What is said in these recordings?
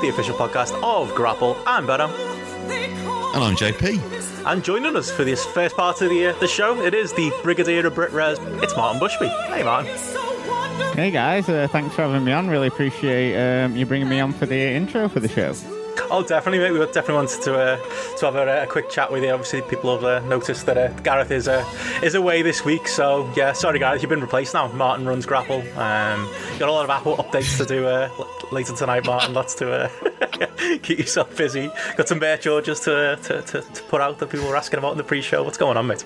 the official podcast of Grapple. I'm Beto. And I'm JP. And joining us for this first part of the uh, the show, it is the Brigadier of Brit Res. It's Martin Bushby. Hey, Martin. Hey guys, uh, thanks for having me on. Really appreciate um, you bringing me on for the intro for the show. Oh, definitely, mate. We definitely wanted to uh, to have a, a quick chat with you. Obviously, people have uh, noticed that uh, Gareth is uh, is away this week, so yeah. Sorry, Gareth, you've been replaced now. Martin runs Grapple. Um, got a lot of Apple updates to do uh, later tonight, Martin. Lots to uh, keep yourself busy. Got some bear charges to, to, to, to put out that people were asking about in the pre-show. What's going on, mate?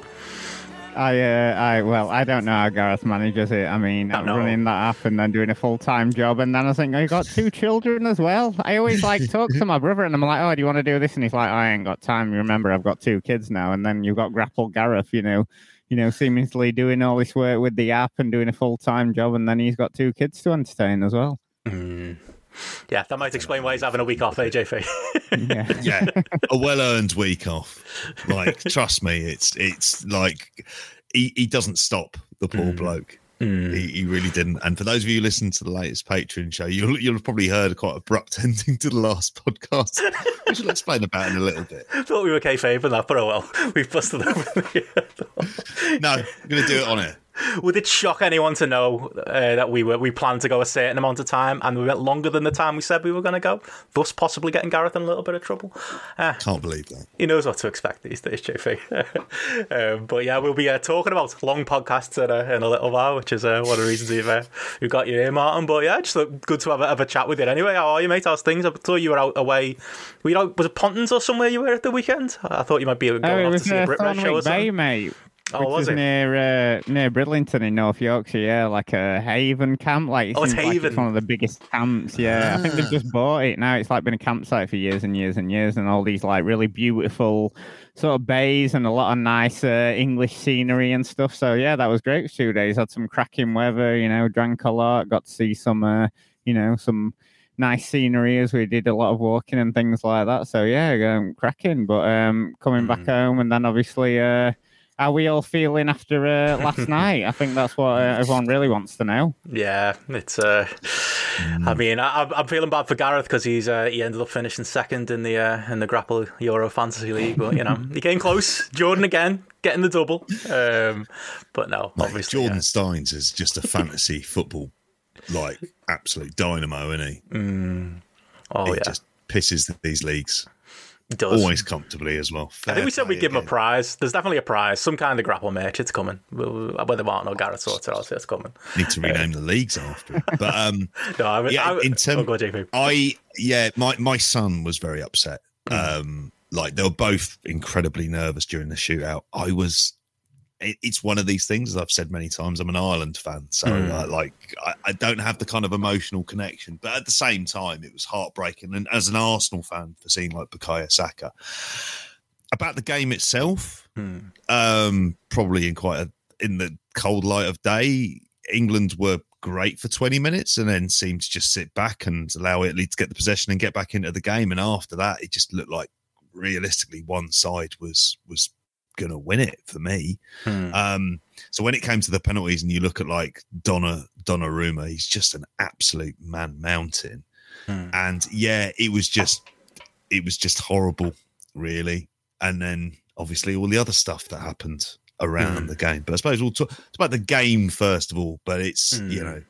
I, uh, I, well, I don't know how Gareth manages it. I mean, I running that app and then doing a full time job, and then I think I got two children as well. I always like talk to my brother, and I'm like, "Oh, do you want to do this?" And he's like, "I ain't got time." You remember, I've got two kids now, and then you've got Grapple Gareth, you know, you know, seemingly doing all this work with the app and doing a full time job, and then he's got two kids to entertain as well. Yeah, that might explain why he's having a week off, eh, AJP. Yeah. Yeah, a well-earned week off. Like, trust me, it's it's like he, he doesn't stop the poor mm. bloke. Mm. He, he really didn't. And for those of you who listen to the latest Patreon show, you'll you'll have probably heard a quite abrupt ending to the last podcast, which we'll explain about in a little bit. Thought we were kayfabe and that, but oh well, we've busted over the. No, I'm going to do it on it. Would it shock anyone to know uh, that we were we planned to go a certain amount of time and we went longer than the time we said we were going to go, thus possibly getting Gareth in a little bit of trouble? Uh, Can't believe that. he knows what to expect these days, JP. um, but yeah, we'll be uh, talking about long podcasts in a, in a little while, which is uh, one of the reasons we've, uh, we've got you here, Martin. But yeah, just good to have a, have a chat with you anyway. How are you, mate? How's things? I thought you were out away. Were you out, was it Pontins or somewhere you were at the weekend? I thought you might be going Oh, off to see a uh, Brit show or Thornwick Bay, something. mate. Oh, was it? near uh, near Bridlington in North Yorkshire, yeah, like a Haven camp. Like Oh, it's seems like it's one of the biggest camps. Yeah, I think they've just bought it now. It's like been a campsite for years and years and years, and all these like really beautiful sort of bays and a lot of nice uh, English scenery and stuff. So yeah, that was great for two days. Had some cracking weather, you know, drank a lot, got to see some, uh, you know, some nice scenery as we did a lot of walking and things like that. So yeah, um, cracking. But um, coming back home and then obviously. Uh, how we all feeling after uh, last night? I think that's what uh, everyone really wants to know. Yeah, it's. Uh, I mean, I, I'm- I'm feeling bad for Gareth because he's uh, he ended up finishing second in the uh, in the Grapple Euro Fantasy League, but you know he came close. Jordan again getting the double, um, but no, Mate, obviously Jordan yeah. Steins is just a fantasy football, like absolute dynamo, isn't he? Oh he yeah, just pisses these leagues he does. always comfortably as well. I think we said we'd give him a prize. There's definitely a prize, some kind of grapple merch. It's coming. Whether Martin or Gareth sorts it out, it's coming. Need to rename the leagues after it. But um, No, I, yeah, I, in term- oh. I yeah, my my son was very upset. Mm. Um, like they were both incredibly nervous during the shootout. I was it's one of these things. As I've said many times, I'm an Ireland fan, so Mm. uh, like I, I don't have the kind of emotional connection. But at the same time, it was heartbreaking. And as an Arsenal fan, for seeing like Bukayo Saka, about the game itself, Hmm. um, probably in quite a in the cold light of day, England were great for 20 minutes and then seemed to just sit back and allow Italy to get the possession and get back into the game. And after that, it just looked like realistically one side was was gonna win it for me. Hmm. Um, so when it came to the penalties, and you look at like Donna Donnarumma, he's just an absolute man mountain. Hmm. And yeah, it was just it was just horrible, really. And then obviously all the other stuff that happened around Hmm. the game. But I suppose we'll talk it's about the game first of all. But it's Hmm. you know,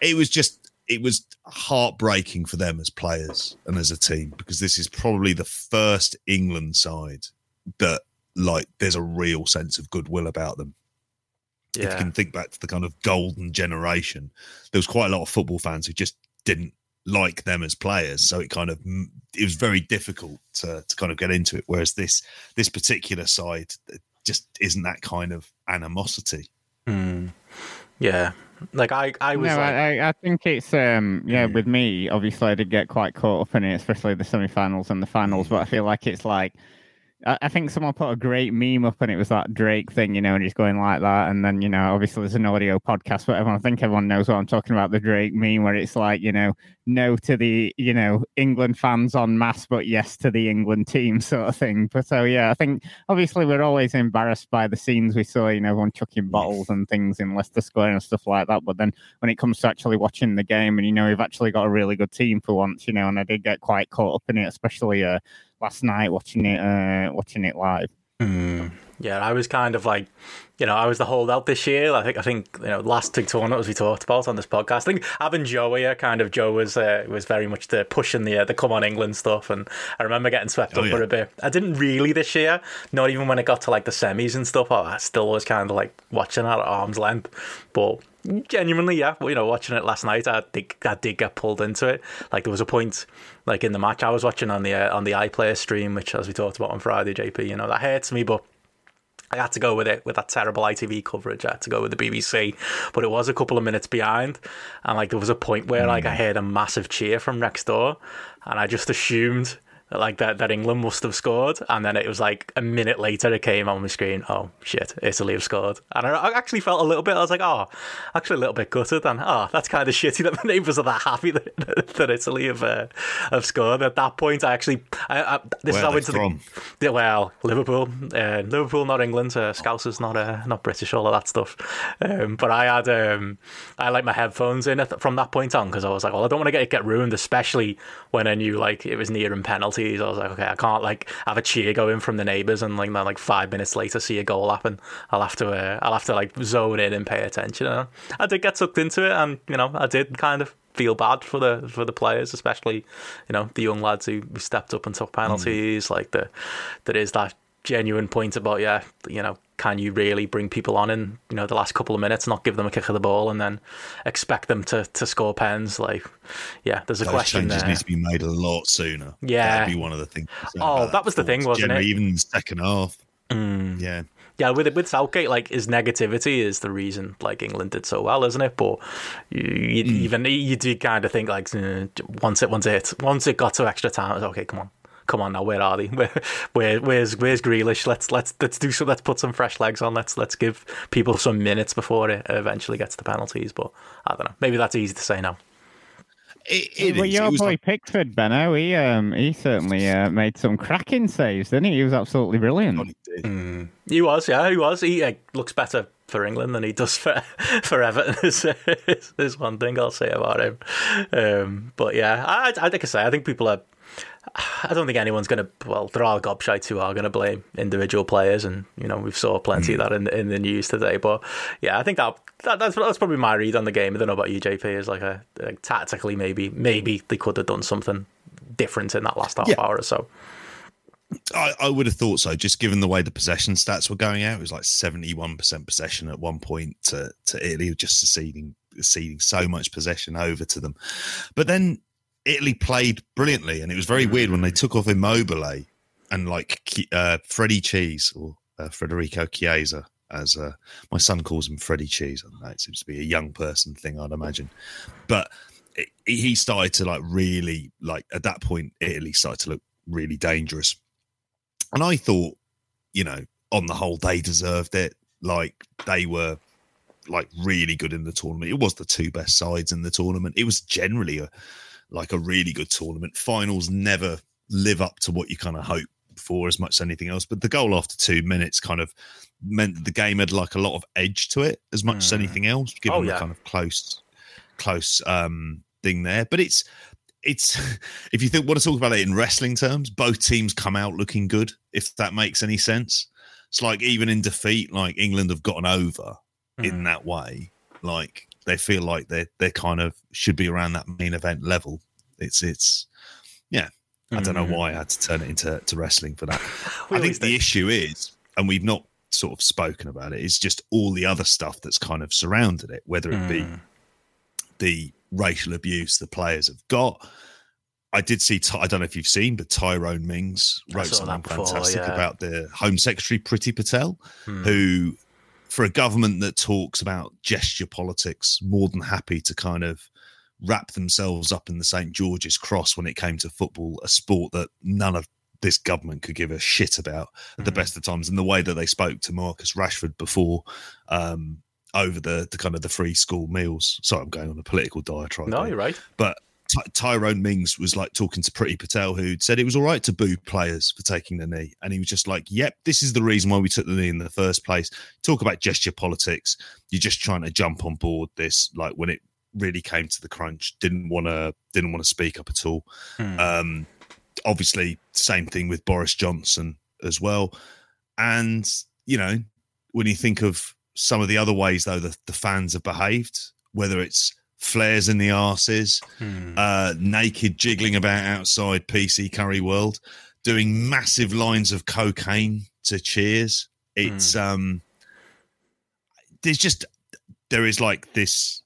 it was just it was heartbreaking for them as players and as a team because this is probably the first England side that like there's a real sense of goodwill about them if you can think back to the kind of golden generation, there was quite a lot of football fans who just didn't like them as players. So it kind of it was very difficult to, to kind of get into it. Whereas this this particular side just isn't that kind of animosity. Hmm. Yeah. Like I, I was no, like, I, I- I think it's um yeah. Mm. With me, obviously, I did get quite caught up in it, especially the semi-finals and the finals. But I feel like it's like I, I think someone put a great meme up, and it was that Drake thing, you know, and he's going like that, and then you know, obviously, there's an audio podcast, but everyone, I think everyone knows what I'm talking about. The Drake meme, where it's like, you know, no to the you know England fans on mass, but yes to the England team, sort of thing. But so yeah, I think obviously we're always embarrassed by the scenes we saw, you know, everyone chucking bottles and things in Leicester Square and stuff like that. But then when it comes to actually watching the game, and you know, we've actually got a really good team for once, you know, and I did get quite caught up in it, especially uh, last night watching it, uh, watching it live. Hmm. Yeah, I was kind of like, you know, I was the holdout this year. I think, I think, you know, last big tournament as we talked about on this podcast. I think having Joe here, kind of Joe was uh, was very much the pushing the uh, the come on England stuff, and I remember getting swept Oh, up yeah. for a bit. I didn't really this year, not even when it got to like the semis and stuff. I still was kind of like watching at arm's length, but. Genuinely, yeah. Well, you know, watching it last night, I did, I did get pulled into it. Like there was a point, like in the match I was watching on the uh, on the iPlayer stream, which as we talked about on Friday, JP. You know that hurts me, but I had to go with it with that terrible ITV coverage. I had to go with the BBC, but it was a couple of minutes behind, and like there was a point where like I heard a massive cheer from next door, and I just assumed like that that England must have scored, and then it was like a minute later it came on my screen. Oh shit, Italy have scored, and I, I actually felt a little bit. I was like, oh, actually a little bit gutted, and oh, that's kind of shitty that the neighbours are that happy that, that Italy have uh, have scored. At that point, I actually, I, I, this is Where how are they into the yeah, well, Liverpool, uh, Liverpool, not England. Uh, Scousers, not uh, not British, all of that stuff. Um, but I had um, I like my headphones in at- from that point on because I was like, well, I don't want to get get ruined, especially when I knew like it was nearing penalties. I was like, okay, I can't like have a cheer going from the neighbours and like then like five minutes later see a goal happen. I'll have to uh, I'll have to like zone in and pay attention. And I did get sucked into it, and you know I did kind of feel bad for the for the players, especially you know the young lads who stepped up and took penalties. Like the there is that genuine point about yeah, you know, can you really bring people on in you know the last couple of minutes, not give them a kick of the ball, and then expect them to to score pens? Like, yeah, there's a Those question changes there. need to be made a lot sooner. Yeah. That'd be one of the things. Oh, about that was the thing, wasn't it? Mm. Even the second half. Yeah. Yeah, with with Southgate, like his negativity is the reason like England did so well, isn't it? But you, you, even you do kind of think like eh, once it once it once it got to extra time, it's okay. Come on, come on now. Where are they? Where, where where's where's Grealish? Let's let's let's do so. Let's put some fresh legs on. Let's let's give people some minutes before it eventually gets to penalties. But I don't know. Maybe that's easy to say now. It, it but is. your It boy like- Pickford, Benno, he um he certainly uh, made some cracking saves, didn't he? He was absolutely brilliant. God, he did. He was, yeah, he was. He uh, looks better for England than he does for for Everton. is, is, is one thing I'll say about him. Um, but yeah, I, I like I say, I think people are. I don't think anyone's going to. Well, there are gobshites who are going to blame individual players, and you know we've saw plenty of hmm. that in in the news today. But yeah, I think that, that that's that's probably my read on the game. I don't know about you, JP. Is like a like tactically maybe maybe they could have done something different in that last half Yeah. hour or so. I, I would have thought so, just given the way the possession stats were going out. It was like 71% possession at one point to, to Italy, just ceding, ceding so much possession over to them. But then Italy played brilliantly, and it was very weird when they took off Immobile and like uh, Freddie Cheese or uh, Federico Chiesa, as uh, my son calls him Freddie Cheese. I don't know, it seems to be a young person thing, I'd imagine. But it, he started to like really like at that point, Italy started to look really dangerous. And I thought, you know, on the whole, they deserved it. Like they were like really good in the tournament. It was the two best sides in the tournament. It was generally a like a really good tournament. Finals never live up to what you kind of hope for as much as anything else. But the goal after two minutes kind of meant that the game had like a lot of edge to it as much mm. as anything else, given oh, yeah. the kind of close close um thing there. But it's it's if you think want to talk about it in wrestling terms, both teams come out looking good, if that makes any sense. It's like even in defeat, like England have gotten over mm. in that way. Like they feel like they they kind of should be around that main event level. It's it's yeah. I don't know mm. why I had to turn it into to wrestling for that. I think the issue is, and we've not sort of spoken about it, is just all the other stuff that's kind of surrounded it, whether it be mm. the racial abuse the players have got. I did see. I don't know if you've seen, but Tyrone Mings wrote something before, fantastic yeah. about the Home Secretary Priti Patel, hmm. who, for a government that talks about gesture politics, more than happy to kind of wrap themselves up in the St George's Cross when it came to football, a sport that none of this government could give a shit about at the hmm. best of times. And the way that they spoke to Marcus Rashford before um, over the, the kind of the free school meals. Sorry, I'm going on a political diatribe. No, there. you're right. But Ty- Tyrone Mings was like talking to Priti Patel, who said it was all right to boo players for taking the knee. And he was just like, yep, this is the reason why we took the knee in the first place. Talk about gesture politics. You're just trying to jump on board this, like when it really came to the crunch, didn't want to didn't want to speak up at all. Hmm. Um, obviously, same thing with Boris Johnson as well. And, you know, when you think of some of the other ways though the, the fans have behaved, whether it's flares in the arses, hmm. uh, naked jiggling about outside PC Curry World, doing massive lines of cocaine to cheers. It's hmm. um, there's just there is like this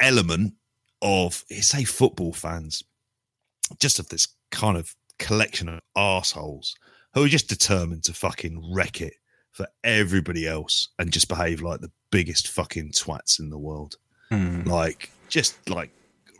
element of say football fans, just of this kind of collection of assholes who are just determined to fucking wreck it for everybody else and just behave like the biggest fucking twats in the world. Mm. Like, just like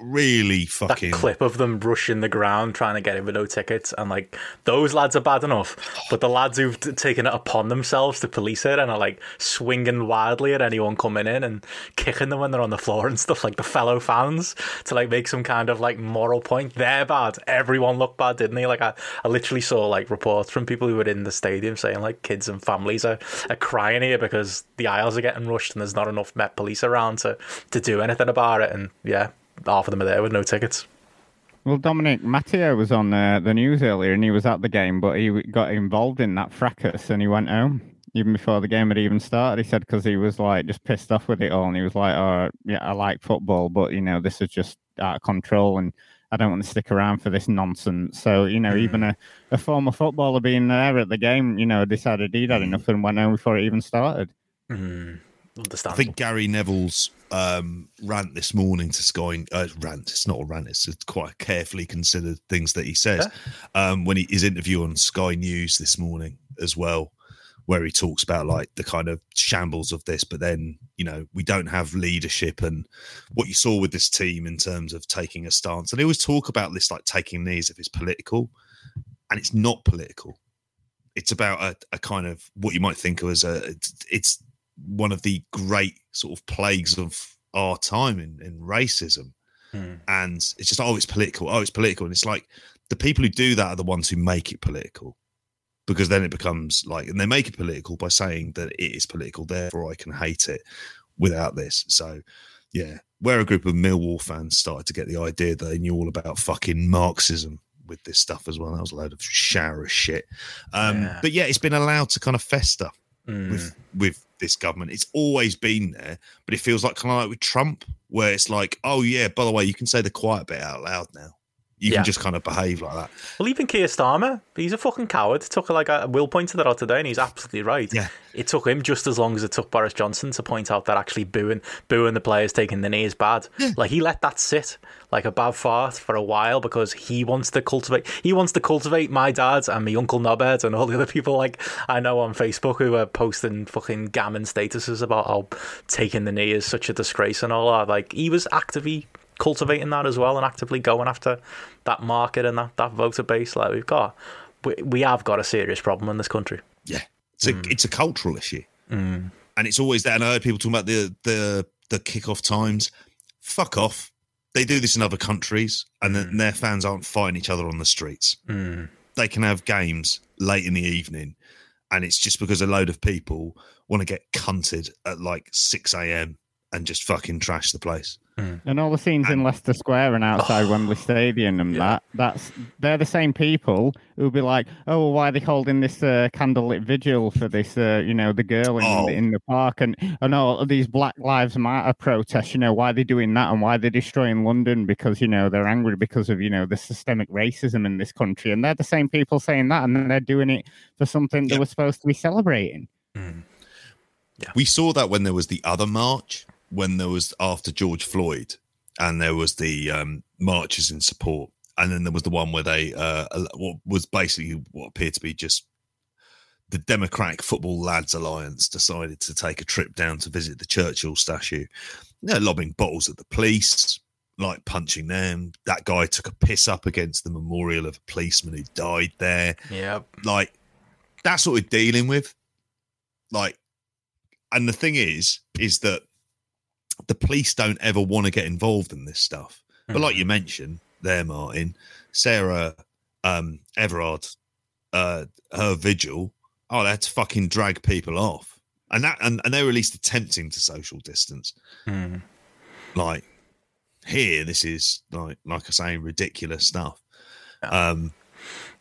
really fucking that clip of them rushing the ground trying to get in with no tickets and like those lads are bad enough. But the lads who've t- taken it upon themselves to police it and are like swinging wildly at anyone coming in and kicking them when they're on the floor and stuff like the fellow fans to like make some kind of like moral point. They're bad. Everyone looked bad didn't they? Like I, I literally saw like reports from people who were in the stadium saying like kids and families are, are crying here because the aisles are getting rushed and there's not enough Met police around to to do anything about it. And yeah half of them are there with no tickets. Well, Dominic Matteo was on uh, the news earlier and he was at the game, but he got involved in that fracas and he went home even before the game had even started. He said because he was like just pissed off with it all and he was like, "Oh, yeah, I like football, but you know this is just out of control and I don't want to stick around for this nonsense." So you know, mm. even a, a former footballer being there at the game, you know, decided he'd had mm. enough and went home before it even started. Mm. I think Gary Neville's um, rant this morning to Sky uh, rant. It's not a rant. It's quite carefully considered things that he says yeah. um, when he his interview on Sky News this morning as well, where he talks about like the kind of shambles of this. But then you know we don't have leadership and what you saw with this team in terms of taking a stance. And they always talk about this like taking knees if it's political, and it's not political. It's about a, a kind of what you might think of as a it's, it's one of the great sort of plagues of our time in, in racism. Hmm. And it's just, oh, it's political. Oh, it's political. And it's like the people who do that are the ones who make it political because then it becomes like, and they make it political by saying that it is political. Therefore, I can hate it without this. So, yeah, where a group of Millwall fans started to get the idea that they knew all about fucking Marxism with this stuff as well. That was a load of shower of shit. Um, yeah. But yeah, it's been allowed to kind of fester mm. with with this government. It's always been there, but it feels like kind of like with Trump, where it's like, oh yeah, by the way, you can say the quiet bit out loud now. You Yeah. can just kind of behave like that. Well, even Keir Starmer, he's a fucking coward. Took like a Will pointed that out today, and he's absolutely right. Yeah. it took him just as long as it took Boris Johnson to point out that actually booing booing the players taking the knee is bad. Like he let that sit like a bad fart for a while because he wants to cultivate. He wants to cultivate my dad and my uncle Nobed and all the other people like I know on Facebook who are posting fucking gammon statuses about how taking the knee is such a disgrace and all that. Like he was actively cultivating that as well and actively going after that market and that, that voter base. Like we've got, we, we have got a serious problem in this country. Yeah, it's a mm. it's a cultural issue, mm. and it's always there. And I heard people talking about the the the kickoff times. Fuck off. They do this in other countries, and then mm. their fans aren't fighting each other on the streets. They can have games late in the evening, and it's just because a load of people want to get cunted at like six a.m. and just fucking trash the place. And all the scenes in Leicester Square and outside Wembley Stadium and that, that's they're the same people who'll be like, oh, well, why are they holding this uh, candlelit vigil for this, uh, you know, the girl in, Oh. in the park and, and all these Black Lives Matter protests, you know, why are they doing that and why they're they destroying London because, you know, they're angry because of, you know, the systemic racism in this country. And they're the same people saying that and then they're doing it for something they Yep. were supposed to be celebrating. We saw that when there was the other march, when there was after George Floyd, and there was the um, marches in support, and then there was the one where they uh, what was basically what appeared to be just the Democratic Football Lads Alliance decided to take a trip down to visit the Churchill statue. They're lobbing bottles at the police, like punching them. That guy took a piss up against the memorial of a policeman who died there Yeah. like that's what we're dealing with like and the thing is is that the police don't ever want to get involved in this stuff. But like you mentioned there martin sarah um everard uh her vigil oh that's fucking drag people off. And that and, and they were at least attempting to social distance. Mm. like here this is like like i say ridiculous stuff. Um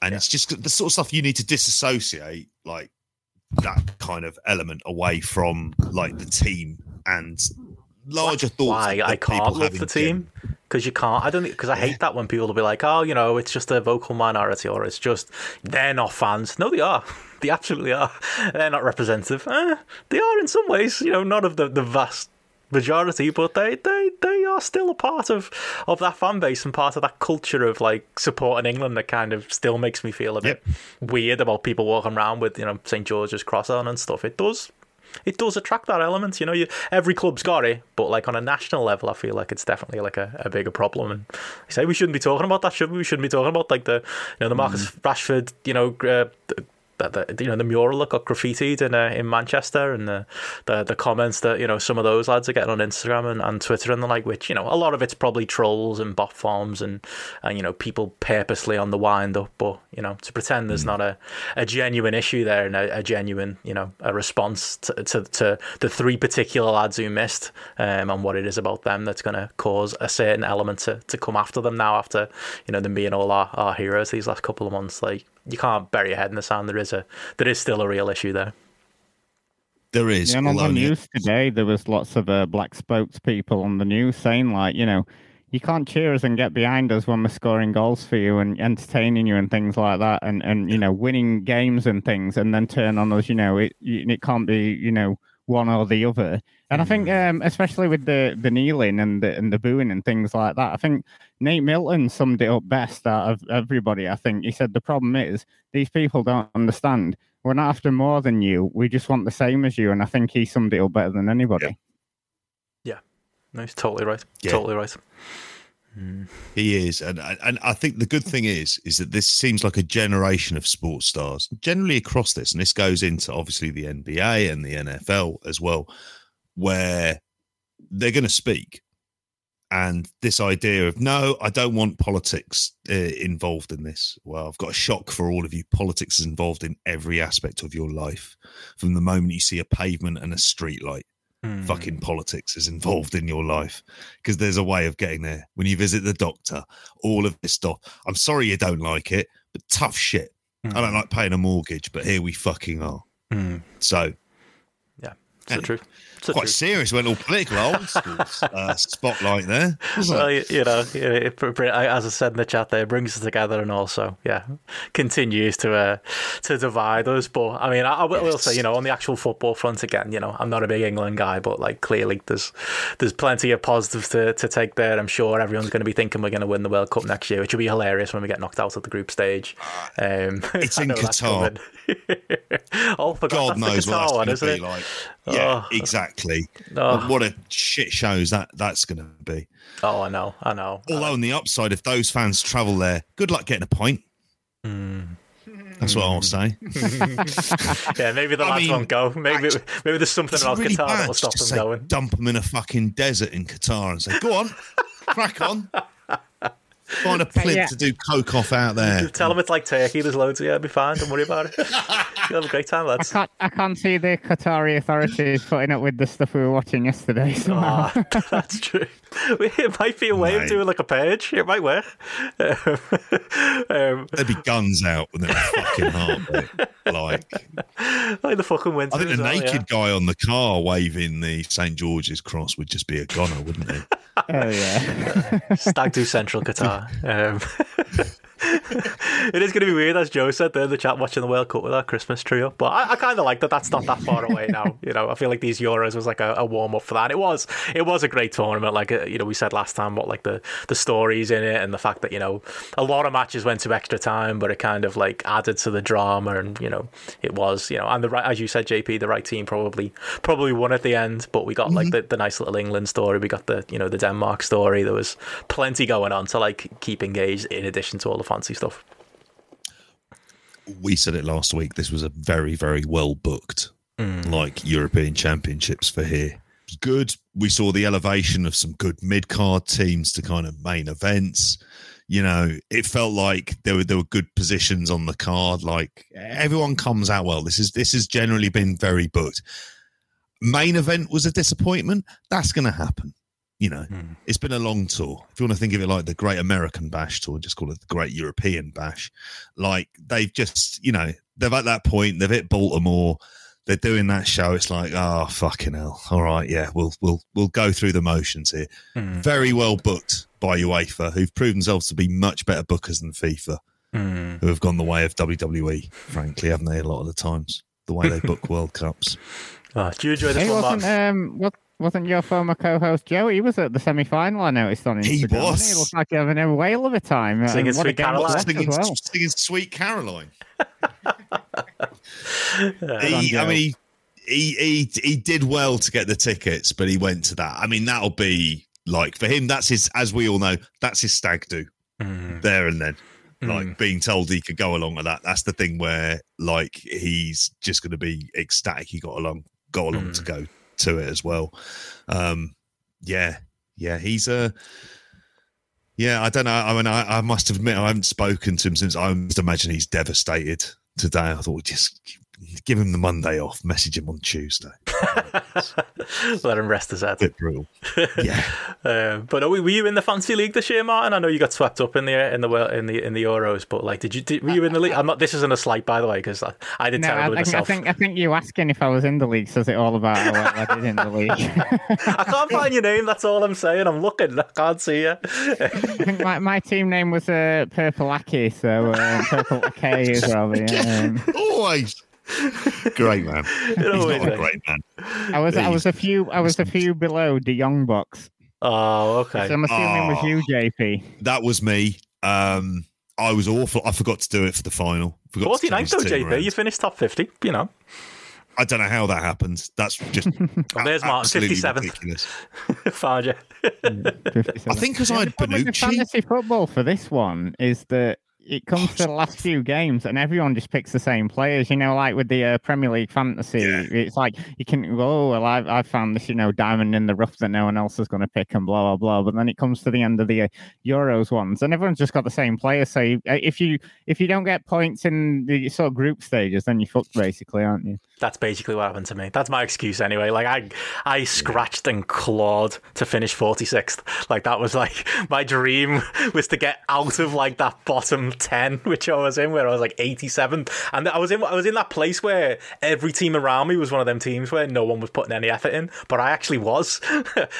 and it's just the sort of stuff you need to disassociate like that kind of element away from like the team and larger thoughts Why I can't love the team because you can't. I don't because I hate that when people will be like, "Oh, you know, it's just a vocal minority," or "It's just they're not fans." No, they are. They absolutely are. They're not representative. Eh, they are in some ways. You know, not of the, the vast majority, but they, they they are still a part of of that fan base and part of that culture of like supporting England that kind of still makes me feel a bit weird about people walking around with you know St George's cross on and stuff. It does it does attract that element. You know, you every club's got it, but like on a national level, I feel like it's definitely like a, a bigger problem. And I say we shouldn't be talking about that, should we? We shouldn't be talking about like the you know the Marcus Rashford, you know. Uh, the, the, you know the mural that got graffitied in uh, in Manchester and the, the the comments that you know some of those lads are getting on Instagram and, and Twitter and the like which you know a lot of it's probably trolls and bot farms and and you know people purposely on the wind up but you know to pretend there's not a, a genuine issue there and a, a genuine you know a response to, to, to the three particular lads who missed um, and what it is about them that's going to cause a certain element to, to come after them now after you know them being all our, our heroes these last couple of months like you can't bury your head in the sand. There is a there is still a real issue there. There is Yeah, and on the although- news today, there was lots of uh, black spokespeople on the news saying, like, you know, you can't cheer us and get behind us when we're scoring goals for you and entertaining you and things like that, and and you know, winning games and things, and then turn on us. You know, it it can't be you know one or the other. And I think, um, especially with the the kneeling and the and the booing and things like that, I think Nate Milton summed it up best out of everybody. I think he said the problem is these people don't understand. We're not after more than you. We just want the same as you. And I think he summed it up better than anybody. Yeah. No he's totally right Yeah. totally right He is, and and I think the good thing is is that this seems like a generation of sports stars, generally across this, and this goes into obviously the NBA and the NFL as well, where they're going to speak, and this idea of no, I don't want politics uh, involved in this. Well, I've got a shock for all of you. Politics is involved in every aspect of your life, from the moment you see a pavement and a street light Hmm. fucking politics is involved in your life because there's a way of getting there. When you visit the doctor, all of this stuff. I'm sorry you don't like it, but tough shit. I don't like paying a mortgage, but here we fucking are. Hmm. So yeah it's the Anyway. truth So Quite true. serious. Went all political. Old school uh, spotlight there. it? Well, you know, it, it, it- as I said in the chat, there it brings us together and also, yeah, continues to uh, to divide us. But I mean, I, I will will say, you know, on the actual football front again, you know, I'm not a big England guy, but like clearly there's there's plenty of positives to, to take there. I'm sure everyone's going to be thinking we're going to win the World Cup next year, which will be hilarious when we get knocked out at the group stage. Um, It's in Qatar. oh, God knows the what that's going to be like. Yeah, Oh. exactly. Oh. What a shit shows that that's going to be. Oh, I know, I know. Although on the upside, if those fans travel there, good luck getting a pint. Hmm. That's what I'll say. Yeah, maybe the I lads mean, won't go. Maybe maybe there's something about really Qatar that will stop them say, going. Dump them in a fucking desert in Qatar and say, "Go on, crack on." Find a plimp Yeah. to do coke off out there. Tell them it's like Turkey. There's loads of yeah, it'll be fine. Don't worry about it. You'll have a great time, I lads. can't, I can't see the Qatari authorities putting up with the stuff we were watching yesterday. somehow. Ah, that's true. It might be a way of doing like a purge. It might work. um, There'd be guns out with a fucking heartbeat. Like, like the fucking winter. I think the well, naked guy on the car waving the St George's cross would just be a goner, wouldn't he? oh yeah. yeah. Stag do Central Qatar. Um, it is going to be weird, as Joe said there in the chat, watching the World Cup with our Christmas tree up. But I, I kind of like that. That's not that far away now. You know, I feel like these Euros was like a, a warm up for that. It was. It was a great tournament. Like uh, you know, we said last time, what like the the stories in it and the fact that you know a lot of matches went to extra time, but it kind of like added to the drama. And you know, it was you know, and the right as you said, JP, the right team probably probably won at the end. But we got like the, the nice little England story. We got the you know the Denmark story. There was plenty going on to like keep engaged in addition to all the fancy stuff. we said it last week. This was a very, very well booked, mm. like European Championships for here. Good. We saw the elevation of some good mid card teams to kind of main events. You know, it felt like there were there were good positions on the card. Like everyone comes out well. This is this has generally been very booked. Main event was a disappointment. That's going to happen. You know, hmm. it's been a long tour. If you want to think of it like the Great American Bash tour, just call it the Great European Bash like they've just you know they've at that point they've hit baltimore they're doing that show it's like oh fucking hell all right yeah we'll we'll we'll go through the motions here hmm. very well booked by uefa who've proved themselves to be much better bookers than fifa hmm. who have gone the way of wwe frankly haven't they a lot of the times the way they book world cups Oh, do you enjoy this He one. Mark? Um, what, wasn't your former co-host Joe? He was at the semi-final. I noticed on Instagram. He wasn't. He looked like he having a whale of a time. Uh, singing and what a Sweet Caroline. singing, as well. singing sweet caroline he, I mean, he, he he did well to get the tickets, but he went to that. I mean, that'll be like for him. That's his, as we all know, that's his stag do mm. there and then. Mm. Like being told he could go along with that. That's the thing where like he's just going to be ecstatic. He got along, got along to mm. go to it as well. Um, yeah, yeah, he's a. Yeah, I don't know. I mean, I, I must admit, I haven't spoken to him since. I must imagine he's devastated today. I thought just give him the Monday off. Message him on Tuesday. Let him rest his head. Bit brutal. Yeah, Um, but were were you in the fancy league this year, Martin? I know you got swept up in the in the World- in the in the Euros, but like, did you did, were you in the league? I'm not. This isn't a slight, by the way, because I, I did No, I terribly think, I myself. think I think you asking if I was in the league says it all about how well I did in the league. I can't find your name. That's all I'm saying. I'm looking. I can't see you. I think my, my team name was uh, Purple Aki, so uh, Purple K as well. Yeah. Um, always great man. He's always not a great man. I was I was a few I was a few below the Young Box. Oh, okay. So I'm assuming it was you, JP. That was me. Um, I was awful. I forgot to do it for the final. Forgot to 49th change though, the team JP. around. You finished top 50. You know. I don't know how that happened. That's just Well, there's a- Martin, 57th. ridiculous. Found you. I think because The I only had problem with the fantasy football for this one is that it comes to the last few games and everyone just picks the same players. You know, like with the uh, Premier League fantasy, Yeah. it's like you can go, oh, well, I've, I've found this, you know, diamond in the rough that no one else is going to pick and blah, blah, blah. But then it comes to the end of the uh, Euros ones and everyone's just got the same players. So you, uh, if you if you don't get points in the sort of group stages, then you're fucked basically, aren't you? That's basically what happened to me. That's my excuse anyway. Like I, I scratched and clawed to finish 46th. Like that was like my dream was to get out of like that bottom ten, which I was in, where I was like eighty seventh, and I was in I was in that place where every team around me was one of them teams where no one was putting any effort in, but I actually was.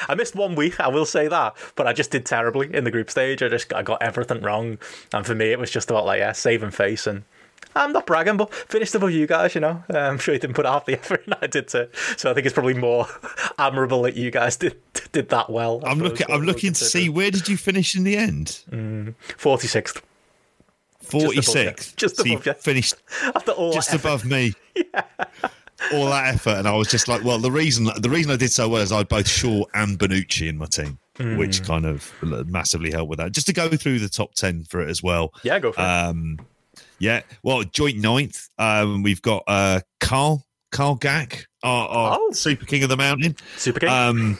I missed one week, I will say that, but I just did terribly in the group stage. I just I got everything wrong, and for me it was just about like yeah, saving face and. I'm not bragging, but finished above you guys, you know. Uh, I'm sure you didn't put half the effort in I did too. So I think it's probably more admirable that you guys did did that well. I'm looking. I'm looking to see where did you finish in the end. Forty sixth. mm. 46. Just above, just above so finished After all just above me. yeah. All that effort, and I was just like, "Well, the reason the reason I did so well is I had both Shaw and Bonucci in my team, mm. which kind of massively helped with that." Just to go through the top ten for it as well. Yeah, go for um, it. Yeah, well, joint ninth. Um, we've got uh, Carl Carl Gack, our, our oh. Super King of the Mountain, Super King. Um,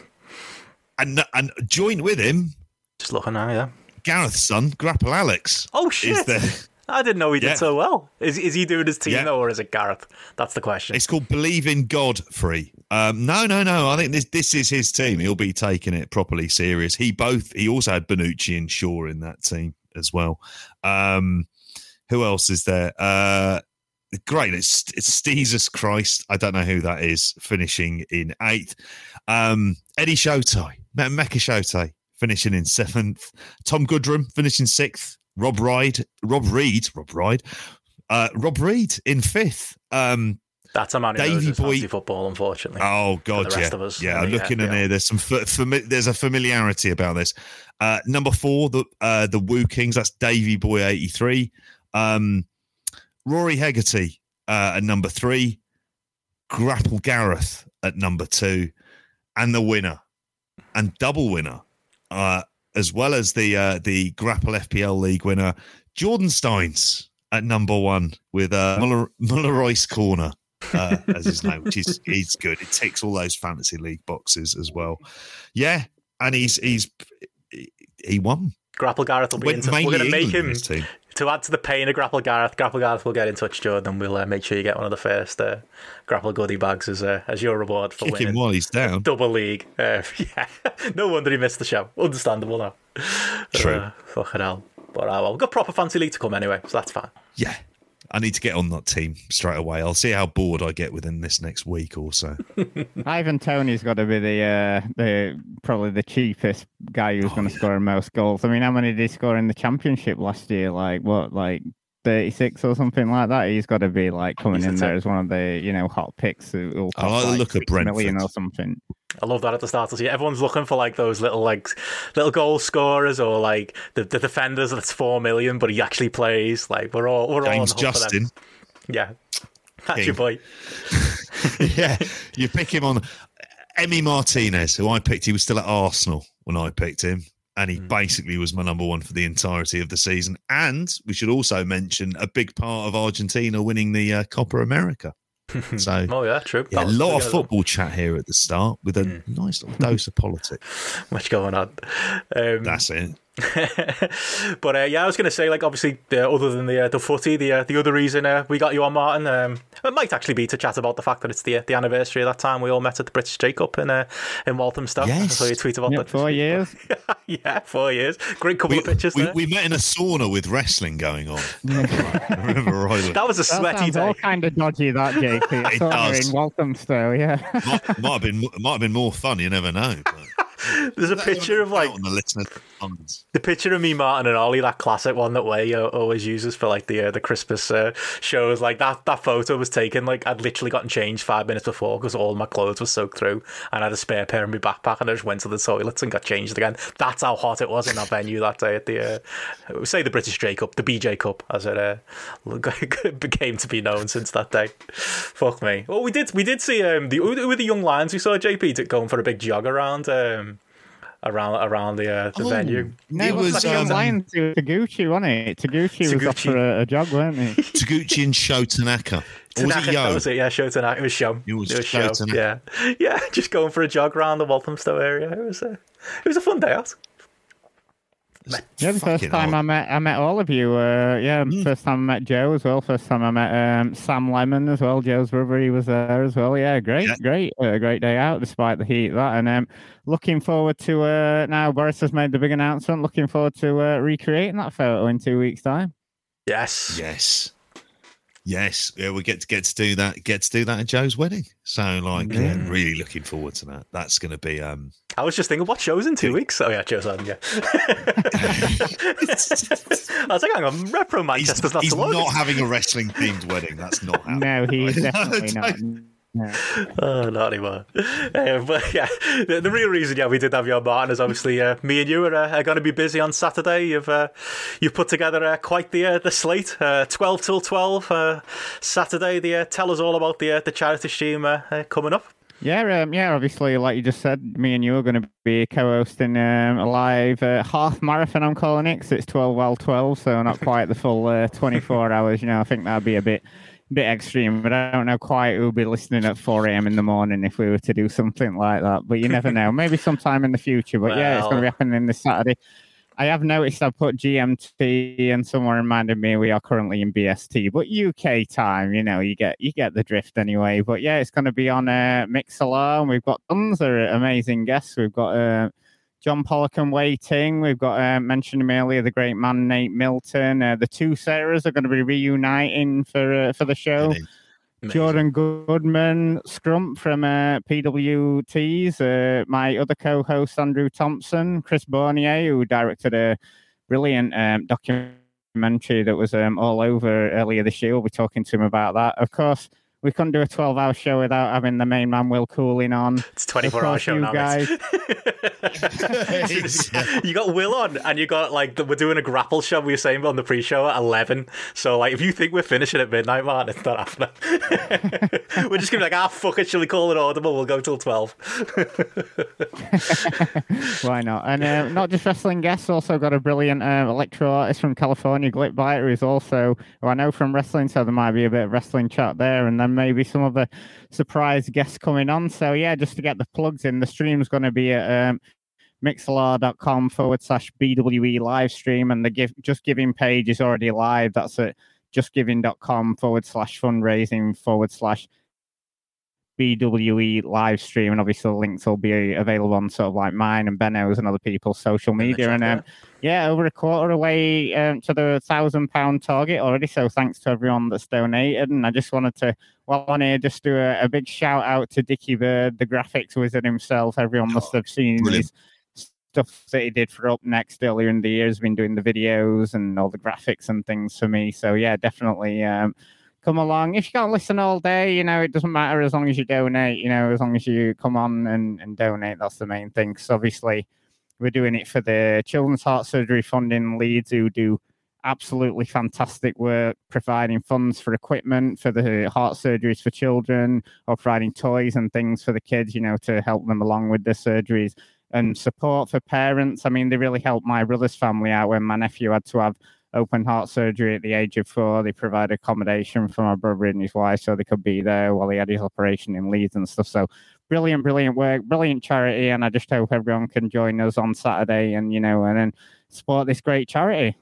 and and join with him, just looking now, yeah Gareth's son, Grapple Alex. Oh shit! there? I didn't know he did Yeah. so well. Is is he doing his team Yeah. though, or is it Gareth? That's the question. It's called Believe in God Free. Um, no, no, no. I think this this is his team. He'll be taking it properly serious. He both he also had Bonucci and Shaw in that team as well. Um, who else is there? Uh, great. It's it's Jesus Christ. I don't know who that is. Finishing in eighth. Um, Eddie Shotay, Me- Mecca Shotay, finishing in seventh. Tom Goodrum finishing sixth. Rob Ride, Rob Reed, Rob Ride, uh, Rob Reed in fifth. Um, That's a man who knows Davey Boy- football, unfortunately. Oh God, the rest yeah, of us. yeah. I I'm mean, looking yeah, in yeah. here. There's some fami- there's a familiarity about this. Uh, number four, the uh, the Woo Kings. That's Davy Boy eighty three. Um, Rory Hegarty uh, at number three. Grapple Gareth at number two, and the winner and double winner, uh, as well as the uh, the Grapple FPL League winner, Jordan Steins at number one with uh, Muller, Muller Royce Corner uh, as his name, which is he's good. It ticks all those fantasy league boxes as well. Yeah, and he's he's he won. Grapple Gareth will be into. We're going to make him. To add to the pain of Grapple Gareth. Grapple Gareth will get in touch, Jordan. We'll uh, make sure you get one of the first uh, Grapple goodie bags as uh, as your reward for Kick him while he's down. double league. Uh, yeah, no wonder he missed the show. Understandable now. True. Uh, fucking hell. But uh, well, we've got proper fancy league to come anyway, so that's fine. Yeah. I need to get on that team straight away. I'll see how bored I get within this next week or so. Ivan Toney's got to be the uh, the probably the cheapest guy who's Oh, going to yeah. score most goals. I mean, how many did he score in the championship last year? Like what, like thirty six or something like that? He's got to be like coming He's the in there as one of the you know hot picks. Who will I like cost, the look of 6 million Brentford. or something. I love that at the start of the season. Everyone's looking for like those little like little goal scorers or like the, the defenders that's four million, but he actually plays. Like we're all we're all on James the hook for them. Justin. Yeah, that's King. your boy. yeah, you pick him on. Emmy Martinez, who I picked, he was still at Arsenal when I picked him, and he basically was my number one for the entirety of the season. And we should also mention a big part of Argentina winning the uh, Copa America. So, Oh yeah, true. yeah, a lot of football chat here at the start with a Hmm. nice little dose of politics. Much going on. Um, That's it. but uh, yeah, I was going to say, like, obviously, uh, other than the uh, the footy, the uh, the other reason uh, we got you on, Martin, um, it might actually be to chat about the fact that it's the the anniversary of that time we all met at the British J Cup in uh, in Walthamstow. Yes. I saw you tweet about Yeah, that. four years. yeah, four years. Great couple We, of pictures we, there. we met in a sauna with wrestling going on. I remember that was a That sweaty sounds all kind of dodgy, that JP. I It saw does. in Walthamstow, yeah. might, might have been might have been more fun. You never know. But There's a picture of like the listener the picture of me, Martin, and Ollie, that classic one that Way uh, always uses for like the uh, the Christmas uh, shows. Like that that photo was taken like I'd literally gotten changed five minutes before because all my clothes were soaked through, and I had a spare pair in my backpack, and I just went to the toilets and got changed again. That's how hot it was in that venue that day at the uh, say the British J Cup, the BJ Cup, as it uh, became to be known since that day. Fuck me. Well, we did we did see um the with the young lions. We saw JP going for a big jog around um around around the uh, the Oh. venue. No, It it was was, the young um, lions. It was Taguchi, wasn't it? Taguchi was off Taguchi. for a, a jog, weren't he? Taguchi and Sho Tanaka. Or was Tanaka, it Yoh? was it. Yeah, Sho Tanaka. It was Sho. It was show. Sho Tanaka. Yeah, yeah. Just going for a jog around the Walthamstow area. It was a, it was a fun day out. Yeah, the first time hell. I met I met all of you. Uh, yeah, Hmm. first time I met Joe as well. First time I met um, Sam Lemon as well. Joe's brother, he was there as well. Yeah, great, Yeah. great, uh, great day out despite the heat. That and um, looking forward to uh, now. Boris has made the big announcement. Looking forward to uh, recreating that photo in two weeks' time. Yes. Yes. Yes, yeah, we get to get to do that. Get to do that at Joe's wedding. So, like, yeah, really looking forward to that. That's going to be. um I was just thinking, what shows in two weeks? Oh yeah, Joe's on. Yeah. I was like, hang on, RevPro He's, Manchester's not he's not having a wrestling themed wedding. That's not happening. No, he's definitely not. No. Oh, not anymore. Uh, but yeah, the, the real reason, yeah, we did have you on, Martin, is obviously uh, me and you are, uh, are going to be busy on Saturday. You've uh, you've put together uh, quite the uh, the slate, uh, twelve till twelve uh, Saturday. The uh, tell us all about the uh, the charity stream uh, uh, coming up. Yeah, um, yeah. Obviously, like you just said, me and you are going to be co-hosting um, a live uh, half marathon. I'm calling it 'cause it's twelve while twelve, so not quite the full uh, 24 hours. You know, I think that'd be a bit, bit extreme. But I don't know quite who'll be listening at 4 a.m. in the morning if we were to do something like that. But you never know. Maybe sometime in the future. But yeah, it's going to be happening this Saturday. I have noticed I put GMT and someone reminded me we are currently in BST, but UK time, you know, you get you get the drift anyway. But yeah, it's going to be on uh, Mixlr, and we've got tons of amazing guests. We've got uh, John Pollock and Wai Ting. We've got uh, mentioned him earlier, the great man Nate Milton. Uh, the two Sarahs are going to be reuniting for uh, for the show. Jordan Goodman, Scrump from uh, PWTs, uh, my other co-host Andrew Thompson, Chris Bornier, who directed a brilliant um, documentary that was um, all over earlier this year. We'll be talking to him about that. Of course, we couldn't do a 12-hour show without having the main man Will Cooling on. It's a 24 hour show you now. guys. you got Will on, and you got like the, we're doing a grapple show. We were saying on the pre-show at 11. So like, if you think we're finishing at midnight, man, it's not happening. we're just gonna be like, ah, fuck it. Shall we call it audible? We'll go till 12. Why not? And uh, not just wrestling guests, also got a brilliant uh, electro artist from California, Glitbiter, who's also, who I know from wrestling, so there might be a bit of wrestling chat there. And then maybe some other surprise guests coming on. So, yeah, just to get the plugs in, the stream's going to be at um, mixlr.com forward slash BWE live stream. And the give, Just Giving page is already live. That's at justgiving.com forward slash fundraising forward slash BWE live stream, and obviously the links will be available on sort of like mine and Benno's and other people's social media. And um, yeah, over a quarter away um, to the thousand pound target already. So thanks to everyone that's donated. And I just wanted to, while on here, just do a, a big shout out to Dickie Bird, the graphics wizard himself. Everyone must have seen brilliant. his stuff that he did for Up Next earlier in the year. He's been doing the videos and all the graphics and things for me. So yeah, definitely. Um, come along. If you can't listen all day, you know, it doesn't matter as long as you donate, you know, as long as you come on and, and donate, that's the main thing. Because obviously, we're doing it for the Children's Heart Surgery Fund in Leeds, who do absolutely fantastic work providing funds for equipment for the heart surgeries for children or providing toys and things for the kids, you know, to help them along with their surgeries and support for parents. I mean, they really helped my brother's family out when my nephew had to have open heart surgery at the age of four. They provided accommodation for my brother and his wife so they could be there while he had his operation in Leeds and stuff. So brilliant, brilliant work, brilliant charity. And I just hope everyone can join us on Saturday and, you know, and then support this great charity.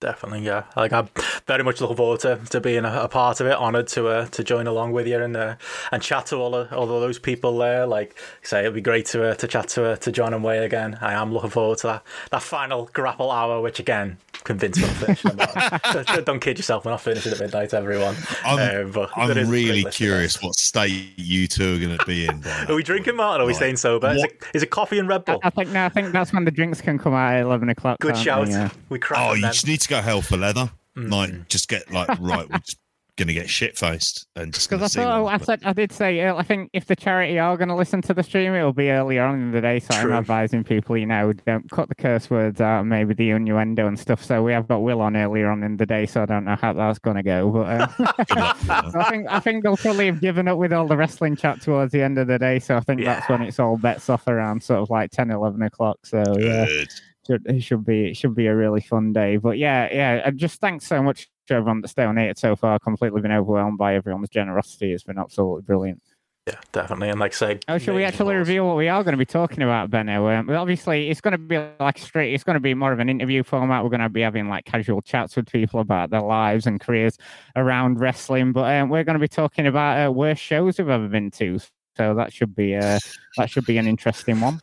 Definitely, yeah. Like I'm very much looking forward to, to being a, a part of it. Honoured to uh, to join along with you and uh, and chat to all of, all of those people there. Like say, it'd be great to uh, to chat to uh, to John and Wai again. I am looking forward to that that final grapple hour, which again convinced me I'm finishing. about. Don't kid yourself, we're not finishing at midnight, everyone. I'm, Um, but I'm it is a really great list of curious what state you two are going to be in. Are we drinking. Martin? Or are we Right. staying sober? Is it, is it coffee and Red Bull? I think no, I think that's when the drinks can come out at eleven o'clock. Good can't shout. they? Yeah. We crack Oh, you then. just need to go hell for leather. Mm. Like, just get like right. We're just gonna get shit faced and just Because I see. thought what I said I did say uh, I think if the charity are going to listen to the stream, it'll be earlier on in the day. So True. I'm advising people, you know, don't cut the curse words out, maybe the innuendo and stuff. So we have got Will on earlier on in the day, so I don't know how that's going to go. But uh, Good luck with that. I think I think they'll probably have given up with all the wrestling chat towards the end of the day. So I think that's when it's all bets off around sort of like 10, 11 o'clock. So yeah Good. should it should be it should be a really fun day. But yeah, yeah, and just thanks so much to everyone that's donated so far. Completely been overwhelmed by everyone's generosity. It's been absolutely brilliant. Yeah, definitely. And like say, Oh, should we actually balls. reveal what we are going to be talking about, Benno? Um, obviously, it's going to be like straight. It's going to be more of an interview format. We're going to be having like casual chats with people about their lives and careers around wrestling. But um, we're going to be talking about uh, worst shows we've ever been to. So that should be uh, that should be an interesting one.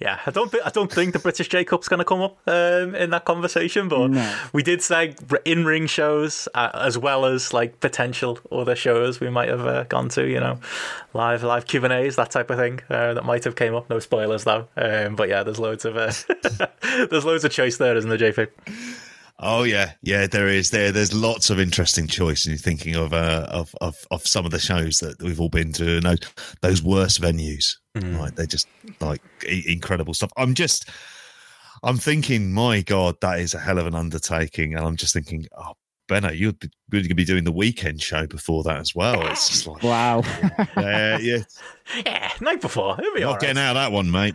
Yeah, I don't think I don't think the British J Cup's going to come up um, in that conversation, but No. we did say in ring shows uh, as well as like potential other shows we might have uh, gone to. You know, live live Q and A's that type of thing uh, that might have came up. No spoilers though, um, but yeah, there's loads of uh, there's loads of choice there, isn't there, JP? Oh yeah, yeah. There is there. There's lots of interesting choice. And you're thinking of uh, of of of some of the shows that we've all been to. And those, those worst venues, like they're just like i- incredible stuff. I'm just, I'm thinking, my God, that is a hell of an undertaking. And I'm just thinking, oh, Benno, you'd be, you're going to be doing the weekend show before that as well. It's just like, Wow. yeah, yeah. Yeah, night before. It'll be Not right. getting out of that one, mate.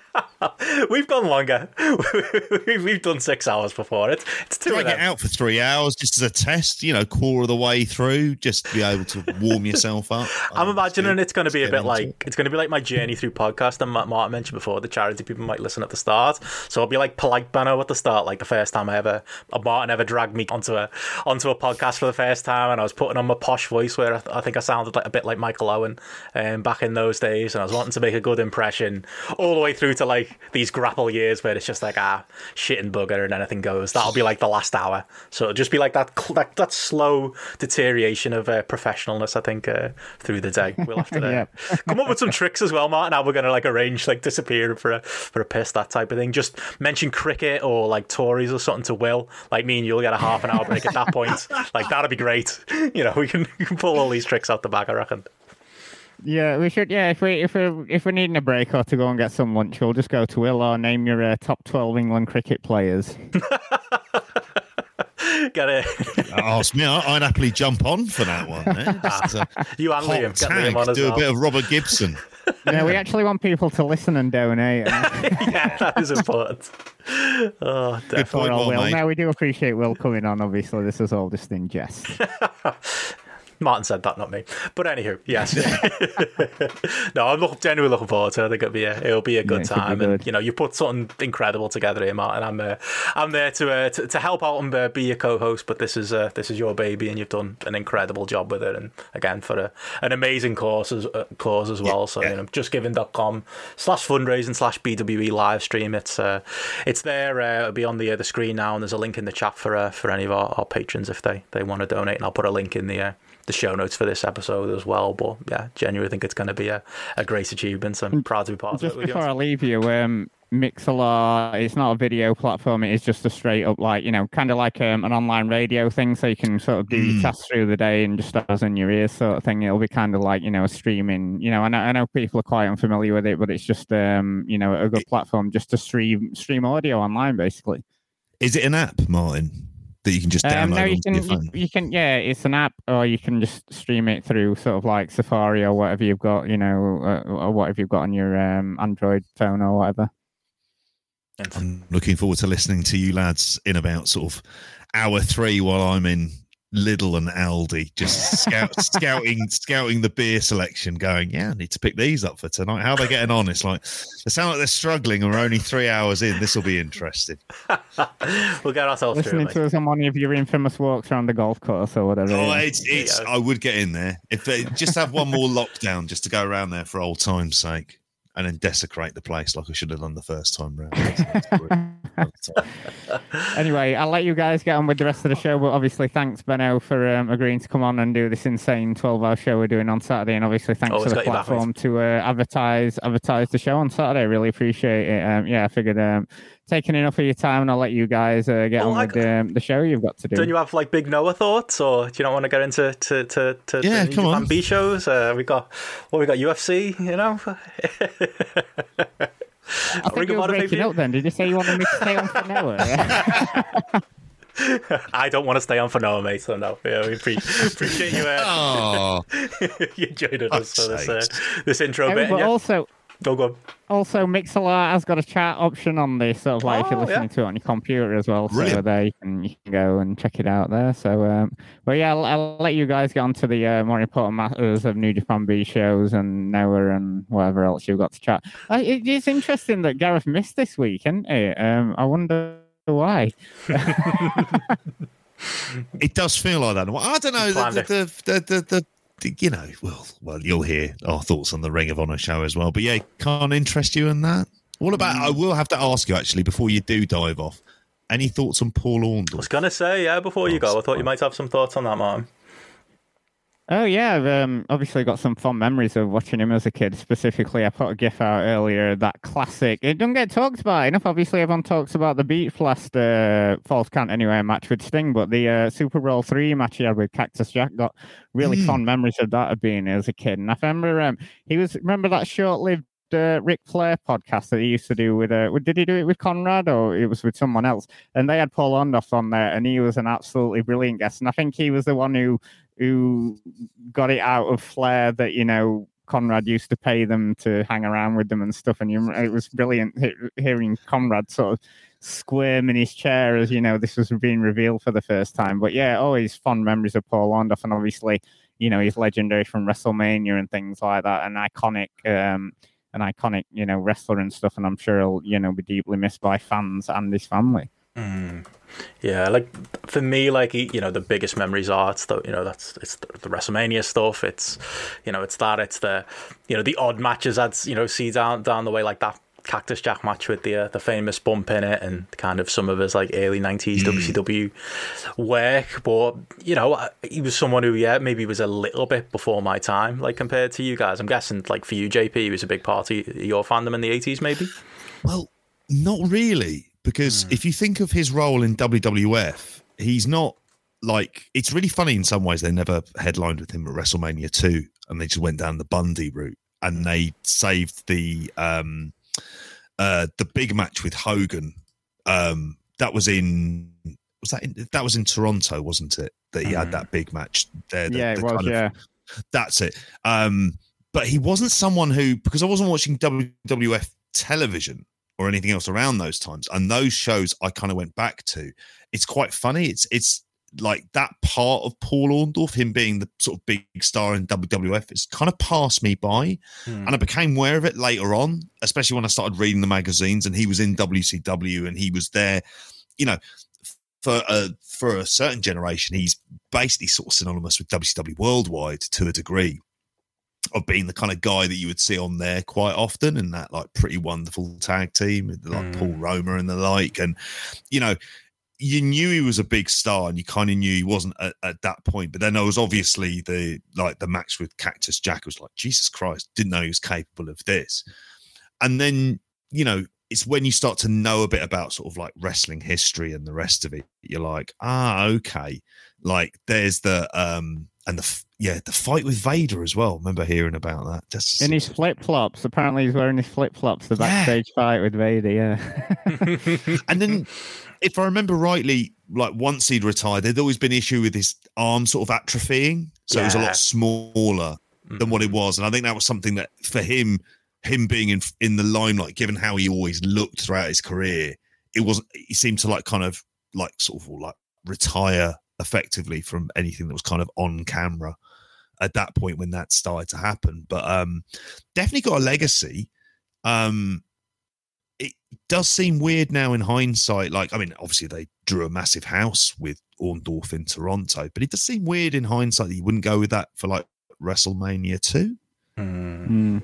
We've gone longer. we've, done six hours before. It's it's two Drag it out for three hours just as a test, you know, quarter of the way through, just to be able to warm yourself up. I'm imagining it's going to be a bit like it's going to be like my journey through podcast and Matt Martin mentioned before the charity people might listen at the start. So I'll be like polite Benno at the start, like the first time I ever Martin ever dragged me onto a onto a podcast for the first time, and I was putting on my posh voice where I, I think I sounded like a bit like Michael Owen um, back in those days, and I was wanting to make a good impression all the way through to like these grapple years where it's just like ah shit and bugger and anything goes. That'll be like the last hour, so it'll just be like that that, that slow deterioration of uh, professionalness. I think uh, through the day we'll have to uh, Yeah. come up with some tricks as well, Martin. How we're going to like arrange like disappear for a for a piss that type of thing. Just mention cricket or like Tories or something to Will. Like me and you'll get a half an hour break at that point. Like that'd be great. You know, we can, we can pull all these tricks out the back. I reckon. Yeah, we should. Yeah, if we if we if we're needing a break or to go and get some lunch, we'll just go to Will or name your uh, top twelve England cricket players. Get it. Ask me, I- I'd happily jump on for that one. eh? Just a You and Liam. Get tag, Liam on as do well. a bit of Robert Gibson. no, we actually want people to listen and donate. yeah, that is important. Oh, Good definitely. point, Or well, Will. mate. No, we do appreciate Will coming on. Obviously, this is all just in jest. Martin said that, not me. But anywho, yes. no, I'm look, genuinely looking forward to it. I think it'll be a, it'll be a good it should be time. And you know, you put something incredible together here, Martin. I'm uh, I'm there to, uh, to to help out and uh, be your co-host. But this is uh, this is your baby, and you've done an incredible job with it. And again, for a, an amazing cause as, uh, cause as well. So yeah. you know, justgiving.com slash fundraising slash BWE live stream. It's uh, it's there. Uh, it'll be on the uh, the screen now, and there's a link in the chat for uh, for any of our, our patrons if they they want to donate. And I'll put a link in the. The show notes for this episode as well, but yeah, genuinely think it's going to be a, a great achievement. So I'm proud to be part of it. with you. before I leave you, um, Mixlr, it's not a video platform. It is just a straight up, like, you know, kind of like um, an online radio thing. So you can sort of do your tasks through the day and just as in your ears sort of thing. It'll be kind of like, you know, a streaming, you know, I know, I know people are quite unfamiliar with it, but it's just, um, you know, a good platform just to stream, stream audio online, basically. Is it an app, Martin, that you can just download Um, no, you can, your you, phone? you can, yeah, it's an app, or you can just stream it through sort of like Safari or whatever you've got, you know, uh, or whatever you've got on your um, Android phone or whatever. I'm looking forward to listening to you lads in about sort of hour three while I'm in Lidl and Aldi, just scout, scouting, scouting the beer selection. Going, yeah, I need to pick these up for tonight. How are they getting on? It's like they sound like they're struggling, and we're only three hours in. This will be interesting. we'll get ourselves. Listening it, to us on one of your infamous walks around the golf course or whatever. Oh, it's, it's. I would get in there if they just have one more lockdown, just to go around there for old time's sake, and then desecrate the place like I should have done the first time round. Anyway, I'll let you guys get on with the rest of the show. But obviously, thanks Benno for um, agreeing to come on and do this insane twelve-hour show we're doing on Saturday. And obviously, thanks Always for the got your back, mate. platform to uh, advertise advertise the show on Saturday. Really appreciate it. Um, yeah, I figured um, taking enough of your time, and I'll let you guys uh, get Oh, on I with got- um, the show you've got to do. Don't you have like big Noah thoughts, or do you not want to get into to to to, Yeah, to come on. B shows? Uh, we got well, we got UFC. You know, I think you were breaking up. Then did you say you wanted me to stay on for Noah? I don't want to stay on for Noah, mate. So no, yeah, we pre- appreciate you. Uh, Oh, you joining us for this uh, this intro Oh, bit. but yeah, also, go go. on. Also, Mixlr has got a chat option on this, sort of like if you're Oh, listening yeah. to it on your computer as well. So there you can, you can go and check it out there. So, um, but yeah, I'll, I'll let you guys get on to the uh, more important matters of New Japan B shows and Noah and whatever else you've got to chat. Uh, it, it's interesting that Gareth missed this week, isn't it? Um, I wonder why. it does feel like that. I don't know. Planned The, the, the, the, the, you know, well, well, you'll hear our thoughts on the Ring of Honor show as well. But yeah, can't interest you in that. What about? Mm. I will have to ask you actually before you do dive off. Any thoughts on Paul Orndorff? I was gonna say yeah. Before you oh, go, I thought you might have some thoughts on that, Martin. Oh yeah, I've um, obviously got some fond memories of watching him as a kid. Specifically, I put a gif out earlier. That classic. It doesn't get talked about enough. Obviously, everyone talks about the Beach Blast uh, Falls Count Anywhere match with Sting, but the uh, SuperBrawl three match he had with Cactus Jack got really Mm. fond memories of that of being as a kid. And I remember um, he was remember that short-lived uh, Ric Flair podcast that he used to do with uh, did he do it with Conrad or it was with someone else? And they had Paul Orndorff on there, and he was an absolutely brilliant guest. And I think he was the one who who got it out of Flair that you know Conrad used to pay them to hang around with them and stuff. And you, it was brilliant hearing Conrad sort of squirm in his chair as you know this was being revealed for the first time. But yeah, always fond memories of Paul Orndorff, and obviously you know he's legendary from WrestleMania and things like that, an iconic. Um, an iconic, you know, wrestler and stuff, and I'm sure he'll, you know, be deeply missed by fans and his family. Mm. Yeah, like for me, like you know, the biggest memories are it's the you know that's it's the, the WrestleMania stuff. It's you know it's that it's the you know the odd matches I'd you know see down down the way like that Cactus Jack match with the uh, the famous bump in it and kind of some of his like early nineties WCW work. But you know he was someone who yeah maybe was a little bit before my time like compared to you guys. I'm guessing like for you JP, he was a big part of your fandom in the eighties maybe. Well, not really, because if you think of his role in WWF, he's not like it's really funny in some ways. They never headlined with him at WrestleMania two, and they just went down the Bundy route, and they saved the um uh the big match with Hogan. Um, that was in was that in, that was in Toronto, wasn't it? That he had that big match there. the- yeah, the it was. kind of- Yeah, that's it. Um, but he wasn't someone who, because I wasn't watching WWF television or anything else around those times, and those shows I kind of went back to. It's quite funny. It's it's like that part of Paul Orndorff, him being the sort of big star in WWF, it's kind of passed me by, and I became aware of it later on, especially when I started reading the magazines, and he was in WCW, and he was there, you know. For a for a certain generation, he's basically sort of synonymous with WCW worldwide to a degree of being the kind of guy that you would see on there quite often and that like pretty wonderful tag team with like Mm. Paul Roma and the like and you know you knew he was a big star and you kind of knew he wasn't at, at that point but then there was obviously the like the match with Cactus Jack was like Jesus Christ didn't know he was capable of this and then you know it's when you start to know a bit about sort of like wrestling history and the rest of it you're like ah okay like there's the um and the yeah the fight with Vader as well remember hearing about that just in his flip flops. Apparently, he's wearing his flip flops. The Yeah. backstage fight with Vader. Yeah. and then if I remember rightly, like once he'd retired, there'd always been issue with his arm sort of atrophying, so it was a lot smaller than what it was, and I think that was something that for him, him being in in the limelight, given how he always looked throughout his career, it wasn't. He seemed to like kind of like sort of like retire effectively from anything that was kind of on camera at that point when that started to happen. But um definitely got a legacy. Um it does seem weird now in hindsight. Like, I mean, obviously they drew a massive house with Orndorff in Toronto, but it does seem weird in hindsight that you wouldn't go with that for like WrestleMania 2. Mm, Hmm.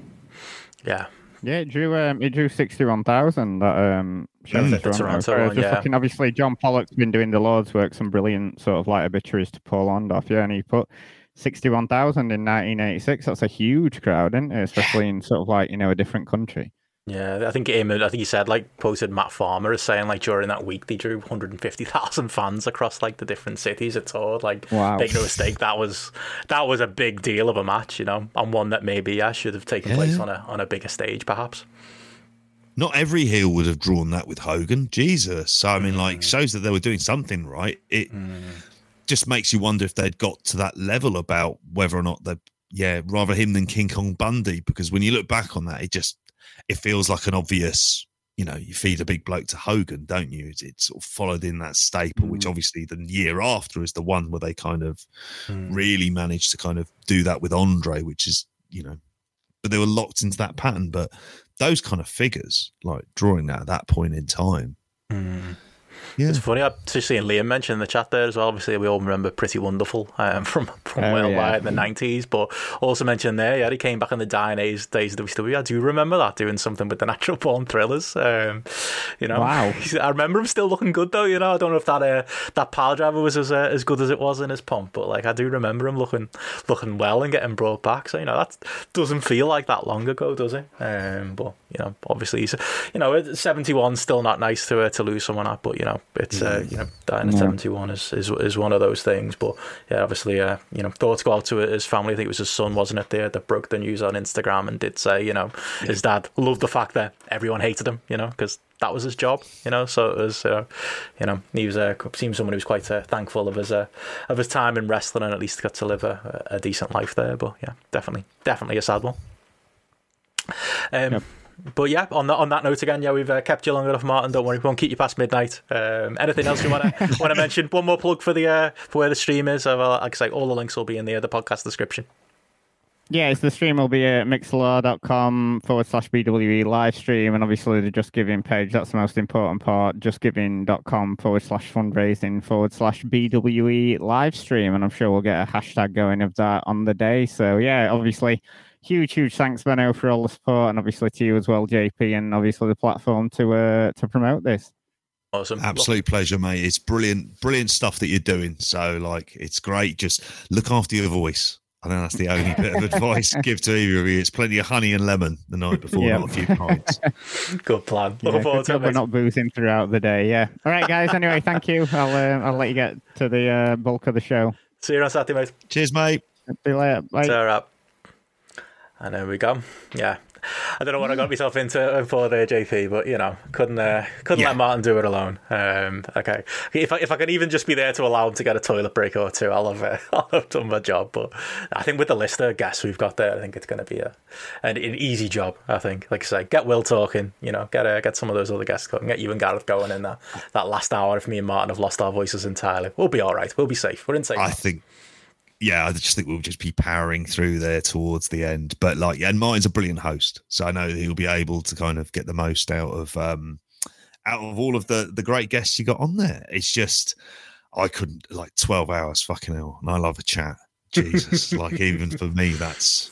yeah. Yeah, it drew um, it drew sixty one thousand that um show Mm. in Toronto. Toronto one, just yeah. looking, obviously John Pollock's been doing the Lord's work, some brilliant sort of like obituaries to Paul Orndorff, yeah, and he put sixty one thousand in nineteen eighty six. That's a huge crowd, isn't it? Especially in sort of like, you know, a different country. Yeah, I think him. I think he said like quoted Matt Farmer as saying like during that week they drew 150,000 fans across like the different cities it toured. Like, Wow. make no mistake, that was that was a big deal of a match, you know, and one that maybe yeah should have taken place Yeah. on a on a bigger stage, perhaps. Not every heel would have drawn that with Hogan. Jesus. So, I mean, like, mm. shows that they were doing something right. It mm. just makes you wonder if they'd got to that level about whether or not they, yeah, rather him than King Kong Bundy. Because when you look back on that, it just, it feels like an obvious, you know, you feed a big bloke to Hogan, don't you? It's, it's sort of followed in that staple, which mm. obviously the year after is the one where they kind of mm. really managed to kind of do that with Andre, which is, you know, but they were locked into that pattern. But those kind of figures, like drawing that at that point in time, mm. Yeah. It's funny, I just seeing Liam mention in the chat there as well. Obviously, we all remember Pretty Wonderful um, from from Oh, Worldwide yeah. in the nineties, but also mentioned there, yeah, he came back in the dying days, days of WCW. I do remember that doing something with the Natural Born Thrillers. Um, you know, Wow. I remember him still looking good though. You know, I don't know if that uh, that pile driver was as uh, as good as it was in his pump, but like I do remember him looking looking well and getting brought back. So you know, that doesn't feel like that long ago, does it? Um, but you know, obviously, he's you know, seventy one still not nice to uh, to lose someone at, but you know, it's uh, you know, dying at Yeah. seventy one is, is is one of those things. But yeah, obviously, uh, you know, thoughts go out to his family. I think it was his son, wasn't it? There that broke the news on Instagram and did say, you know, his dad loved the fact that everyone hated him, you know, because that was his job, you know. So it was, uh, you know, he was uh, seemed someone who was quite uh, thankful of his uh, of his time in wrestling and at least got to live a, a decent life there. But yeah, definitely, definitely a sad one. Um, Yep. But yeah, on that on that note again, yeah, we've uh, kept you long enough, Martin. Don't worry, we won't keep you past midnight. Um, anything else you want to want to mention? One more plug for the uh, for where the stream is. Uh, well, like I say, all the links will be in the the podcast description. Yeah, it's the stream will be at mixlr.com forward slash BWE live stream. And obviously, the Just Giving page, that's the most important part. Justgiving.com forward slash fundraising forward slash BWE live stream. And I'm sure we'll get a hashtag going of that on the day. So, yeah, obviously, huge, huge thanks, Benno, for all the support. And obviously to you as well, JP, and obviously the platform to uh, to promote this. Awesome, Absolute pleasure, mate. It's brilliant, brilliant stuff that you're doing. So, like, it's great. Just look after your voice. I think that's the only bit of advice I give to either of you. It's plenty of honey and lemon the night before, Yeah. not a few pints. Good plan. Yeah, Looking good forward to it. we're not boozing throughout the day. Yeah. All right, guys. Anyway, thank you. I'll uh, I'll let you get to the uh, bulk of the show. See you on Saturday, mate. Cheers, mate. See you later. Bye. Tear up. And there we go. Yeah. I don't know what I got myself into for there, JP, but you know, couldn't uh, couldn't Yeah. let Martin do it alone. Um, okay, if I, if I can even just be there to allow him to get a toilet break or two, I'll have uh, I'll have done my job. But I think with the list of guests we've got there, I think it's going to be a an, an easy job. I think, like I say, get Will talking. You know, get uh, get some of those other guests going. Get you and Gareth going in that that last hour. If me and Martin have lost our voices entirely, we'll be all right. We'll be safe. We're in safe. I think, yeah, I just think we'll just be powering through there towards the end. But like, yeah, and Martin's a brilliant host, so I know that he'll be able to kind of get the most out of um out of all of the the great guests you got on there. It's just I couldn't like twelve hours, fucking hell, and I love a chat. Jesus, like even for me, that's.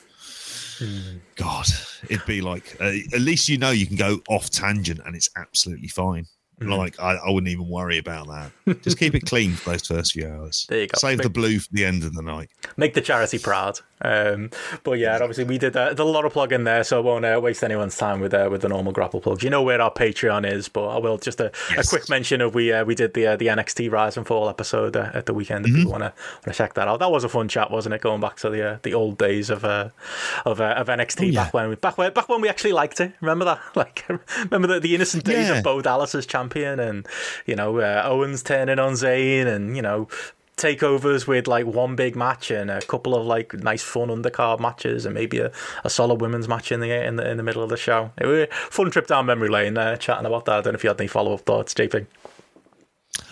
God, it'd be like uh, at least you know you can go off tangent and it's absolutely fine. Like I, I wouldn't even worry about that. Just keep it clean for those first few hours. There you go. Save Big- the blue for the end of the night. make the charity proud. Um, but yeah, obviously we did uh, there's a lot of plug in there, so I won't uh, waste anyone's time with uh, with the normal grapple plugs. You know where our Patreon is, but I will just a, Yes. a quick mention of we uh, we did the uh, the NXT Rise and Fall episode uh, at the weekend. If you want to want to check that out, that was a fun chat, wasn't it? Going back to the uh, the old days of uh, of uh, of NXT yeah. back when we back when back when we actually liked it. Remember that? Like remember the, the innocent days Yeah. of Bo Dallas as champion, and you know uh, Owens turning on Zayn, and you know takeovers with like one big match and a couple of like nice fun undercard matches and maybe a, a solid women's match in the in the in the middle of the show. It was a fun trip down memory lane uh, chatting about that. I don't know if you had any follow up thoughts, JP.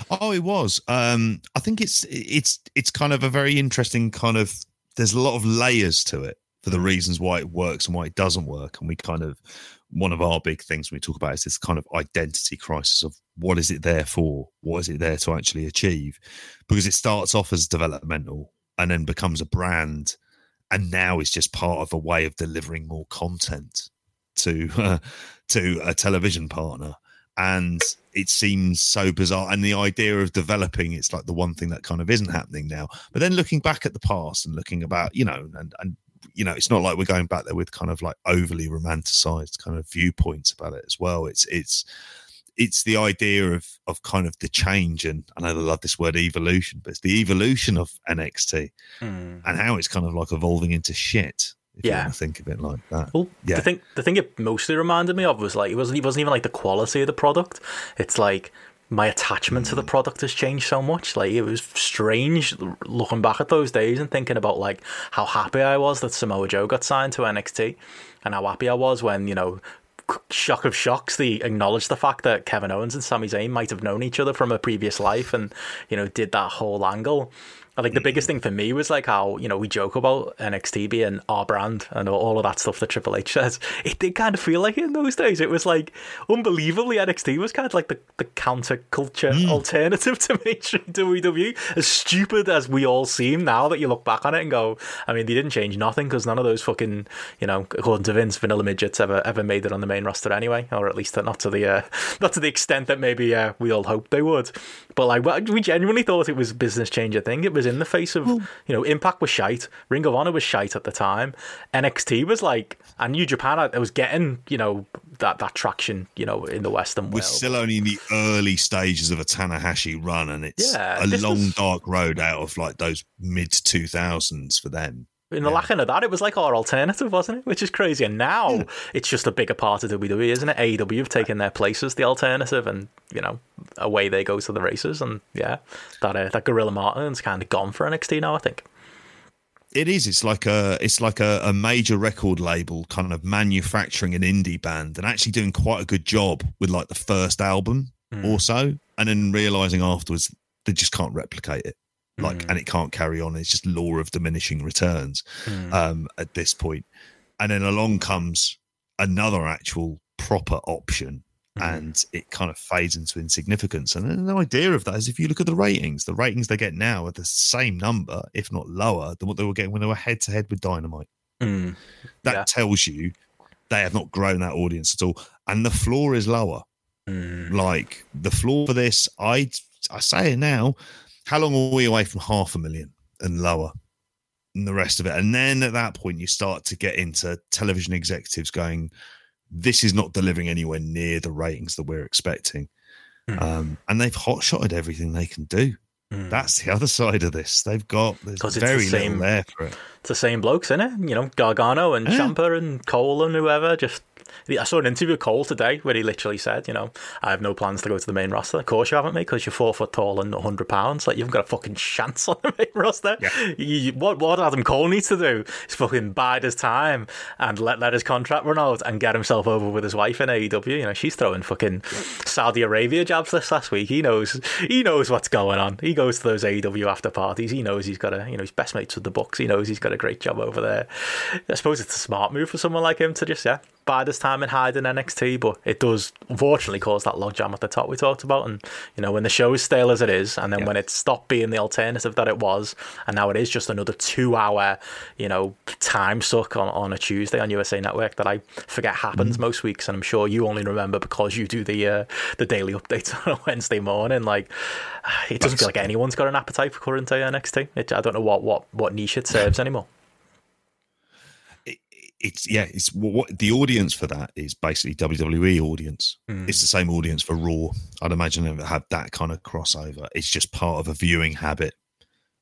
Oh, it was. Um, I think it's it's it's kind of a very interesting kind of. There's a lot of layers to it for the reasons why it works and why it doesn't work, and we kind of one of our big things when we talk about is this kind of identity crisis of what is it there for? What is it there to actually achieve? Because it starts off as developmental and then becomes a brand, and now it's just part of a way of delivering more content to uh, to a television partner and it seems so bizarre and the idea of developing it's like the one thing that kind of isn't happening now but then looking back at the past and looking about you know and and you know it's not like we're going back there with kind of like overly romanticized kind of viewpoints about it as well it's it's it's the idea of of kind of the change and I know they love this word evolution but it's the evolution of NXT hmm. and how it's kind of like evolving into shit if you Yeah. think of it like that Well, Yeah. the thing the thing it mostly reminded me of was like it wasn't it wasn't even like the quality of the product. It's like my attachment to the mm. product has changed so much. Like it was strange looking back at those days and thinking about like how happy I was that Samoa Joe got signed to NXT, and how happy I was when you know. Shock of shocks, they acknowledged the fact that Kevin Owens and Sami Zayn might have known each other from a previous life and, you know, did that whole angle. Like the biggest thing for me was like how you know we joke about NXT being our brand and all of that stuff that Triple H says. It did kind of feel like it in those days. It was like unbelievably NXT was kind of like the, the counterculture alternative to mainstream WWE. As stupid as we all seem now that you look back on it and go, I mean, they didn't change nothing because none of those fucking you know according to Vince vanilla midgets ever ever made it on the main roster anyway, or at least not to the uh, not to the extent that maybe uh, we all hoped they would. But like we genuinely thought it was a business changer thing. It was in the face of you know Impact was shite, Ring of Honor was shite at the time, NXT was like, and New Japan it was getting you know that that traction you know in the Western world. We're world. still only in the early stages of a Tanahashi run, and it's Yeah, a long, was- dark road out of like those mid 2000s for them. In the lacking of that, it was like our alternative, wasn't it? Which is crazy. And now it's just a bigger part of WWE, isn't it? AEW have taken their place as the alternative, and you know, away they go to the races. And yeah, that uh, that Gorilla Martin's kind of gone for NXT now. I think. It is. It's like a. It's like a, a major record label kind of manufacturing an indie band and actually doing quite a good job with like the first album or so, and then realizing afterwards they just can't replicate it. Like, and it can't carry on. It's just law of diminishing returns um, at this point. And then along comes another actual proper option, and it kind of fades into insignificance. And then the idea of that is if you look at the ratings, the ratings they get now are the same number, if not lower, than what they were getting when they were head to head with Dynamite. Mm. That Yeah. tells you they have not grown that audience at all. And the floor is lower. Mm. Like the floor for this, I I say it now. How long are we away from half a million and lower? And the rest of it. And then at that point, you start to get into television executives going, this is not delivering anywhere near the ratings that we're expecting. Hmm. Um, and they've hot shotted everything they can do. Mm. That's the other side of this. They've got there's it's the same- little there for it. It's the same blokes, isn't it? You know, Gargano and Yeah. Ciampa and Cole and whoever. Just I saw an interview with Cole today where he literally said, you know, I have no plans to go to the main roster. Of course you haven't, mate, because you're four foot tall and 100 pounds. Like, you haven't got a fucking chance on the main roster. You, what, what Adam Cole needs to do is fucking bide his time and let, let his contract run out and get himself over with his wife in AEW. You know, she's throwing fucking Saudi Arabia jabs this last week. He knows he knows what's going on. He goes to those AEW after parties. He knows he's got a, you know, he's best mates with the Bucks. He knows he's got a great job over there. I suppose it's a smart move for someone like him to just, yeah, bide his time and hide in NXT, but it does unfortunately cause that logjam at the top we talked about. And you know, when the show is stale as it is, and then when it stopped being the alternative that it was, and now it is just another two-hour, you know, time suck on, on a Tuesday on USA Network that I forget happens most weeks, and I'm sure you only remember because you do the uh, the daily updates on a Wednesday morning. Like, it doesn't feel like anyone's got an appetite for current day NXT. It, I don't know what what what niche it serves anymore. It's yeah, it's what, what the audience for that is basically WWE audience. Hmm. It's the same audience for Raw. I'd imagine it would have that kind of crossover. It's just part of a viewing habit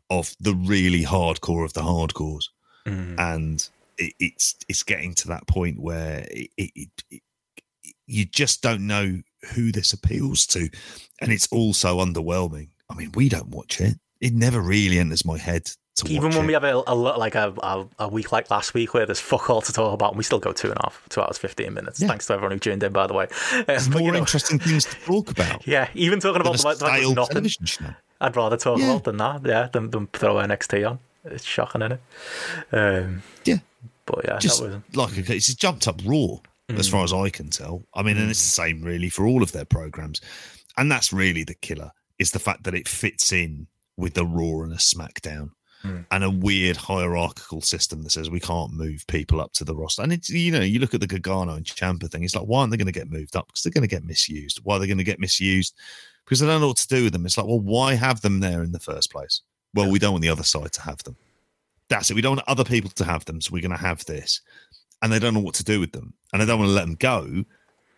of the really hardcore of the hardcores, Hmm. and it, it's it's getting to that point where it, it, it, it you just don't know who this appeals to, and it's also underwhelming. I mean, we don't watch it. It never really enters my head Even when it. we have a, a like a, a, a week like last week where there's fuck all to talk about, and we still go two and a half, two hours fifteen minutes. Yeah. Thanks to everyone who tuned in, by the way. Um, but, more you know, interesting things to talk about. yeah, even talking about the fact that there's stale nothing. I'd rather talk Yeah. about than that. Yeah, than, than throw NXT on. It's shocking, isn't it? Um, Yeah, but yeah, just that was like it's just jumped up raw as far mm. as I can tell. I mean, and it's mm. the same really for all of their programs, and that's really the killer is the fact that it fits in with the Raw and a SmackDown. Hmm. And a weird hierarchical system that says we can't move people up to the roster. And it's, you know, you look at the Gargano and Ciampa thing, it's like, why aren't they going to get moved up? Because they're going to get misused. Why are they going to get misused? Because they don't know what to do with them. It's like, well, why have them there in the first place? Well, we don't want the other side to have them. That's it. We don't want other people to have them, so we're going to have this. And they don't know what to do with them. And they don't want to let them go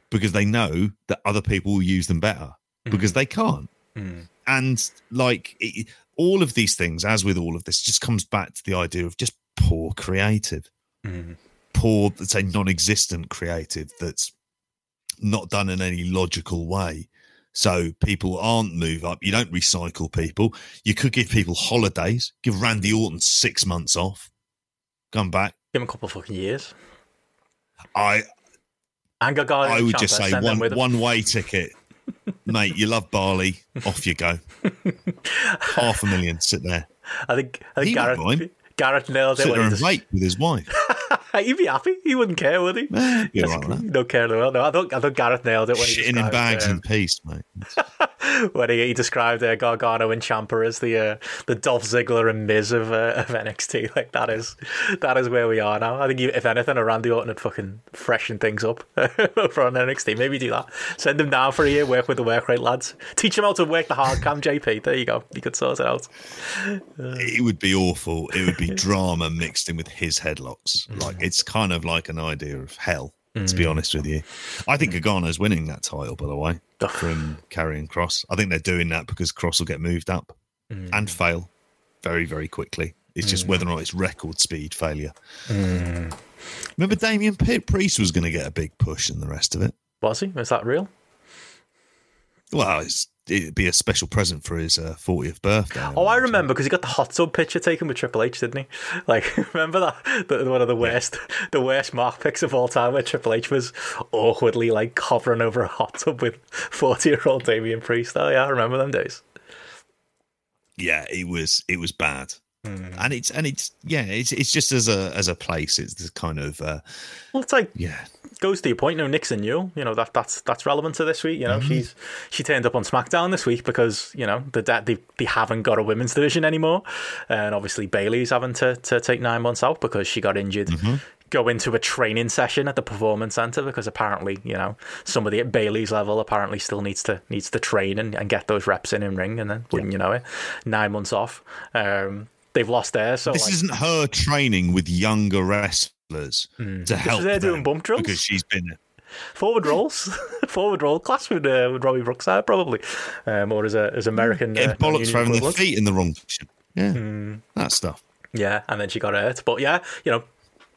because they know that other people will use them better hmm. because they can't. Hmm. And like it, all of these things, as with all of this, just comes back to the idea of just poor creative, mm-hmm. poor, let's say, non existent creative that's not done in any logical way. So people aren't move up. You don't recycle people. You could give people holidays. Give Randy Orton six months off. Come back. give him a couple of fucking years. I And Gargano I would just say one one way ticket, mate. You love Barley. Off you go. Half a million. Sit there. I think I think Gareth. Gareth nailed it. Sit there and vape with his wife. He'd be happy. He wouldn't care, would he? Be Yes, all right with he that. don't care in the world. No, I thought I thought Gareth nailed it when he Shitting in bags um, in peace, mate. when he, he described uh, Gargano and Ciampa as the uh, the Dolph Ziggler and Miz of, uh, of NXT. Like that is that is where we are now. I think if anything, a Randy Orton would fucking freshen things up over on NXT. Maybe do that. Send him down for a year, work with the work rate lads. Teach him how to work the hard cam. JP, there you go. You could sort it out. it would be awful. It would be drama mixed in with his headlocks. Like it's kind of like an idea of hell. To be mm. honest with you, I think mm. Gargano's winning that title. By the way, from Karrion Kross, I think they're doing that because Kross will get moved up mm. and fail very, very quickly. It's just whether or not it's record speed failure. Remember, Damian Pitt Priest was going to get a big push, and the rest of it. Was he? Is that real? Well, it's, it'd be a special present for his uh, 40th birthday. Oh, I remember because he got the hot tub picture taken with Triple H, didn't he? Like, remember that? The, one of the worst, the worst mark pics of all time, where Triple H was awkwardly like hovering over a hot tub with forty-year-old Damian Priest. Oh yeah, I remember them days. yeah it was it was bad Hmm. and it's and it's yeah it's it's just as a as a place it's this kind of uh Well, it's like yeah goes to your point. No, Nixon Newell. You know that that's that's relevant to this week. You know, she's she turned up on SmackDown this week because you know the they they haven't got a women's division anymore, and obviously Bayley's having to to take nine months out because she got injured. Go into a training session at the performance center because apparently you know somebody at Bayley's level apparently still needs to needs to train and, and get those reps in in ring, and then wouldn't you know it, nine months off. Um, they've lost there, so this like, isn't her training with younger wrestlers to help there doing bump drills? because she's been forward rolls, forward roll class with uh, with Robbie Brookside probably, um, or as a as American getting uh, bollocks for having their feet in the wrong position. Yeah. Hmm. that stuff. Yeah, and then she got hurt. But yeah, you know,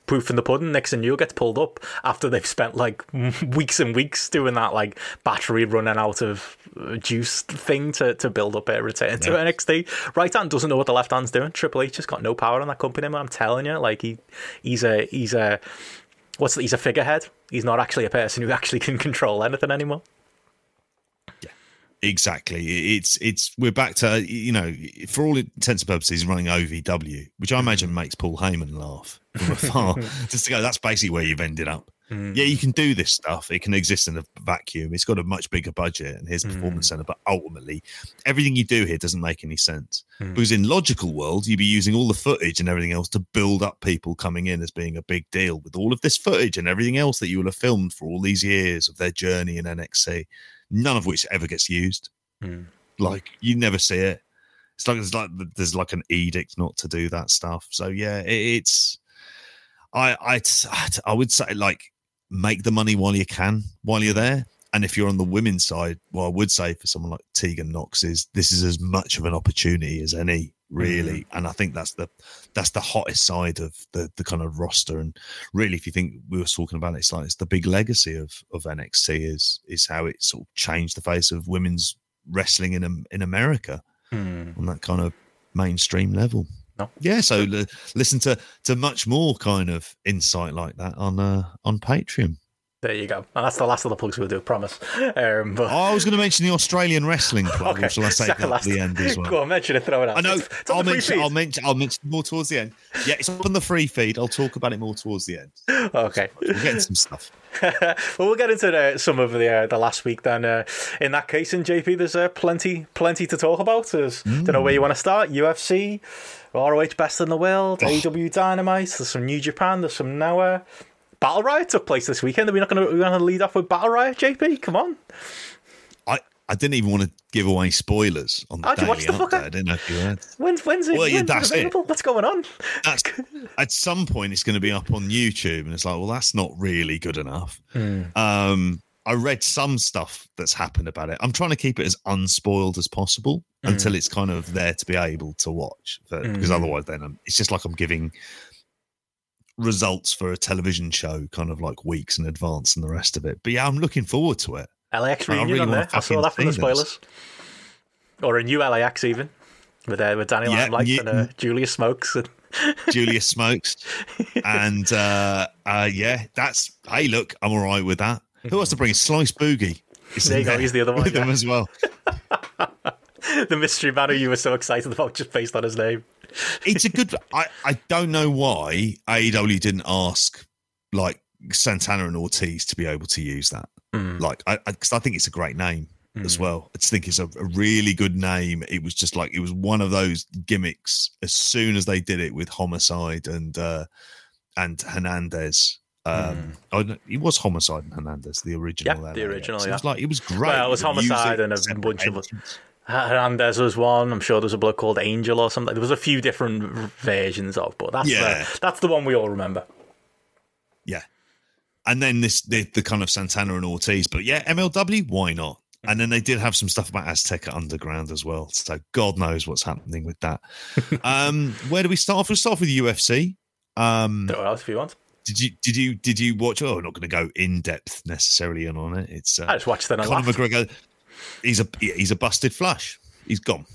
proof in the pudding. Nixon Newell gets pulled up after they've spent like weeks and weeks doing that like battery running out of uh, juice thing to, to build up a return to NXT. Right hand doesn't know what the left hand's doing. Triple H has got no power on that company, man. I'm telling you, like he he's a he's a what's the, he's a figurehead. He's not actually a person who actually can control anything anymore. Exactly. It's it's we're back to you know for all intents and purposes running ovw which i imagine makes paul heyman laugh from afar just to go that's basically where you've ended up. Mm. Yeah you can do this stuff. It can exist in a vacuum. It's got a much bigger budget and here's a performance mm. center but ultimately everything you do here doesn't make any sense. Mm. Because in logical world you'd be using all the footage and everything else to build up people coming in as being a big deal. With all of this footage and everything else that you will have filmed for all these years of their journey in nxt none of which ever gets used. Hmm. Like you never see it. It's like there's like there's like an edict not to do that stuff. So yeah it, it's I, I i would say like make the money while you can while you're there. And if you're on the women's side what i would say for someone like tegan nox is this is as much of an opportunity as any really and i think that's the that's the hottest side of the the kind of roster and really if you think we were talking about it it's like it's the big legacy of of nxt is is how it sort of changed the face of women's wrestling in in america on that kind of mainstream level. No. yeah so l- listen to to much more kind of insight like that on uh on patreon There you go. And that's the last of the plugs we'll do, promise. Um, but oh, i was going to mention the australian wrestling club okay, shall i say that at the end as well Go on, mention it, throw it out. I know, it's, it's I'll, mention. I'll mention. I'll mention more towards the end. Yeah, it's up on the free feed. I'll talk about it more towards the end. Okay. We're getting some stuff. well, we'll get into the, some of the uh, the last week then. Uh, in that case, in JP, there's uh, plenty plenty to talk about. There's, Don't know where you want to start. UFC, ROH Best in the World, AEW Dynamite. There's some New Japan. There's some Noah. Battle Riot took place this weekend. Are we not going to we're going to lead off with Battle Riot, JP? Come on. I I didn't even want to give away spoilers on the How'd daily watch the fucker? I didn't know if you had. When's when's it? Well, yeah, when's that's it? What's going on? That's at some point it's going to be up on YouTube, and it's like, well, that's not really good enough. Um, I read some stuff that's happened about it. I'm trying to keep it as unspoiled as possible until it's kind of there to be able to watch, but, because otherwise, then um it's just like I'm giving results for a television show, kind of like weeks in advance, and the rest of it. But yeah, I'm looking forward to it. LAX reunion really on there. I saw that from the this. spoilers. Or a new LAX even. With uh, with Danny Yeah, Limelight and uh, Julius Smokes. And, Julius Smokes, and uh, uh, yeah, that's hey, look, I'm all right with that. Who wants to bring Slice Boogie? There you go, he's the other one, with them as well. the mystery man who you were so excited about just based on his name. It's a good. I I don't know why AEW didn't ask like Santana and Ortiz to be able to use that. Mm. Like, I because I, think it's a great name as Mm. well. I just think it's a, a really good name. It was just like it was one of those gimmicks. As soon as they did it with Homicide and uh and Hernandez. Um, oh, no, it was Homicide and Hernandez, the original. Mm. Yeah, the original, So It was like it was great. Well, it was Homicide and a bunch of-. Hernandez was one. I'm sure there's a bloke called Angel or something. There was a few different versions of, but that's Yeah. the, that's the one we all remember. Yeah. And then this the, the kind of Santana and Ortiz. But yeah, MLW, why not? And then they did have some stuff about Azteca Underground as well. So God knows what's happening with that. um, where do we start off? We'll start off with UFC. Um, it out if you want. did you did you did you watch? Oh, we're not going to go in depth necessarily on it. It's uh, I uh, just watched and Conor laughed. McGregor. He's a he's a busted flush. He's gone.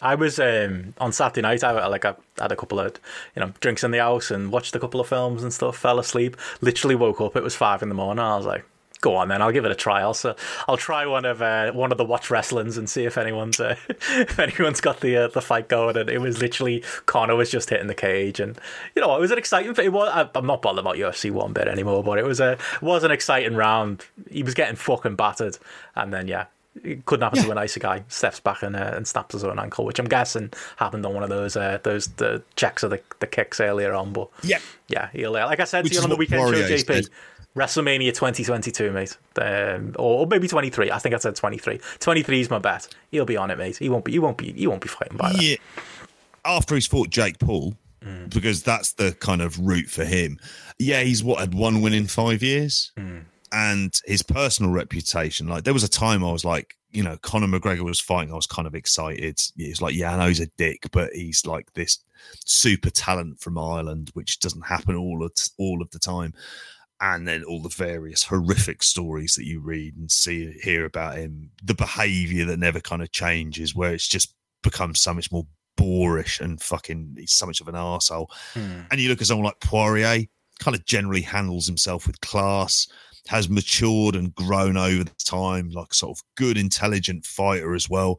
I was um, on Saturday night. I like I had a couple of you know drinks in the house and watched a couple of films and stuff. Fell asleep. Literally woke up. It was five in the morning. I was like, "Go on, then. I'll give it a try." I'll so I'll try one of uh, one of the watch wrestlings and see if anyone's uh, if anyone's got the uh, the fight going. And it was literally Conor was just hitting the cage, and you know it was an exciting. It was. I, I'm not bothered about UFC one bit anymore, but it was a was an exciting round. He was getting fucking battered, and then yeah. It couldn't happen to a nicer guy. Steps back and uh, and snaps his own ankle, which I'm guessing happened on one of those uh, those the checks of the, the kicks earlier on. But Yeah. yeah, he'll uh, like I said Which to you on the weekend show, JP. WrestleMania 2022, mate, um, or, or maybe 23. I think I said 23. 23 is my bet. He'll be on it, mate. He won't be. He won't be. He won't be fighting by that. Yeah. After he's fought Jake Paul, because that's the kind of route for him. Yeah, he's what had one win in five years, and his personal reputation. Like there was a time I was like, you know, Conor McGregor was fighting. I was kind of excited. It's like, yeah, I know he's a dick, but he's like this super talent from Ireland, which doesn't happen all of all of the time. And then all the various horrific stories that you read and see hear about him, the behavior that never kind of changes, where it's just becomes so much more boorish and fucking he's so much of an arsehole. Hmm. And you look at someone like Poirier, kind of generally handles himself with class, has matured and grown over the time, like sort of good, intelligent fighter as well.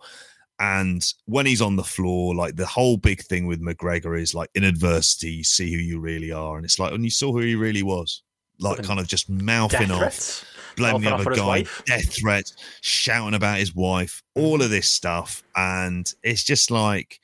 And when he's on the floor, like the whole big thing with McGregor is like in adversity, you see who you really are. And it's like when you saw who he really was, like kind of just mouthing off threats. blaming the Mouthing other guy, death threats, shouting about his wife, all of this stuff, and it's just like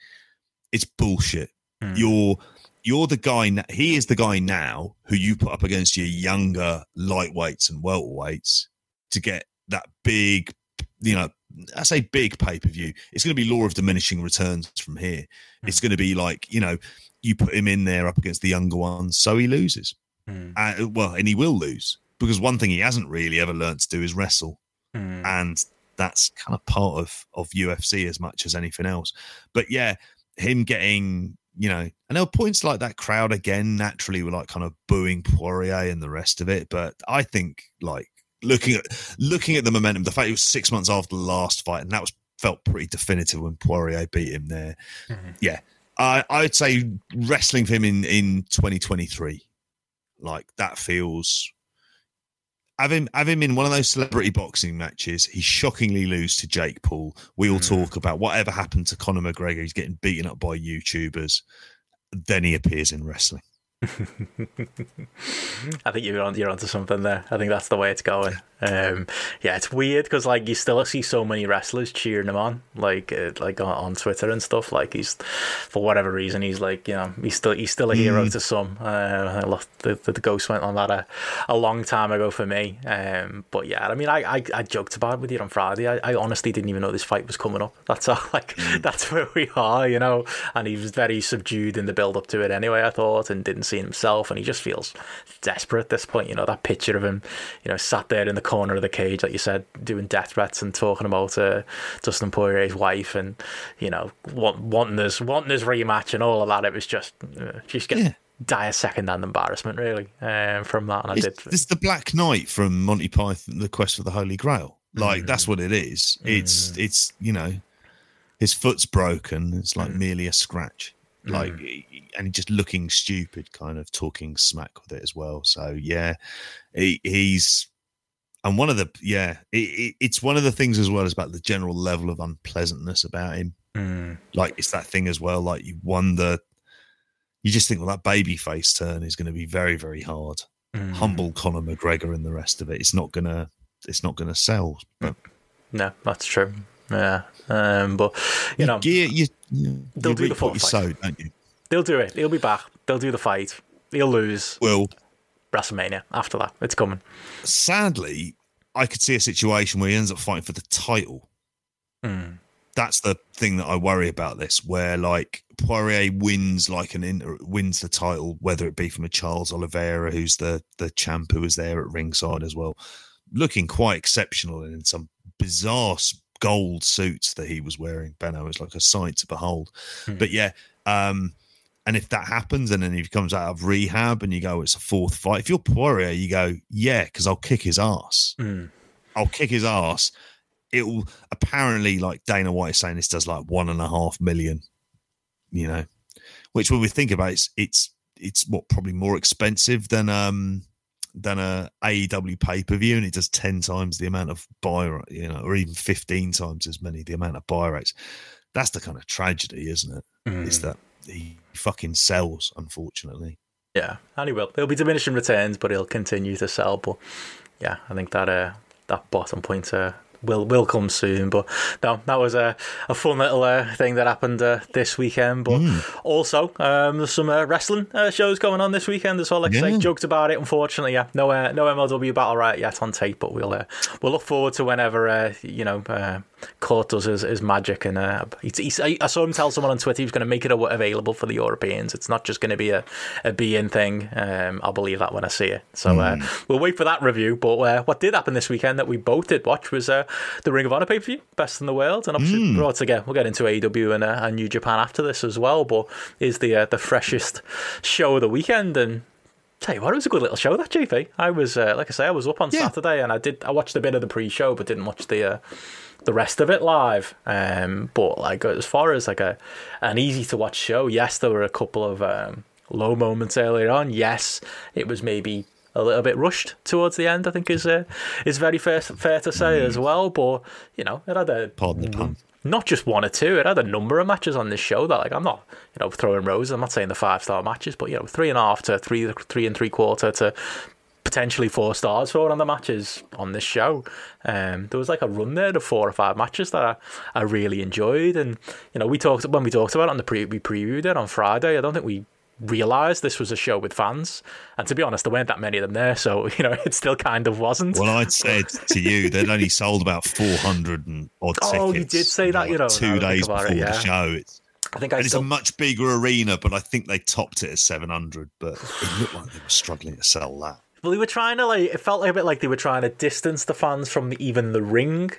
it's bullshit. Mm. You're you're the guy. He is the guy now who you put up against your younger lightweights and welterweights to get that big, you know. I say big pay per view. It's going to be law of diminishing returns from here. It's going to be like you know, you put him in there up against the younger ones, so he loses. Mm. Uh, well, and he will lose because one thing he hasn't really ever learned to do is wrestle, Mm. and that's kind of part of of UFC as much as anything else. But yeah, him getting you know, and there were points like that crowd again naturally were like kind of booing Poirier and the rest of it. But I think like looking at looking at the momentum, the fact it was six months after the last fight, and that was felt pretty definitive when Poirier beat him there. Mhm. Yeah, I I'd say wrestling for him in in 2023, like that feels. Have him, have him in one of those celebrity boxing matches. He shockingly lose to Jake Paul. We all Mm. talk about whatever happened to Conor McGregor. He's getting beaten up by YouTubers. Then he appears in wrestling. I think you're on you're onto something there. I think that's the way it's going. Um, yeah, it's weird because like you still see so many wrestlers cheering him on, like uh, like on, on Twitter and stuff. Like he's for whatever reason he's like you know he's still he's still a hero to some. Uh, I love the, the the ghost went on that a, a long time ago for me. Um, but yeah, I mean I, I, I joked about it with you on Friday. I, I honestly didn't even know this fight was coming up. That's all like that's where we are, you know. And he was very subdued in the build up to it anyway. I thought and didn't see himself, and he just feels desperate at this point. You know that picture of him, you know, sat there in the corner of the cage, like you said, doing death threats and talking about uh, Dustin Poirier's wife, and you know, want, wanting this, wanting this rematch and all of that. It was just, uh, just get Yeah. dire second-hand embarrassment, really, um, from that. And I It's, did. it's the Black Knight from Monty Python, The Quest for the Holy Grail. Like Mm. that's what it is. It's it's you know, his foot's broken. It's like Mm. merely a scratch. Like and just looking stupid, kind of talking smack with it as well. So yeah, he, he's and one of the yeah, it, it, it's one of the things as well as about the general level of unpleasantness about him. Mm, Like it's that thing as well. Like you wonder you just think, well, that baby face turn is going to be very, very hard. Mm. Humble Conor McGregor and the rest of it. It's not gonna. It's not gonna sell. But No, that's true. Yeah, um, but you know you, you, you, They'll you do the fight. don't you? they'll do it. He'll be back. They'll do the fight. He'll lose Well, WrestleMania after that. It's coming. sadly, I could see a situation where he ends up fighting for the title. Mm. That's the thing that I worry about this, where like Poirier wins like an in, wins the title, whether it be from a Charles Oliveira, who's the the champ who was there at ringside as well, looking quite exceptional and in some bizarre gold suits that he was wearing. Benno is like a sight to behold. Hmm. But yeah, um, and if that happens, and then he comes out of rehab, and you go, it's a fourth fight. If you're Poirier, you go, yeah, because I'll kick his ass. Mm. I'll kick his ass. It will apparently, like Dana White is saying, this does like one and a half million. You know, which when we think about it, it's it's it's what probably more expensive than um than a AEW pay per view, and it does ten times the amount of buy, you know, or even fifteen times as many the amount of buy rates. That's the kind of tragedy, isn't it? Is Mm. that he fucking sells, unfortunately. Yeah, and he will. There'll be diminishing returns, but he'll continue to sell. But yeah, I think that uh, that bottom point uh, will will come soon. But no, that was a, a fun little uh, thing that happened uh, this weekend. But also, um, there's some uh, wrestling uh, shows going on this weekend as well. Like I say, joked about it. Unfortunately, yeah, no uh, no MLW Battle Riot yet on tape, but we'll uh, we'll look forward to whenever uh, you know. Court does his, his magic, and uh, he's, he's, I I saw him tell someone on Twitter he was going to make it a- available for the Europeans. It's not just going to be a, a beIN thing. Um, I'll believe that when I see it. So uh, we'll wait for that review. But uh, what did happen this weekend that we both did watch was uh, the Ring of Honor pay-per-view, best in the world, and obviously we'll, get, we'll get into AEW and, uh, and New Japan after this as well. But is the uh, the freshest show of the weekend and. Tell you what, it was a good little show that JP. I was, uh, like I say, I was up on Yeah. Saturday and I did. I watched a bit of the pre-show, but didn't watch the uh, the rest of it live. Um, but like as far as like a an easy to watch show, yes, there were a couple of um, low moments earlier on. Yes, it was maybe a little bit rushed towards the end. I think is uh, is very fair fair to say as well. But you know, it had a Pardon the pun. not just one or two. It had a number of matches on this show that, like, I'm not, you know, throwing roses. I'm not saying the five star matches, but you know, three and a half to three, three and three quarter to potentially four stars for one of the matches on this show. Um, there was like a run there of four or five matches that I, I really enjoyed, and you know, we talked when we talked about it on the pre, we previewed it on Friday. I don't think we realized this was a show with fans, and to be honest, there weren't that many of them there, so you know, it still kind of wasn't. Well, I'd said to you they'd only sold about four hundred and odd tickets. Oh, you did say that, you know, now two days before it, the show. It's, I think I and it's a much bigger arena, but I think they topped it at seven hundred. But it looked like they were struggling to sell that. Well, they were trying to like. It felt like a bit like they were trying to distance the fans from the, even the ring,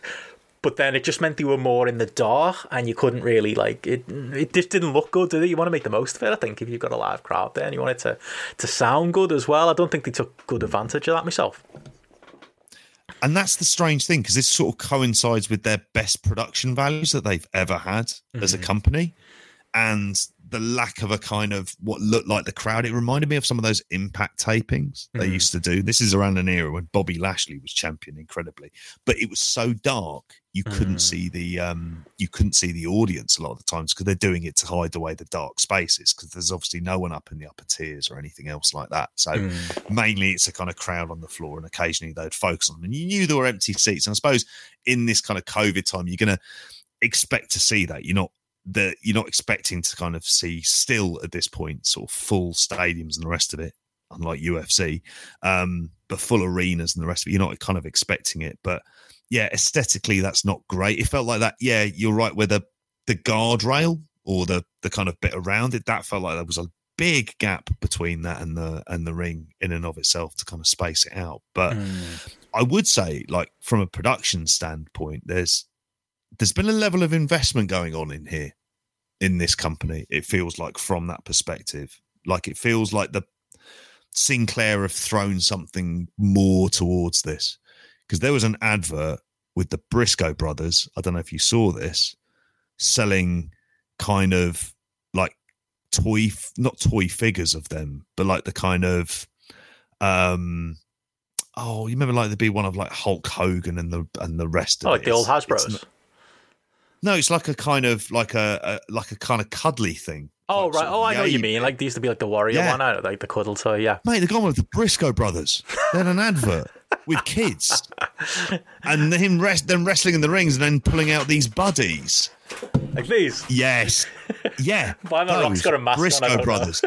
but then it just meant they were more in the dark, and you couldn't really like it. It just didn't look good, did it? You want to make the most of it. I think if you've got a live crowd there and you want it to to sound good as well. I don't think they took good advantage of that myself. And that's the strange thing because this sort of coincides with their best production values that they've ever had as Mm-hmm. a company. And the lack of a kind of what looked like the crowd. It reminded me of some of those impact tapings they Mhm. used to do. This is around an era when Bobby Lashley was champion incredibly, but it was so dark you couldn't Mm. see the um you couldn't see the audience a lot of the times because they're doing it to hide away the dark spaces because there's obviously no one up in the upper tiers or anything else like that. So Mm. mainly it's a kind of crowd on the floor and occasionally they'd focus on them. And you knew there were empty seats. And I suppose in this kind of COVID time, you're going to expect to see that. You're not the you're not expecting to kind of see still at this point sort of full stadiums and the rest of it, unlike UFC, um, but full arenas and the rest of it. You're not kind of expecting it, but yeah, aesthetically that's not great. It felt like that. Yeah, you're right. Where the the guardrail or the the kind of bit around it, that felt like there was a big gap between that and the and the ring in and of itself to kind of space it out. But Mm. I would say, like from a production standpoint, there's there's been a level of investment going on in here in this company. It feels like from that perspective, like it feels like the Sinclair have thrown something more towards this because there was an advert with the Briscoe brothers. I don't know if you saw this selling kind of like toy, not toy figures of them, but like the kind of um oh, you remember like there'd be one of like Hulk Hogan and the and the rest of Oh, it. like the old It's- it's Hasbro's. not- no, it's like a kind of like a, a like a kind of cuddly thing Oh Like, right. Oh, I know what you mean. Like they used to be like the warrior Yeah. one, I like the cuddle toy. Yeah. Mate, they're gone with the Briscoe brothers. Then an advert with kids, and him rest, them wrestling in the rings, and then pulling out these buddies. Like these. Yes, yeah. Why The Rock's got a mask on? Briscoe don't brothers,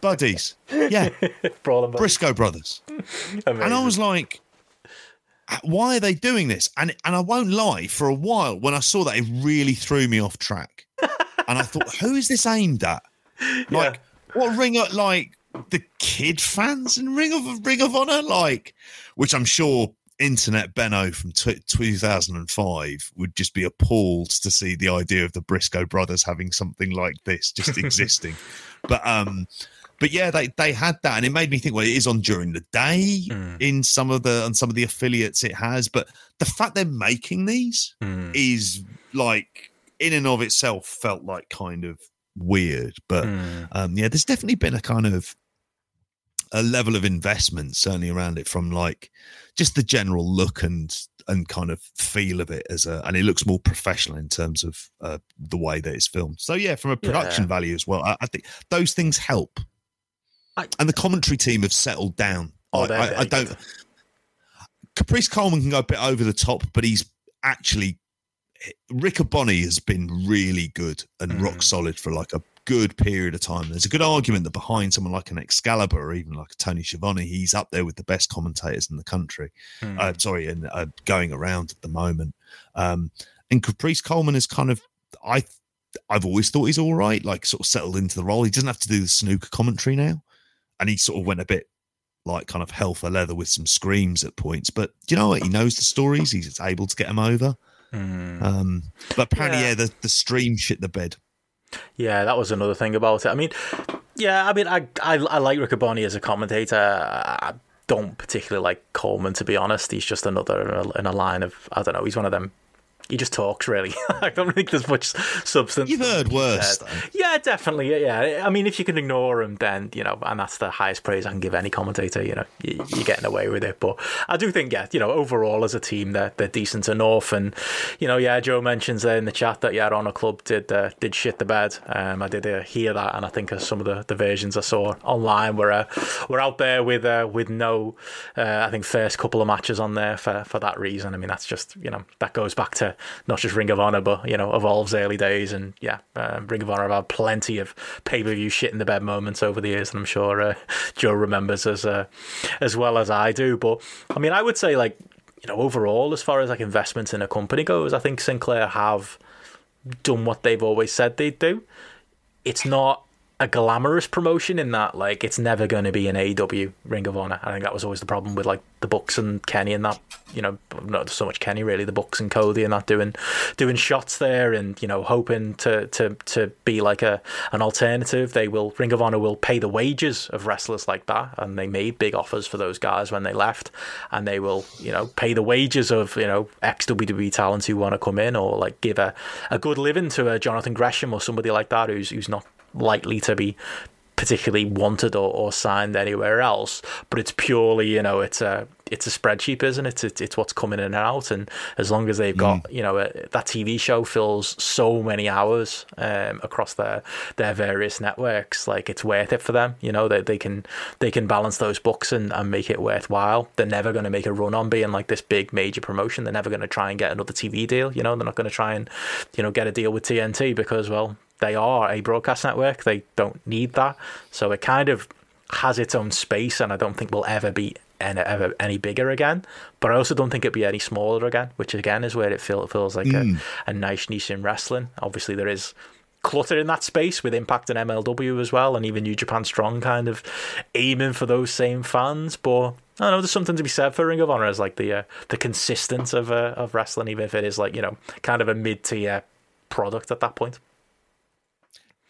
buddies. Yeah, Briscoe brothers. And I was like, why are they doing this? And and I won't lie, for a while when I saw that, it really threw me off track. and I thought, who is this aimed at? Like, what ring of like the kid fans and Ring of Ring of Honor? Like, which I'm sure internet Benno from t- 2005 would just be appalled to see the idea of the Briscoe brothers having something like this just existing. but um but yeah, they they had that, and it made me think. Well, it is on during the day Mm. in some of the on some of the affiliates it has, but the fact they're making these Mm. is like in and of itself felt like kind of weird. But Mm. um, yeah, there's definitely been a kind of a level of investment certainly around it from like just the general look and and kind of feel of it as a and it looks more professional in terms of uh, the way that it's filmed so yeah from a production Yeah. value as well I, I think those things help I- and the commentary team have settled down Oh, they're I, I don't caprice coleman can go a bit over the top but he's actually Rick Bonnie has been really good and Mm. rock solid for like a good period of time. There's a good argument that behind someone like an Excalibur or even like a Tony Schiavone, he's up there with the best commentators in the country. Mm. Uh, sorry, and uh, going around at the moment. Um, and Caprice Coleman is kind of I. I've always thought he's all right, like sort of settled into the role. He doesn't have to do the snooker commentary now, and he sort of went a bit like kind of hell for leather with some screams at points. But you know what? He knows the stories. He's able to get them over. Mm. Um, but apparently, Yeah. yeah, the, the stream shit the bed. Yeah, that was another thing about it. I mean, yeah, I mean, I I, I like Riccoboni as a commentator. I don't particularly like Coleman, to be honest. He's just another in a line of I don't know. He's one of them. He just talks really. I don't think there's much substance. You've heard worse. Yeah, definitely. Yeah, I mean, if you can ignore him, then you know, and that's the highest praise I can give any commentator. You know, you, you're getting away with it. But I do think, yeah, you know, overall as a team, they're they're decent enough. And you know, yeah, Joe mentions there in the chat that yeah, Honor Club did uh, did shit the bed. Um, I did uh, hear that, and I think uh, some of the, the versions I saw online were uh, were out there with uh, with no, uh, I think first couple of matches on there for for that reason. I mean, that's just you know that goes back to not just Ring of Honor, but you know Evolve's early days, and yeah, uh, Ring of Honor have had plenty of pay per view shit in the bed moments over the years, and I'm sure uh, Joe remembers as uh, as well as I do. But I mean, I would say like you know overall, as far as like investments in a company goes, I think Sinclair have done what they've always said they'd do. It's not a glamorous promotion in that like it's never going to be an AEW Ring of Honor. I think that was always the problem with like the Bucks and Kenny and that. You know, not so much Kenny really, the Bucks and Cody and that doing doing shots there and you know hoping to to to be like a an alternative. They will Ring of Honor will pay the wages of wrestlers like that, and they made big offers for those guys when they left, and they will you know pay the wages of you know ex WWE talents who want to come in or like give a a good living to a Jonathan Gresham or somebody like that who's who's not likely to be particularly wanted or, or signed anywhere else but it's purely you know it's a it's a spreadsheet isn't it it's, it's what's coming in and out. And as long as they've got you know a, that tv show fills so many hours um, across their their various networks like it's worth it for them. You know they, they can they can balance those books and, and make it worthwhile. They're never going to make a run on being like this big major promotion. They're never going to try and get another tv deal. You know they're not going to try and you know get a deal with tnt because well they are a broadcast network. They don't need that. So it kind of has its own space, and I don't think will ever be any, ever any bigger again. But I also don't think it'd be any smaller again, which again is where it feel, feels like a, a nice niche in wrestling. Obviously, there is clutter in that space with Impact and MLW as well, and even New Japan Strong kind of aiming for those same fans. But I don't know. There's something to be said for Ring of Honor as like the uh, the consistence of uh, of wrestling, even if it is like you know kind of a mid tier product at that point.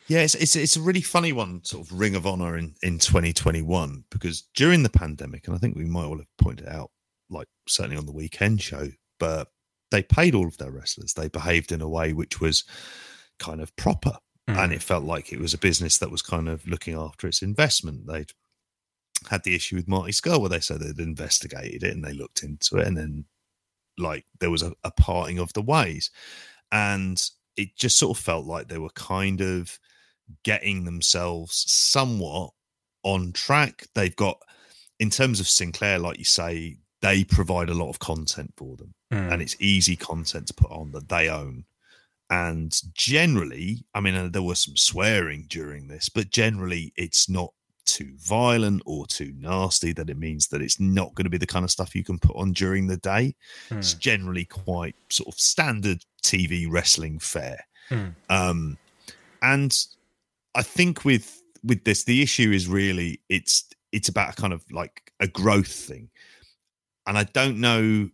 Yeah, it's, it's it's a really funny one, sort of Ring of Honor in in 2021 because during the pandemic, and I think we might all have pointed out, like certainly on the weekend show, but they paid all of their wrestlers. They behaved in a way which was kind of proper, hmm. and it felt like it was a business that was kind of looking after its investment. They'd had the issue with Marty Scurll where they said they'd investigated it and they looked into it, and then like there was a, a parting of the ways, and it just sort of felt like they were kind of getting themselves somewhat on track. They've got, in terms of Sinclair, like you say, they provide a lot of content for them, Mm. and it's easy content to put on that they own. And generally, I mean, there was some swearing during this, but generally, it's not too violent or too nasty that it means that it's not going to be the kind of stuff you can put on during the day. It's generally quite sort of standard TV wrestling fare. Hmm. Um, and I think with with this, the issue is really it's it's about a kind of like a growth thing, and I don't know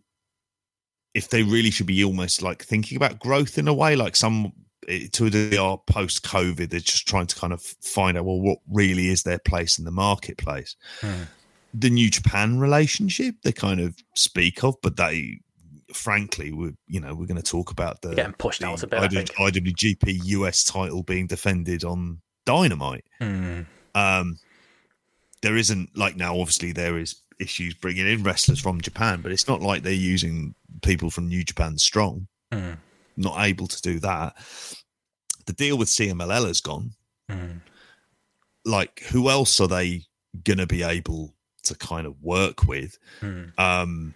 if they really should be almost like thinking about growth in a way, like some eh, to the are post COVID, they're just trying to kind of find out well what really is their place in the marketplace. Hmm. The New Japan relationship they kind of speak of, but they frankly we you know we're going to talk about the Getting pushed the out a bit, I. IWGP US title being defended on Dynamite. Mm. Um, there isn't like now. Obviously, there is issues bringing in wrestlers from Japan, but it's not like they're using people from New Japan Strong. Mm. Not able to do that. The deal with CMLL has gone. Mm. Like, who else are they going to be able to kind of work with? Mm. Um,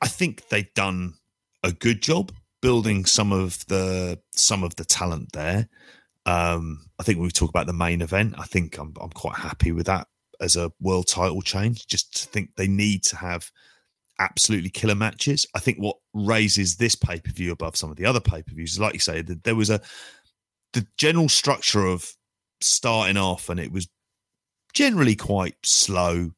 I think they've done a good job building some of the some of the talent there. Um, I think when we talk about the main event, I think I'm I'm quite happy with that as a world title change. Just to think they need to have absolutely killer matches. I think what raises this pay per view above some of the other pay per views is, like you say, that there was a the general structure of starting off, and it was generally quite slow.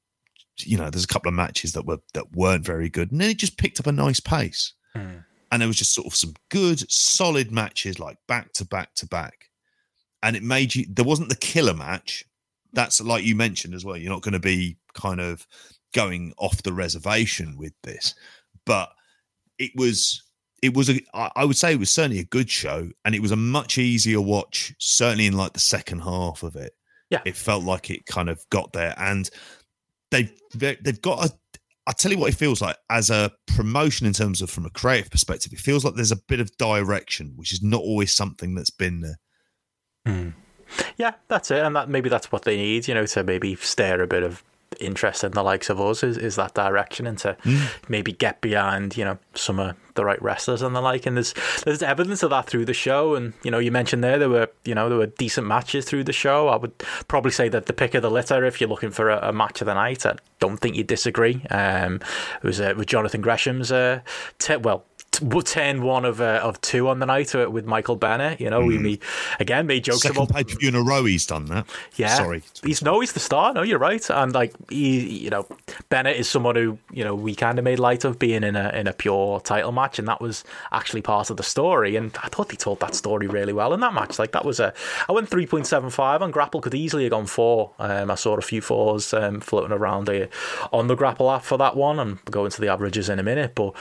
You know, there's a couple of matches that were that weren't very good, and then it just picked up a nice pace Mm. and there was just sort of some good solid matches like back to back to back and it made you there wasn't the killer match that's like you mentioned as well you're not going to be kind of going off the reservation with this but it was it was a I I would say it was certainly a good show and it was a much easier watch certainly in like the second half of it Yeah. it felt like it kind of got there and they've they- they've got a I'll tell you what it feels like as a promotion in terms of from a creative perspective. It feels like there's a bit of direction, which is not always something that's been there. Yeah, that's it, and that maybe that's what they need, you know, to maybe stir a bit of interest in the likes of us is, is that direction and to maybe get behind, you know, some of the right wrestlers and the like. And there's there's evidence of that through the show. And you know, you mentioned there there were you know there were decent matches through the show. I would probably say that the pick of the litter if you're looking for a, a match of the night. I don't think you disagree. Um, it was uh, with Jonathan Gresham's uh, te- well t- turn one of uh, of two on the night uh, with Michael Bennett. You know, we, we again made jokes Second about pay per view in a row, he's done that. yeah. sorry. He's no, he's the star. No, you're right. And like he, you know, Bennett is someone who you know we kind of made light of being in a in a pure title match, and that was actually part of the story. And I thought he told that story really well in that match. Like that was a, I went three point seven five on Grapple. Could easily have gone four. Um, I saw a few fours um, floating around uh, on the Grapple app for that one, and we'll go into the averages in a minute, but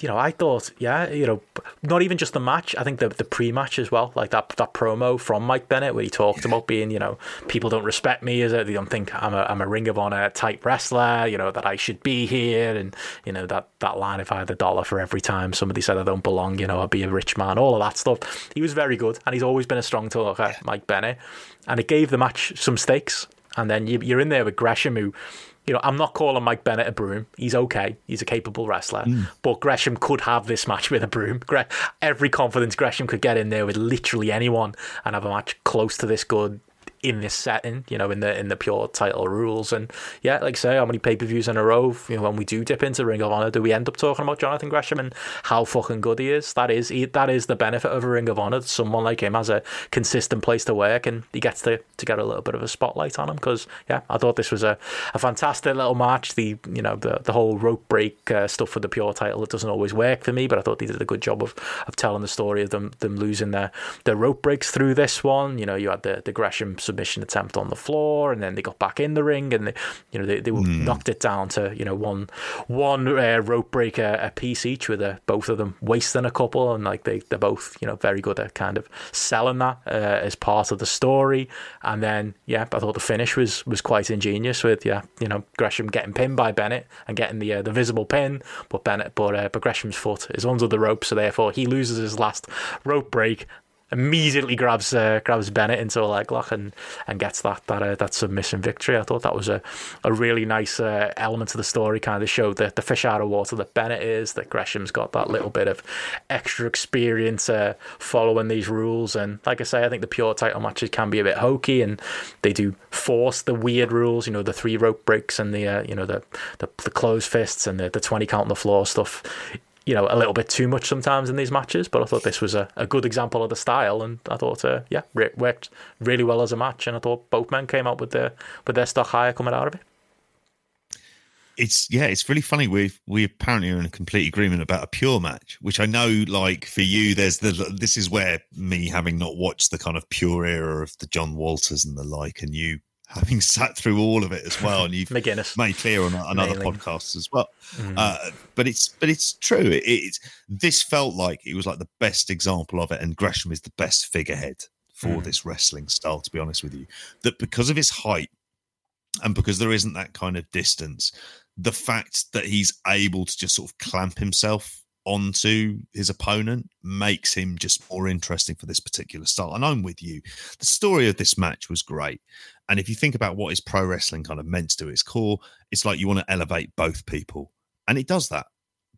you know, I thought, yeah, you know, not even just the match. I think the the pre-match as well, like that that promo from Mike Bennett where he talked about being, you know, people don't respect me as a, they don't think I'm a I'm a Ring of Honor type wrestler, you know, that I should be here, and you know that that line if I had a dollar for every time somebody said I don't belong, you know, I'd be a rich man, all of that stuff. He was very good, and he's always been a strong talker, Mike Bennett, and it gave the match some stakes. And then you, you're in there with Gresham, who you know, I'm not calling Mike Bennett a broom. He's okay. He's a capable wrestler. Mm. But Gresham could have this match with a broom. Gre- every confidence Gresham could get in there with literally anyone and have a match close to this good in this setting, you know, in the in the pure title rules. And yeah, like say, how many pay per views in a row, you know, when we do dip into Ring of Honor, do we end up talking about Jonathan Gresham and how fucking good he is? That is he, that is the benefit of a Ring of Honor. Someone like him has a consistent place to work and he gets to, to get a little bit of a spotlight on him because yeah, I thought this was a, a fantastic little match. The you know the the whole rope break uh, stuff for the pure title it doesn't always work for me, but I thought they did a good job of, of telling the story of them them losing their their rope breaks through this one. You know, you had the, the Gresham submission attempt on the floor, and then they got back in the ring, and they, you know they, they knocked it down to you know one one uh, rope break a, a piece each, with uh, both of them wasting a couple, and like they they're both you know very good at kind of selling that uh, as part of the story. And then yeah, I thought the finish was was quite ingenious with yeah you know Gresham getting pinned by Bennett and getting the uh, the visible pin, but Bennett but uh, but Gresham's foot is under the rope, so therefore he loses his last rope break immediately grabs uh, grabs Bennett into a leg lock and, and gets that that uh, that submission victory. I thought that was a, a really nice uh, element to the story. Kind of showed the, the fish out of water that Bennett is. That Gresham's got that little bit of extra experience uh, following these rules. And like I say, I think the pure title matches can be a bit hokey, and they do force the weird rules. You know, the three rope breaks and the uh, you know the, the the closed fists and the the twenty count on the floor stuff you know, a little bit too much sometimes in these matches, but I thought this was a, a good example of the style, and I thought, uh, yeah, it worked really well as a match, and I thought both men came out with their with their stock higher coming out of it. It's yeah, it's really funny. We we apparently are in a complete agreement about a pure match, which I know, like for you, there's the this is where me having not watched the kind of pure era of the John Walters and the like, and you having sat through all of it as well, and you've McGuinness. made clear on, on other podcasts as well. Mm. Uh, but it's but it's true. It, it's this felt like it was like the best example of it, and Gresham is the best figurehead for mm. this wrestling style. To be honest with you, that because of his height and because there isn't that kind of distance, the fact that he's able to just sort of clamp himself onto his opponent makes him just more interesting for this particular style. And I'm with you. The story of this match was great. And if you think about what is pro wrestling kind of meant to its core, it's like you want to elevate both people. And it does that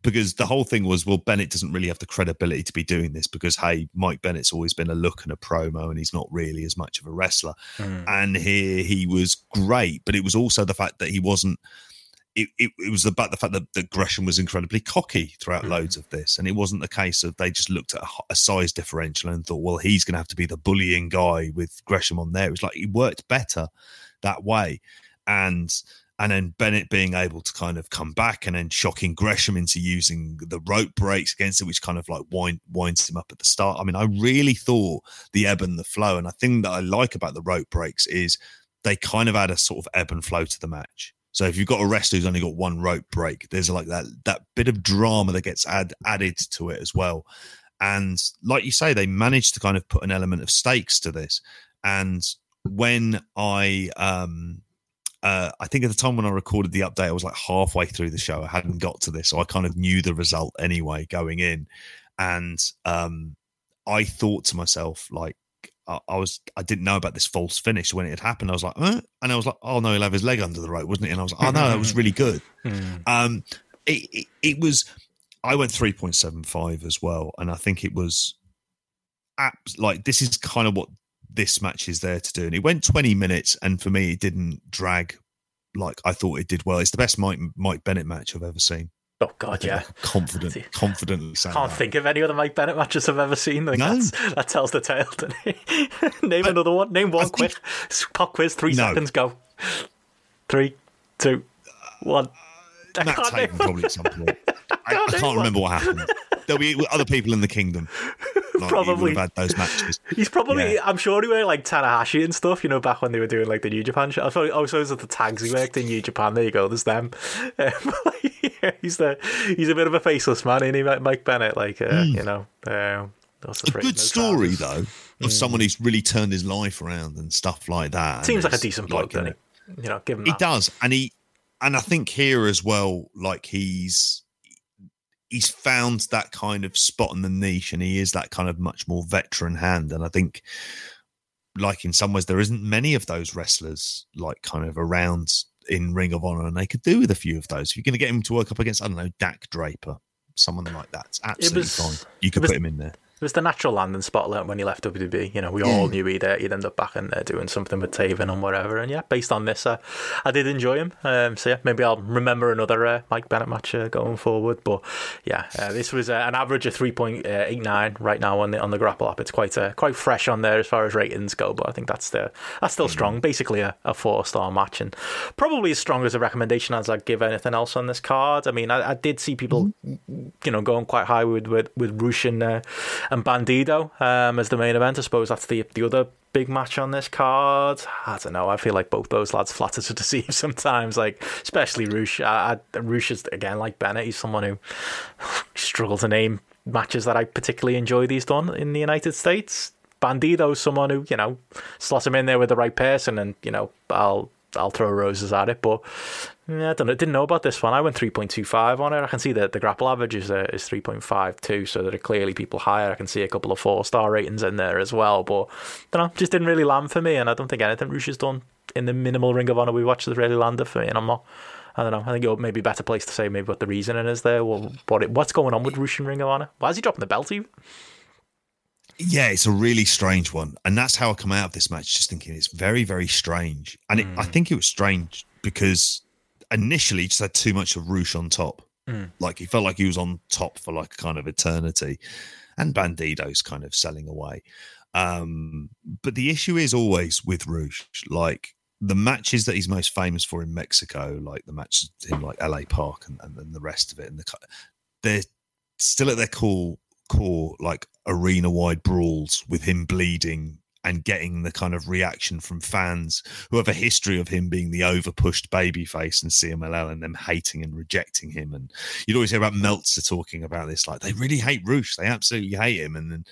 because the whole thing was, well, Bennett doesn't really have the credibility to be doing this because, hey, Mike Bennett's always been a look and a promo and he's not really as much of a wrestler. Mm. And here he was great, but it was also the fact that he wasn't it, it, it, was about the fact that, that Gresham was incredibly cocky throughout mm-hmm. loads of this. And it wasn't the case of they just looked at a, a size differential and thought, well, he's going to have to be the bullying guy with Gresham on there. It was like he worked better that way. And and then Bennett being able to kind of come back and then shocking Gresham into using the rope breaks against it, which kind of like wind, winds him up at the start. I mean, I really thought the ebb and the flow. And I thing that I like about the rope breaks is they kind of add a sort of ebb and flow to the match so if you've got a wrestler who's only got one rope break, there's like that that bit of drama that gets add, added to it as well. And like you say, they managed to kind of put an element of stakes to this. And when I um uh, I think at the time when I recorded the update, I was like halfway through the show. I hadn't got to this, so I kind of knew the result anyway going in. And um, I thought to myself, like, I, I, was I didn't know about this false finish when it had happened. I was like, and I was like, oh no, he'll have his leg under the rope, wasn't it? And I was like, oh no, that was really good. Hmm. um, it, it, it was. I went three point seven five as well, and I think it was, like this is kind of what this match is there to do. And it went twenty minutes, and for me, it didn't drag like I thought it did. Well, it's the best Mike Mike Bennett match I've ever seen. Oh God, yeah. Confident, confidently. I can't that. think of any other Mike Bennett matches I've ever seen. Like no. that tells the tale. Name but another one. Name one quick. Pop quiz. Three no. seconds. Go. Three, two, one. I Matt Taven probably at some point. I, I, I can't remember what happened. There'll be other people in the kingdom. Like, probably had those matches. He's probably. Yeah. I'm sure he worked like Tanahashi and stuff. You know, back when they were doing like the New Japan show. I thought also was at the tags he worked in New Japan. There you go. There's them. Um, yeah, he's the he's a bit of a faceless man, isn't he, Mike Bennett? Like uh, mm. you know. Uh, a good story though of mm. someone who's really turned his life around and stuff like that. Seems like a decent bloke, like, doesn't he? You know, give him. He does, and he and I think here as well, like he's he's found that kind of spot in the niche, and he is that kind of much more veteran hand. And I think, like in some ways, there isn't many of those wrestlers like kind of around in Ring of Honor, and they could do with a few of those. If you're going to get him to work up against, I don't know, Dak Draper, someone like that, it's absolutely was, fine. You could was, put him in there was the natural landing spot when he left WB. You know, we all knew he'd, uh, he'd end up back in there doing something with Taven and whatever. And yeah, based on this, uh, I did enjoy him. Um, so yeah, maybe I'll remember another uh, Mike Bennett match uh, going forward. But yeah, uh, this was uh, an average of three point eight nine right now on the on the Grapple app. It's quite quite fresh on there as far as ratings go. But I think that's the that's still mm-hmm. strong. Basically a, a four star match and probably as strong as a recommendation as I'd give anything else on this card. I mean, I, I did see people, mm-hmm. you know, going quite high with with with Rush and and Bandido um, as the main event. I suppose that's the the other big match on this card. I don't know. I feel like both those lads flatter to deceive sometimes. Like especially Rush. I, Rush is again like Bennett. He's someone who struggle to name matches that I particularly enjoy these done in the United States. Bandido's someone who you know slot him in there with the right person, and you know I'll I'll throw roses at it. But Yeah, I don't know. Didn't know about this one. I went 3.25 on it. I can see that the grapple average is uh, is 3.5 too, so there are clearly people higher. I can see a couple of four star ratings in there as well, but I don't know, just didn't really land for me. And I don't think anything Rush has done in the minimal Ring of Honor we watched has really landed for me. And I'm not. I don't know. I think you're maybe a better place to say maybe what the reasoning is there. Well, what it, what's going on with Rush and Ring of Honor? Why is he dropping the belt even? Yeah, it's a really strange one, and that's how I come out of this match, just thinking it's very, very strange. And it, I think it was strange because initially he just had too much of Roosh on top. Like he felt like he was on top for like a kind of eternity, and Bandido's kind of selling away. Um, but the issue is always with Roosh, like the matches that he's most famous for in Mexico, like the matches in like LA Park and, and, and the rest of it, and the they're still at their core, core like arena wide brawls with him bleeding and getting the kind of reaction from fans who have a history of him being the over pushed babyface and CMLL and them hating and rejecting him. And you'd always hear about Meltzer talking about this, like they really hate Roosh, they absolutely hate him. And then,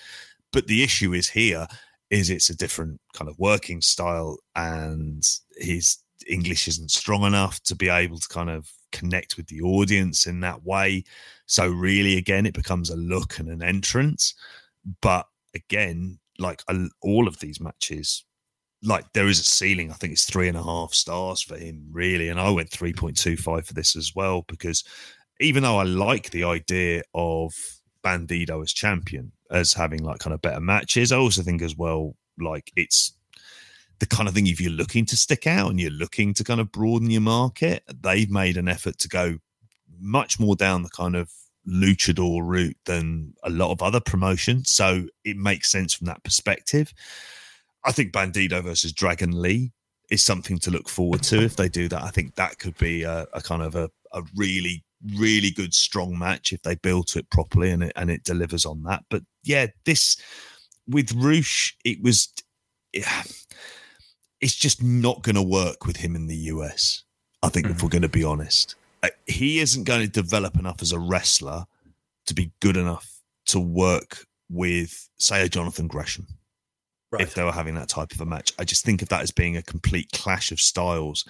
but the issue is here is it's a different kind of working style and his English isn't strong enough to be able to kind of connect with the audience in that way. So really, again, it becomes a look and an entrance. But again, like all of these matches, like there is a ceiling. I think it's three and a half stars for him, really. And I went 3.25 for this as well, because even though I like the idea of Bandido as champion, as having like kind of better matches, I also think as well, like it's the kind of thing if you're looking to stick out and you're looking to kind of broaden your market, they've made an effort to go much more down the kind of luchador route than a lot of other promotions. So it makes sense from that perspective. I think Bandido versus Dragon Lee is something to look forward to if they do that. I think that could be a, a kind of a, a really, really good, strong match if they build to it properly and it and it delivers on that. But yeah, this with Roosh, it was yeah, it's just not going to work with him in the US. I think if mm. we're going to be honest, he isn't going to develop enough as a wrestler to be good enough to work with, say, a Jonathan Gresham Right. if they were having that type of a match. I just think of that as being a complete clash of styles.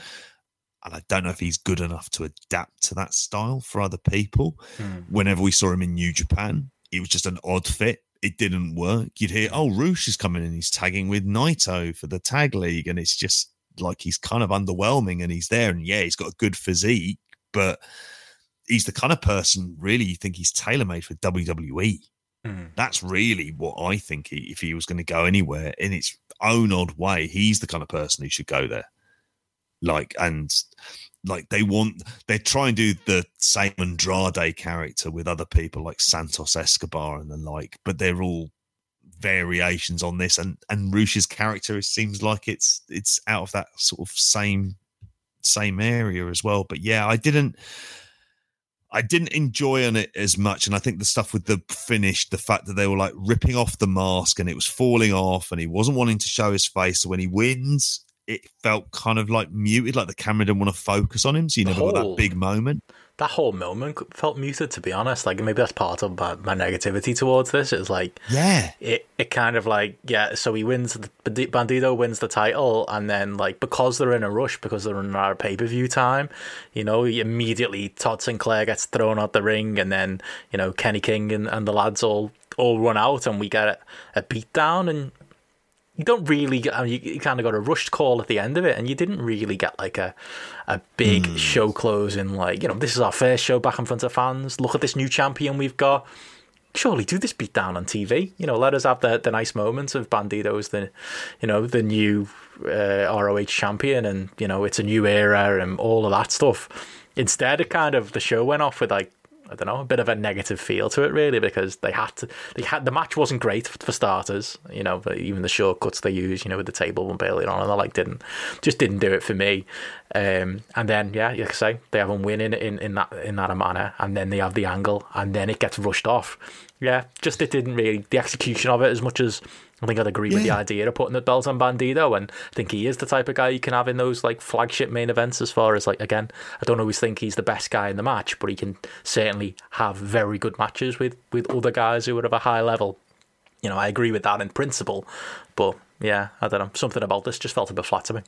And I don't know if he's good enough to adapt to that style for other people. Hmm. Whenever we saw him in New Japan, it was just an odd fit. It didn't work. You'd hear, oh, Roosh is coming and he's tagging with Naito for the tag league. And it's just like he's kind of underwhelming and he's there. And yeah, he's got a good physique, but he's the kind of person really you think he's tailor made for WWE Mm. that's really what I think. He, if he was going to go anywhere in its own odd way, he's the kind of person who should go there. Like and like they want they try and do the same Andrade character with other people like Santos Escobar and the like, but they're all variations on this. And and Rush's character it seems like it's it's out of that sort of same same area as well. But yeah, I didn't. I didn't enjoy on it as much, and I think the stuff with the finish, the fact that they were like ripping off the mask and it was falling off, and he wasn't wanting to show his face. So when he wins, it felt kind of like muted, like the camera didn't want to focus on him, so you never got that big moment. That whole moment felt muted, to be honest. Like maybe that's part of my, my negativity towards this. It's like Yeah, it, it kind of like yeah so he wins the Bandi- Bandido wins the title and then like because they're in a rush because they're in our pay-per-view time you know immediately todd sinclair gets thrown out the ring and then you know kenny king and, and the lads all all run out and we get a, a beat down and you don't really get, I mean, you, you kind of got a rushed call at the end of it, and you didn't really get like a a big show closing. Like, you know, this is our first show back in front of fans. Look at this new champion we've got. Surely do this beat down on TV. You know, let us have the, the nice moments of Banditos, the you know the new uh, ROH champion, and you know it's a new era and all of that stuff. Instead, it kind of the show went off with like I don't know, a bit of a negative feel to it, really, because they had to. They had the match wasn't great for, starters. You know, but even the shortcuts they use, you know, with the table one earlier on, and I like didn't just didn't do it for me. Um, and then yeah, like I say, they have them winning in in that in that manner, and then they have the angle, and then it gets rushed off. Yeah, just it didn't really the execution of it as much as I think I'd agree with the idea of putting the belt on Bandido, and I think he is the type of guy you can have in those like flagship main events. As far as like again, I don't always think he's the best guy in the match, but he can certainly have very good matches with with other guys who are of a high level. You know, I agree with that in principle, but yeah, I don't know. Something about this just felt a bit flat to me.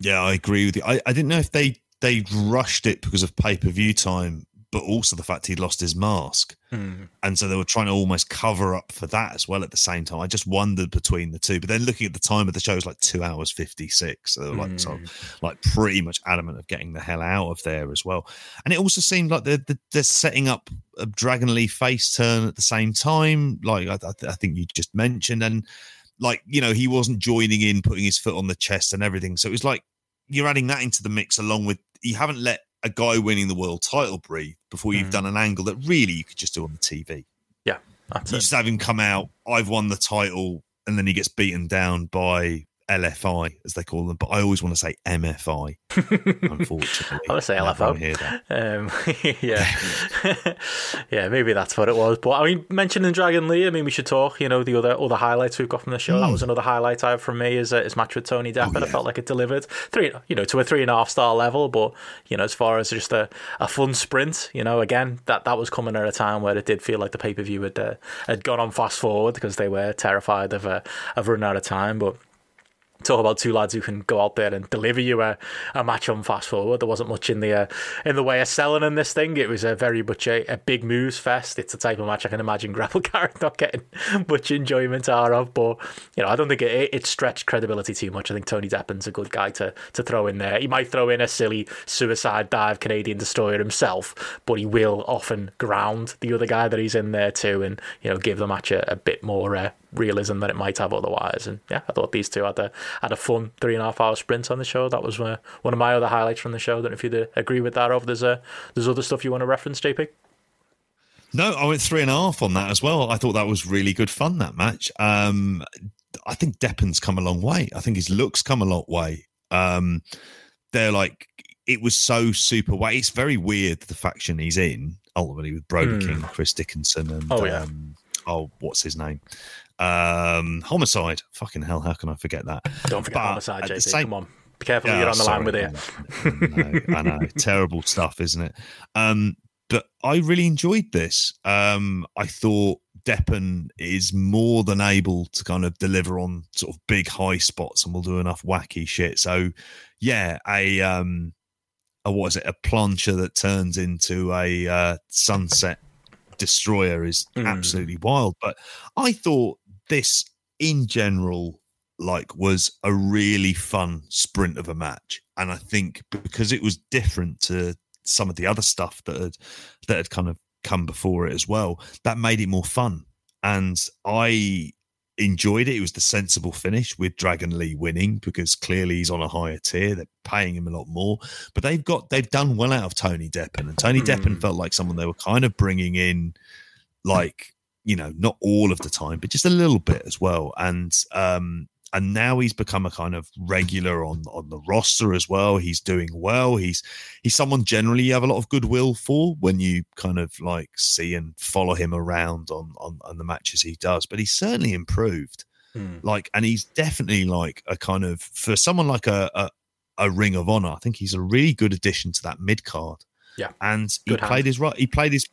yeah, I agree with you. I, I didn't know if they they rushed it because of pay per view time, but also the fact he'd lost his mask, Hmm. and so they were trying to almost cover up for that as well at the same time. I just wondered between the two, but then looking at the time of the show, it was like two hours fifty six. So they were like sort of like pretty much adamant of getting the hell out of there as well. And it also seemed like they're, they're, they're setting up a Dragon Lee face turn at the same time, like I, I, I think you just mentioned, and like you know he wasn't joining in, putting his foot on the chest and everything. So it was like you're adding that into the mix along with you haven't let a guy winning the world title breathe before you've mm-hmm. done an angle that really you could just do on the TV. Yeah, You it. just have him come out, I've won the title, and then he gets beaten down by LFI, as they call them. But I always want to say MFI, unfortunately. I wanna say Never LFO. hear that. Um, yeah, yeah, maybe that's what it was. But I mean, mentioning Dragon Lee, I mean, we should talk. You know, the other other highlights we've got from the show. That was another highlight I have from me is uh, his match with Tony Deppen, and I Hmm. Oh, yeah. felt like it delivered three, you know, to a three and a half star level. But you know, as far as just a, a fun sprint, you know, again, that that was coming at a time where it did feel like the pay per view had uh, had gone on fast forward because they were terrified of uh, of running out of time, but talk about two lads who can go out there and deliver you a, a match on fast forward. There wasn't much in the uh, in the way of selling in this thing. It was a very much a, a big moves fest. It's the type of match I can imagine Grapple Gareth not getting much enjoyment out of. But you know, I don't think it, it stretched credibility too much. I think Tony Deppen's a good guy to to throw in there. He might throw in a silly suicide dive Canadian destroyer himself, but he will often ground the other guy that he's in there too, and you know, give the match a, a bit more. Uh, realism than it might have otherwise. And yeah, I thought these two had a had a fun three and a half hour sprint on the show. That was uh, one of my other highlights from the show. don't know if you'd uh, agree with that. Or if there's uh, there's other stuff you want to reference, JP. No, I went three and a half on that as well. I thought that was really good fun, that match. Um, I think Deppen's come a long way. I think his looks come a long way. Um, they're like, it was so super way. It's very weird, the faction he's in, ultimately with Brody King, Chris Dickinson, and. Oh, yeah. um, oh, what's his name? Um, Homicide. Fucking hell, how can I forget that? Don't forget But homicide, JP. same- Come on, be careful. Yeah, you're on the line with it. I know, I know. terrible stuff, isn't it? Um, but I really enjoyed this. Um, I thought Deppen is more than able to kind of deliver on sort of big high spots, and will do enough wacky shit. So, yeah, a um, a what is it? A plancher that turns into a uh, sunset destroyer is Mm. absolutely wild. But I thought this, in general, like was a really fun sprint of a match, and I think because it was different to some of the other stuff that had that had kind of come before it as well, that made it more fun. And I enjoyed it. It was the sensible finish with Dragon Lee winning because clearly he's on a higher tier. They're paying him a lot more, but they've got they've done well out of Tony Deppen, and Tony Deppen hmm. felt like someone they were kind of bringing in, like you know, not all of the time, but just a little bit as well. And um, and now he's become a kind of regular on on the roster as well. He's doing well. He's he's someone generally you have a lot of goodwill for when you kind of like see and follow him around on on, on the matches he does. But he's certainly improved. Hmm. Like, and he's definitely like a kind of for someone like a a, a Ring of Honor. I think he's a really good addition to that mid card. Yeah. and he Good hand. played his right. He played his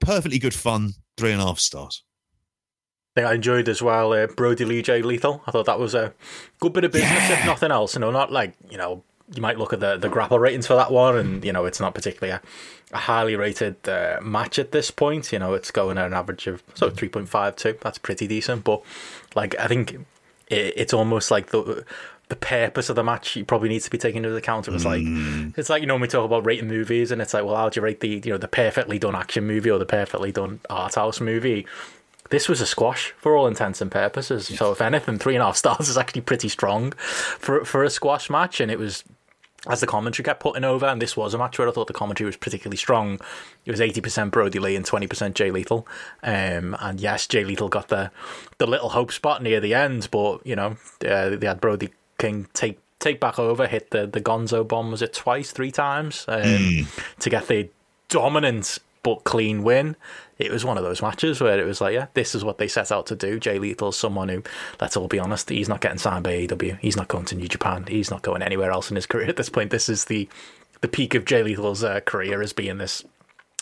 perfectly good fun. Three and a half stars. I enjoyed as well, uh, Brody Lee Jay Lethal. I thought that was a good bit of business, if nothing else. You know, not like you know, you might look at the the grapple ratings for that one, and you know, it's not particularly a, a highly rated uh, match at this point. You know, it's going at an average of so three point five two. That's pretty decent, but like I think it, it's almost like the. The purpose of the match you probably needs to be taken into account. It was like it's like you know when we talk about rating movies, and it's like, well, how do you rate the you know the perfectly done action movie or the perfectly done art house movie? this was a squash for all intents and purposes. So if anything, three and a half stars is actually pretty strong for for a squash match. And it was as the commentary kept putting over, and this was a match where I thought the commentary was particularly strong. It was eighty percent Brody Lee and twenty percent Jay Lethal. Um, and yes, Jay Lethal got the the little hope spot near the end, but you know uh, they had Brody King take take back over, hit the the Gonzo bomb. Was it twice, three times um, to get the dominant but clean win. It was one of those matches where it was like, yeah, this is what they set out to do. Jay Lethal's someone who, let's all be honest, he's not getting signed by AEW. He's not going to New Japan. He's not going anywhere else in his career at this point. This is the the peak of Jay Lethal's uh, career as being this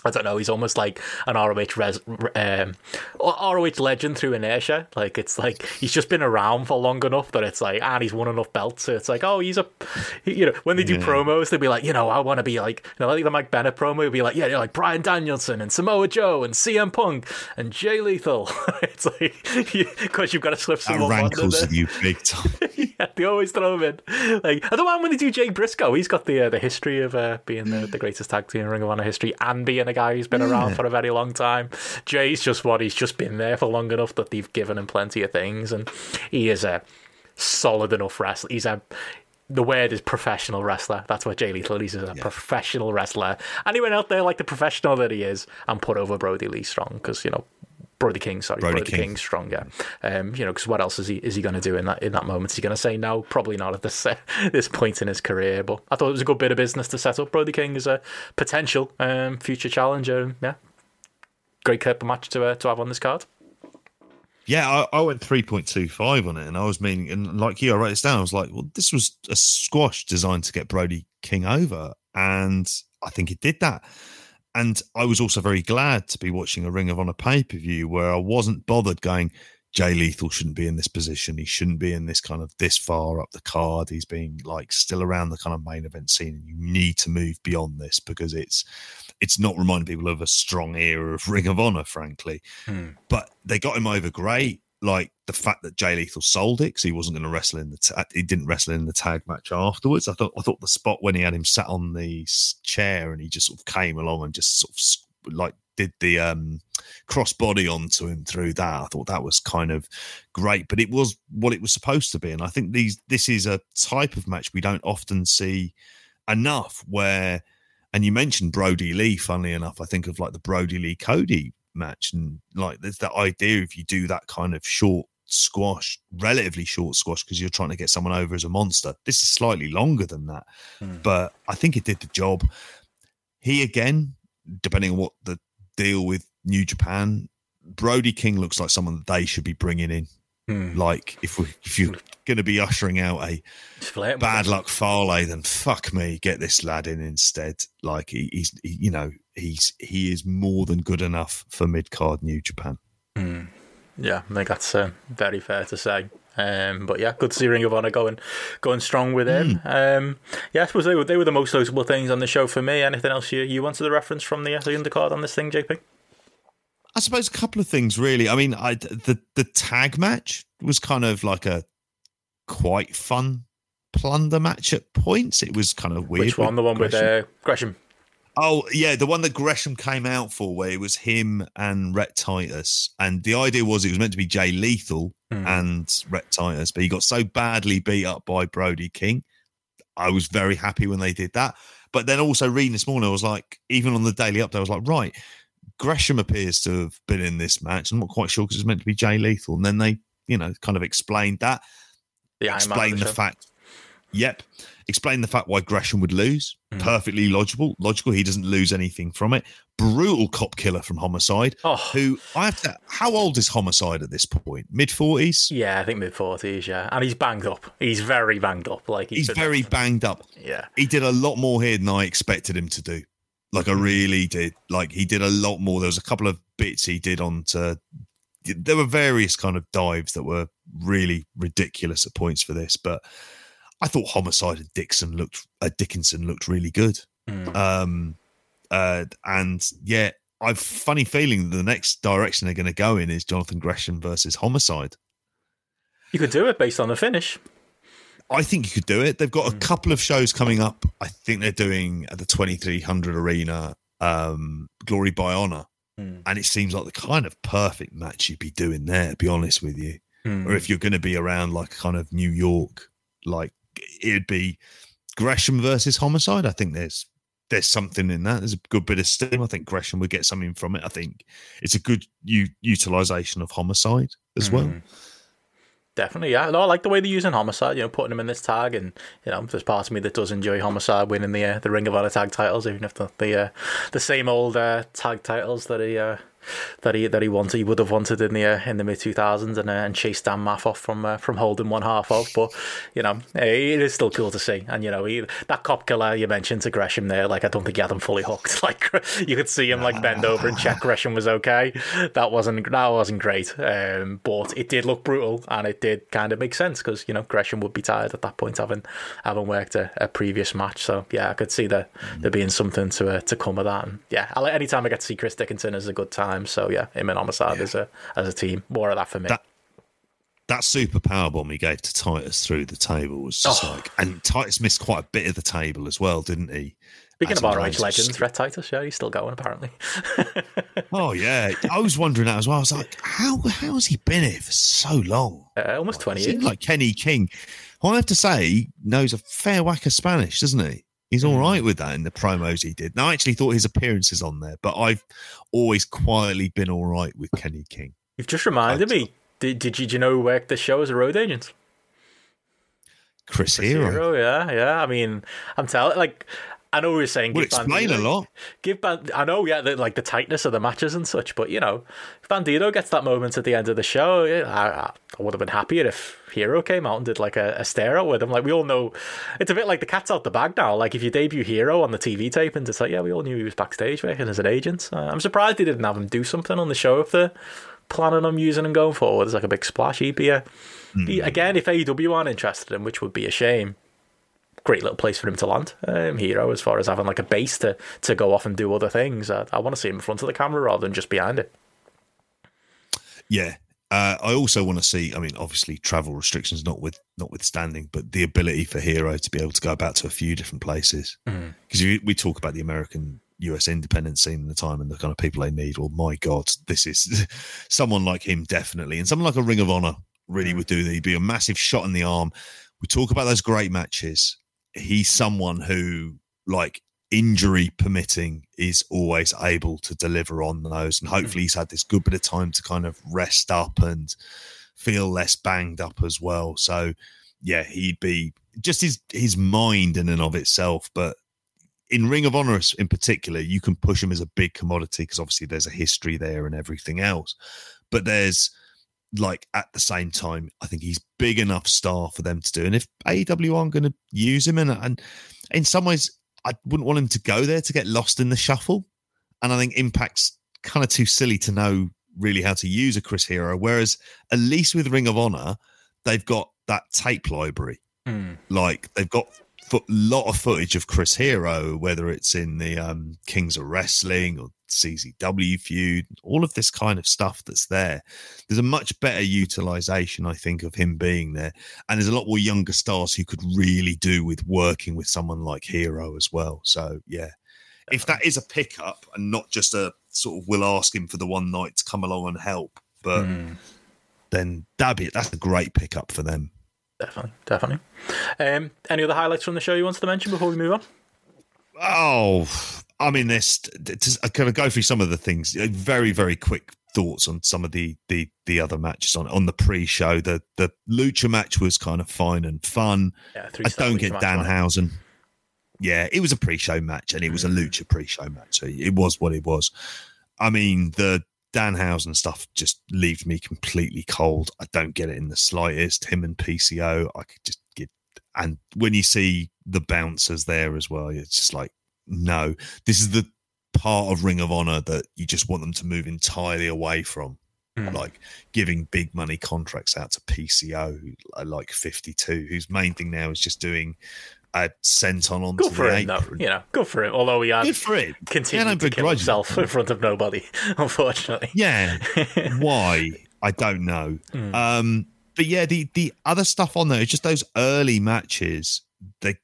I don't know. He's almost like an ROH res, um, ROH legend through inertia. Like it's like he's just been around for long enough that it's like, and he's won enough belts. So it's like, oh, he's a, you know, when they do Yeah. promos, they'll be like, you know, I want to be like, you know, like the Mike Bennett promo would be like, yeah, you're like Bryan Danielson and Samoa Joe and CM Punk and Jay Lethal. it's like because you've got to slip That rankles there. with you big time. yeah, they always throw him in. Like, I don't mind when they do Jay Briscoe. He's got the uh, the history of uh, being the, the greatest tag team in Ring of Honor history and being a guy who's been around for a very long time. Jay's just what he's just been there for long enough that they've given him plenty of things, and he is a solid enough wrestler. He's a the word is professional wrestler. That's what Jay Lethal is. He's a professional wrestler. And he went out there like the professional that he is and put over Brody Lee Strong because you know. Brody King, sorry, Brody Brody, King. King. stronger. Um, you know, because what else is he is he going to do in that in that moment? Is he going to say no? Probably not at this uh, this point in his career. But I thought it was a good bit of business to set up Brody King as a potential um, future challenger. Yeah, great couple match to uh, to have on this card. Yeah, I, I went 3.25 on it, and I was meaning, and like you, I wrote this down. I was like, well, this was a squash designed to get Brody King over, and I think it did that. And I was also very glad to be watching a Ring of Honor pay per view where I wasn't bothered going, Jay Lethal shouldn't be in this position. He shouldn't be in this kind of this far up the card. He's being like still around the kind of main event scene. And you need to move beyond this because it's it's not reminding people of a strong era of Ring of Honor, frankly. Hmm. But they got him over great. Like the fact that Jay Lethal sold it because he wasn't going to wrestle in the ta- he didn't wrestle in the tag match afterwards. I thought I thought the spot when he had him sat on the chair and he just sort of came along and just sort of like did the um cross body onto him through that. I thought that was kind of great, but it was what it was supposed to be. And I think these this is a type of match we don't often see enough where and you mentioned Brody Lee, funnily enough, I think of like the Brody Lee Cody match. And like there's that idea if you do that kind of short squash, relatively short squash, because you're trying to get someone over as a monster. This is slightly longer than that. Hmm. But I think it did the job. He again, depending on what the deal with New Japan, Brody King looks like someone that they should be bringing in. Like if we if you're going to be ushering out a bad luck Fale, then fuck me, get this lad in instead. Like he, he's, he, you know, he's he is more than good enough for mid card New Japan. Yeah, I think that's uh, very fair to say. Um, but yeah, good to see Ring of Honor going going strong with him. Um, yeah, I suppose they were they were the most notable things on the show for me. Anything else you, you wanted to reference from the, the undercard on this thing, JP? I suppose a couple of things really. I mean, I the the tag match was kind of like a quite fun plunder match at points. It was kind of weird. Which one? The one with Gresham. uh, Gresham. Oh yeah, the one that Gresham came out for, where it was him and Rhett Titus, and the idea was it was meant to be Jay Lethal and Rhett Titus, but he got so badly beat up by Brody King. I was very happy when they did that, but then also reading this morning, I was like, even on the daily update, I was like, right, Gresham appears to have been in this match. I'm not quite sure because it's meant to be Jay Lethal, and then they, you know, kind of explained that The Iron Man of explain the fact. Yep. Explain the fact why Gresham would lose. Mm. Perfectly logical. Logical. He doesn't lose anything from it. Brutal cop killer from Homicide. Oh. Who I have to. How old is Homicide at this point? Mid forties. Yeah, I think mid forties. Yeah, and he's banged up. He's very banged up. Like He's been- very banged up. yeah. He did a lot more here than I expected him to do. Like I really did. Like he did a lot more. There was a couple of bits he did onto. There were various kind of dives that were really ridiculous at points for this, but I thought Homicide and Dixon looked. Uh, Dickinson looked really good. Mm. Um, uh, and yeah, I've funny feeling that the next direction they're going to go in is Jonathan Gresham versus Homicide. You could do it based on the finish. I think you could do it. They've got a hmm. couple of shows coming up. I think they're doing at the 2300 Arena, um, Glory by Honor. Hmm. And it seems like the kind of perfect match you'd be doing there, to be honest with you. Hmm. Or if you're going to be around like kind of New York, like it'd be Gresham versus Homicide. I think there's there's something in that. There's a good bit of steam. I think Gresham would get something from it. I think it's a good u- utilization of Homicide as well. Definitely, yeah. No, I like the way they're using Homicide. You know, putting him in this tag, and you know, there's part of me that does enjoy Homicide winning the uh, the Ring of Honor tag titles, even if the the uh, the same old uh, tag titles that he uh, that he that he wanted he would have wanted in the uh, in the mid two thousands and uh, and chased Dan Maff off from uh, from holding one half of. But you know, it is still cool to see. And you know, he, that cop killer you mentioned to Gresham there, like I don't think he had him fully hooked. Like you could see him like bend over and check Gresham was okay. That wasn't that wasn't great, um, but it did look brutal and it did kind of make sense because you know Gresham would be tired at that point having having worked a, a previous match. So yeah, I could see there there being something to uh, to come of that. And yeah, I, anytime I get to see Chris Dickinson is a good time. So yeah, him and Homicide as a as a team, more of that for me. That- That super power bomb he gave to Titus through the table was just Oh. like, and Titus missed quite a bit of the table as well, didn't he? Speaking of ROH rose, legends, Rhett Titus, yeah, he's still going apparently. Oh yeah, I was wondering that as well. I was like, how how has he been here for so long? Uh, almost twenty years. like Kenny King. Well, I have to say, knows a fair whack of Spanish, doesn't he? He's all right mm. with that in the promos he did. Now, I actually thought his appearances on there, but I've always quietly been all right with Kenny King. You've just reminded me. Did, did you, do you know who worked this show as a road agent? Chris Hero Hero, yeah, yeah. I mean, I'm telling, like, I know we were saying would give explain a lot. Give Band- I know, yeah, the, like the tightness of the matches and such, but you know, if Bandido gets that moment at the end of the show, I, I would have been happier if Hero came out and did like a, a stare out with him. Like we all know, it's a bit like the cat's out the bag now. Like if you debut Hero on the TV tapings, it's like yeah, we all knew he was backstage working as an agent. Uh, I'm surprised they didn't have him do something on the show if they're planning on using him going forward. It's like a big splash. A he- again if AEW aren't interested in, which would be a shame great little place for him to land. Um, hero, as far as having like a base to to go off and do other things. I, I want to see him in front of the camera rather than just behind it. Yeah. Uh, I also want to see. I mean, obviously, travel restrictions not with notwithstanding, but the ability for Hero to be able to go about to a few different places. Because we talk about the American US independent scene in the time and the kind of people they need. Well, my God, this is someone like him definitely, and someone like a Ring of Honor really would do. that. He'd be a massive shot in the arm. We talk about those great matches. He's someone who, like injury permitting, is always able to deliver on those, and hopefully mm. he's had this good bit of time to kind of rest up and feel less banged up as well. So, yeah, he'd be just his his mind in and of itself, but in Ring of Honor in particular, you can push him as a big commodity because obviously there's a history there and everything else. But there's like at the same time, I think he's big enough star for them to do. And if AEW aren't going to use him, and and in some ways, I wouldn't want him to go there to get lost in the shuffle. And I think Impact's kind of too silly to know really how to use a Chris Hero. Whereas at least with Ring of Honor, they've got that tape library hmm. like they've got a lot of footage of Chris Hero, whether it's in the um, Kings of Wrestling or CZW feud, all of this kind of stuff that's there. There's a much better utilization, I think, of him being there, and there's a lot more younger stars who could really do with working with someone like Hero as well. So yeah, if that is a pickup and not just a sort of we'll ask him for the one night to come along and help, but then that'd be that's a great pickup for them. Definitely, definitely. Um, any other highlights from the show you wanted to mention before we move on? Oh, I mean, this. I kind of go through some of the things. uh, Very, very quick thoughts on some of the the the other matches on on the pre-show. The the lucha match was kind of fine and fun. Yeah, I don't get Danhausen. Yeah, it was a pre-show match, and it was a lucha pre-show match. So it was what it was. I mean, the Danhausen stuff just leaves me completely cold. I don't get it in the slightest. Him and PCO, I could just get. And when you see the bouncers there as well, it's just like, no, this is the part of Ring of Honor that you just want them to move entirely away from. Hmm. Like giving big money contracts out to PCO, like 52, whose main thing now is just doing a senton onto Good for the him, though. You know, good for him. Although he had Good for him. continued Yeah, to kill himself in front of nobody, unfortunately. Yeah. Why? I don't know. Um, but yeah, the the other stuff on there is just those early matches. They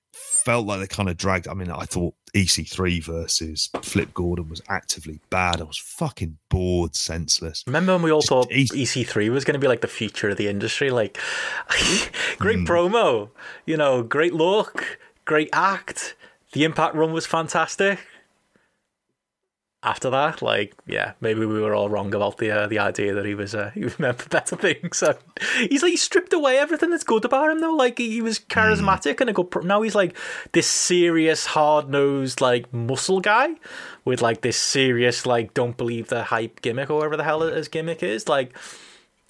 felt like they kind of dragged. I mean, I thought EC3 versus Flip Gordon was actively bad. I was fucking bored, senseless. Remember when we all Just thought easy. EC3 was going to be like the future of the industry? Like, great Hmm. promo, you know, great look, great act. The Impact run was fantastic. After that, like, yeah, maybe we were all wrong about the uh, the idea that he was uh, he was meant for better things. So he's like he stripped away everything that's good about him, though. Like he, he was charismatic and a good. Pro- now he's like this serious, hard nosed, like muscle guy with like this serious, like don't believe the hype gimmick or whatever the hell his gimmick is. Like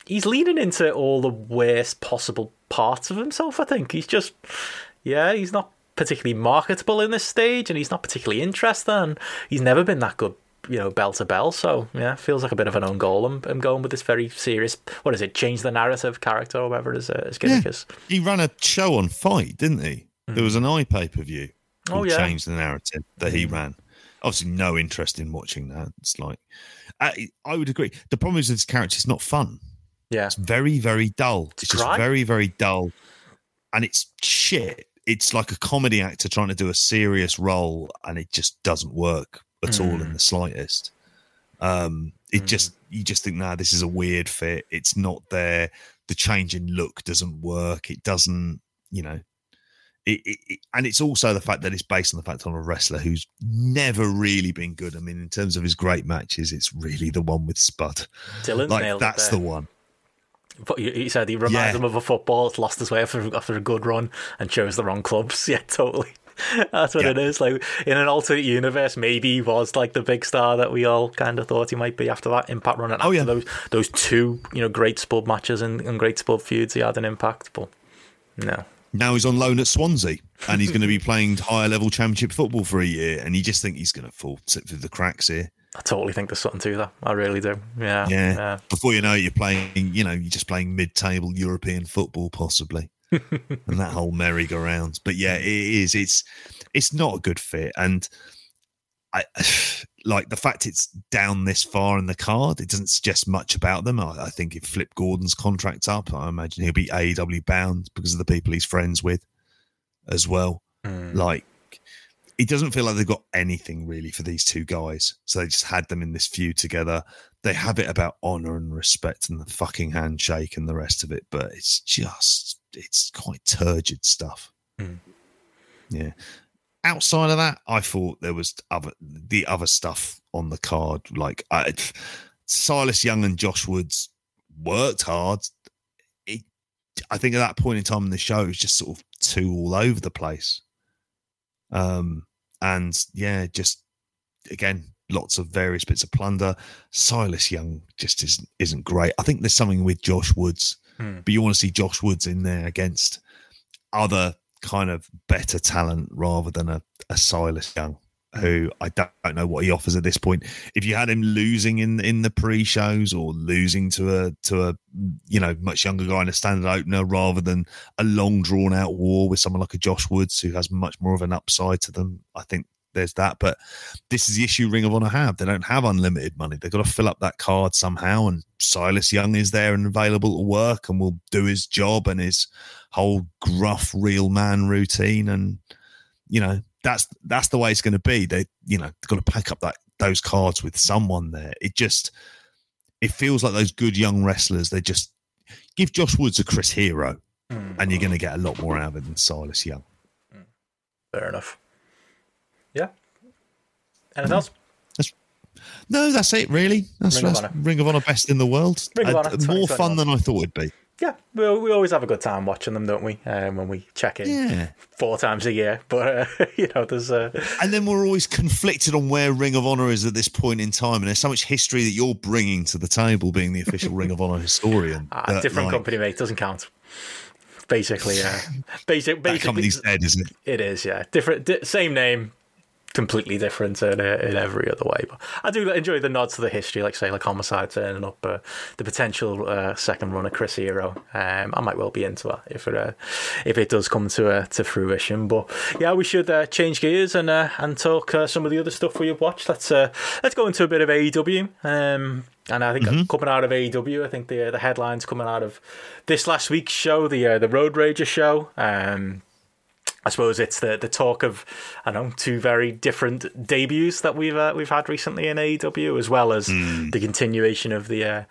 he's leaning into all the worst possible parts of himself. I think he's just, yeah, he's not particularly marketable in this stage, and he's not particularly interesting. And he's never been that good, you know, bell to bell. So yeah, feels like a bit of an own goal. I'm, I'm going with this very serious. What is it? Change the narrative character or whatever it is. uh, is. He ran a show on FITE, didn't he? There was an eye pay per view. Oh, yeah. Change the narrative that he ran. Obviously, no interest in watching that. It's like, I, I would agree. The problem is this character is not fun. Yeah, It's very, very dull. It's, just very, very dull. And it's shit. It's like a comedy actor trying to do a serious role, and it just doesn't work at all Hmm. in the slightest. Um, it just you just think, nah, this is a weird fit. It's not there. The change in look doesn't work. It doesn't, you know. It, it, it- and it's also the fact that it's based on the fact on a wrestler who's never really been good. I mean, in terms of his great matches, it's really the one with Spud. Dylan's like that's the one. But he said he reminds Yeah. him of a football that's lost his way after, after a good run and chose the wrong clubs. Yeah, totally. That's what Yeah. it is. Like in an alternate universe, maybe he was like the big star that we all kind of thought he might be after that Impact run and Oh, after yeah. those those two you know great spud matches and, and great spud feuds he had an impact. But no, Now he's on loan at Swansea and he's going to be playing higher level championship football for a year. And you just think he's going to fall sit through the cracks here. I totally think there's something to that. I really do. Yeah, Yeah. yeah. Before you know it, you're playing, you know, you're just playing mid table European football, possibly. and that whole merry-go-round. But yeah, it is. It's it's not a good fit. And I like the fact it's down this far in the card, it doesn't suggest much about them. I, I think if Flip Gordon's contract up, I imagine he'll be AEW bound because of the people he's friends with as well. Mm. Like it doesn't feel like they've got anything really for these two guys. So they just had them in this feud together. They have it about honor and respect and the fucking handshake and the rest of it, but it's just it's quite turgid stuff. Mm. Yeah. Outside of that, I thought there was other the other stuff on the card. Like I, Silas Young and Josh Woods worked hard. It, I think at that point in time in the show, it was just sort of two all over the place. Um, and yeah, just again, lots of various bits of plunder. Silas Young just isn't isn't great. I think there's something with Josh Woods, Hmm. but you want to see Josh Woods in there against other kind of better talent rather than a, a Silas Young. Who I don't, don't know what he offers at this point. If you had him losing in in the pre-shows or losing to a to a you know much younger guy in a standard opener rather than a long drawn out war with someone like a Josh Woods who has much more of an upside to them. I think there's that. But this is the issue Ring of Honor have. They don't have unlimited money. They've got to fill up that card somehow. And Silas Young is there and available to work and will do his job and his whole gruff real man routine. And you know, that's that's the way it's going to be. They, you know, they've got to pack up that those cards with someone there. It just it feels like those good young wrestlers. They just give Josh Woods a Chris Hero, Mm. and you're going to get a lot more out of it than Silas Young. Fair enough. Yeah. Anything else? No, that's it. Really, that's Ring of that's Honor. Ring of Honor best in the world. Ring of Uh, Honor, more fun than I thought it'd be. Yeah, we, we always have a good time watching them, don't we? Um, when we check in Yeah, four times a year. But, uh, you know, there's. Uh, and then we're always conflicted on where Ring of Honor is at this point in time, and there's so much history that you're bringing to the table, being the official Ring of Honor historian. ah, that, different like, company, mate. Doesn't count. Basically, yeah. basic, That company's dead, isn't it? it is, yeah. Different, di- same name, completely different in, in every other way. But I do enjoy the nods to the history, like say, like Homicide turning up, uh, the potential uh, second run of Chris Hero. Um, I might well be into that if it uh, if it does come to uh, to fruition. But yeah, we should uh, change gears and uh, and talk uh, some of the other stuff we've watched. Let's uh, let's go into a bit of AEW. Um, and I think coming out of AEW, I think the uh, the headlines coming out of this last week's show, the uh, the Road Rager show. Um, I suppose it's the the talk of I don't know two very different debuts that we've uh, we've had recently in AEW, as well as the continuation of the uh,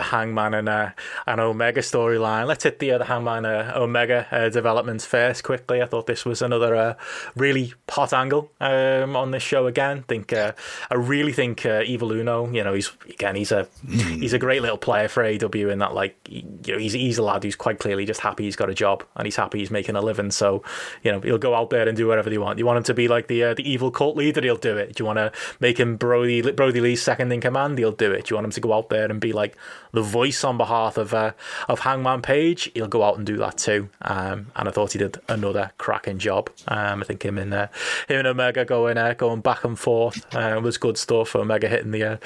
the Hangman and uh, and Omega storyline. Let's hit the uh, the Hangman uh, Omega uh, developments first quickly. I thought this was another uh, really hot angle um, on this show again. I think uh, I really think uh, Evil Uno. You know, he's again he's a he's a great little player for AW in that like you know he's he's a lad who's quite clearly just happy he's got a job and he's happy he's making a living. So you know he'll go out there and do whatever they want. You want him to be like the uh, the evil cult leader, he'll do it. Do you want to make him Brody Brody Lee's second in command? He'll do it. Do you want him to go out there and be like the voice on behalf of uh, of Hangman Page, he'll go out and do that too. Um, and I thought he did another cracking job. Um, I think him and uh, him and Omega going uh, going back and forth uh, was good stuff. Omega hitting the uh,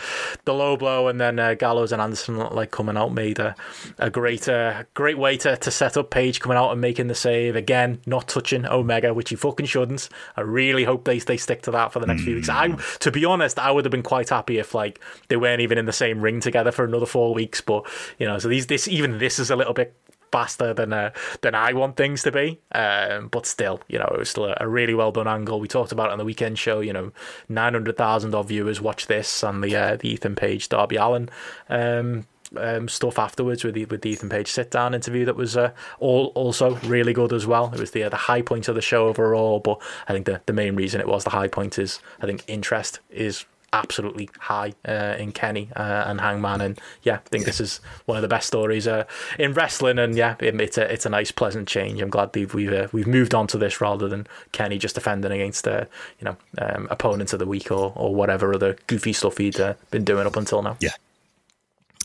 the low blow, and then uh, Gallows and Anderson like coming out made a, a great uh, great way to, to set up Page coming out and making the save again, not touching Omega, which he fucking shouldn't. I really hope they they stick to that for the next few weeks. I, to be honest, I would have been quite happy if like they weren't even in the same ring together for another four weeks. But you know, so these this even this is a little bit faster than uh, than I want things to be. Um, but still, you know, it was still a, a, really well done angle. We talked about it on the weekend show. You know, nine hundred thousand of viewers watch this on the uh, the Ethan Page Darby Allin. Um, um, stuff afterwards with the with the Ethan Page sit down interview that was uh, all also really good as well. It was the uh, the high point of the show overall, but I think the the main reason it was the high point is I think interest is absolutely high uh, in Kenny uh, and Hangman, and yeah, I think yeah. this is one of the best stories uh, in wrestling, and yeah, it, it's a it's a nice pleasant change. I'm glad we've we've, uh, we've moved on to this rather than Kenny just defending against uh, you know um, opponents of the week or or whatever other goofy stuff he'd uh, been doing up until now. Yeah,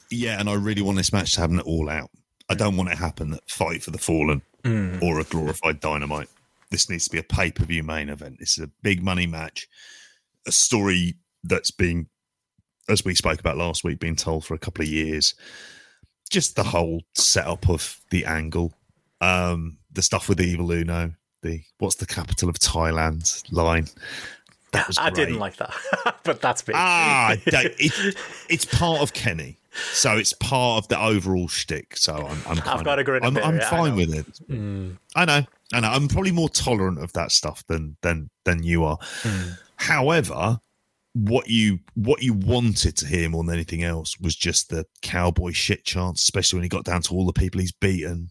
yeah, and I really want this match to happen all out. I don't want it to happen at Fight for the Fallen mm. or a glorified Dynamite. This needs to be a pay per view main event. This is a big money match, a story that's being, as we spoke about last week, being told for a couple of years. Just the whole setup of the angle, um, the stuff with the Evil Uno, the what's the capital of Thailand line. That was I didn't like that, but that's me. Ah, it, it's part of Kenny, so it's part of the overall shtick. So I'm, I'm I've got to agree. I'm, I'm fine with it. Mm. I know, I know. I'm probably more tolerant of that stuff than than than you are. Mm. However, what you what you wanted to hear more than anything else was just the cowboy shit chance, especially when he got down to all the people he's beaten,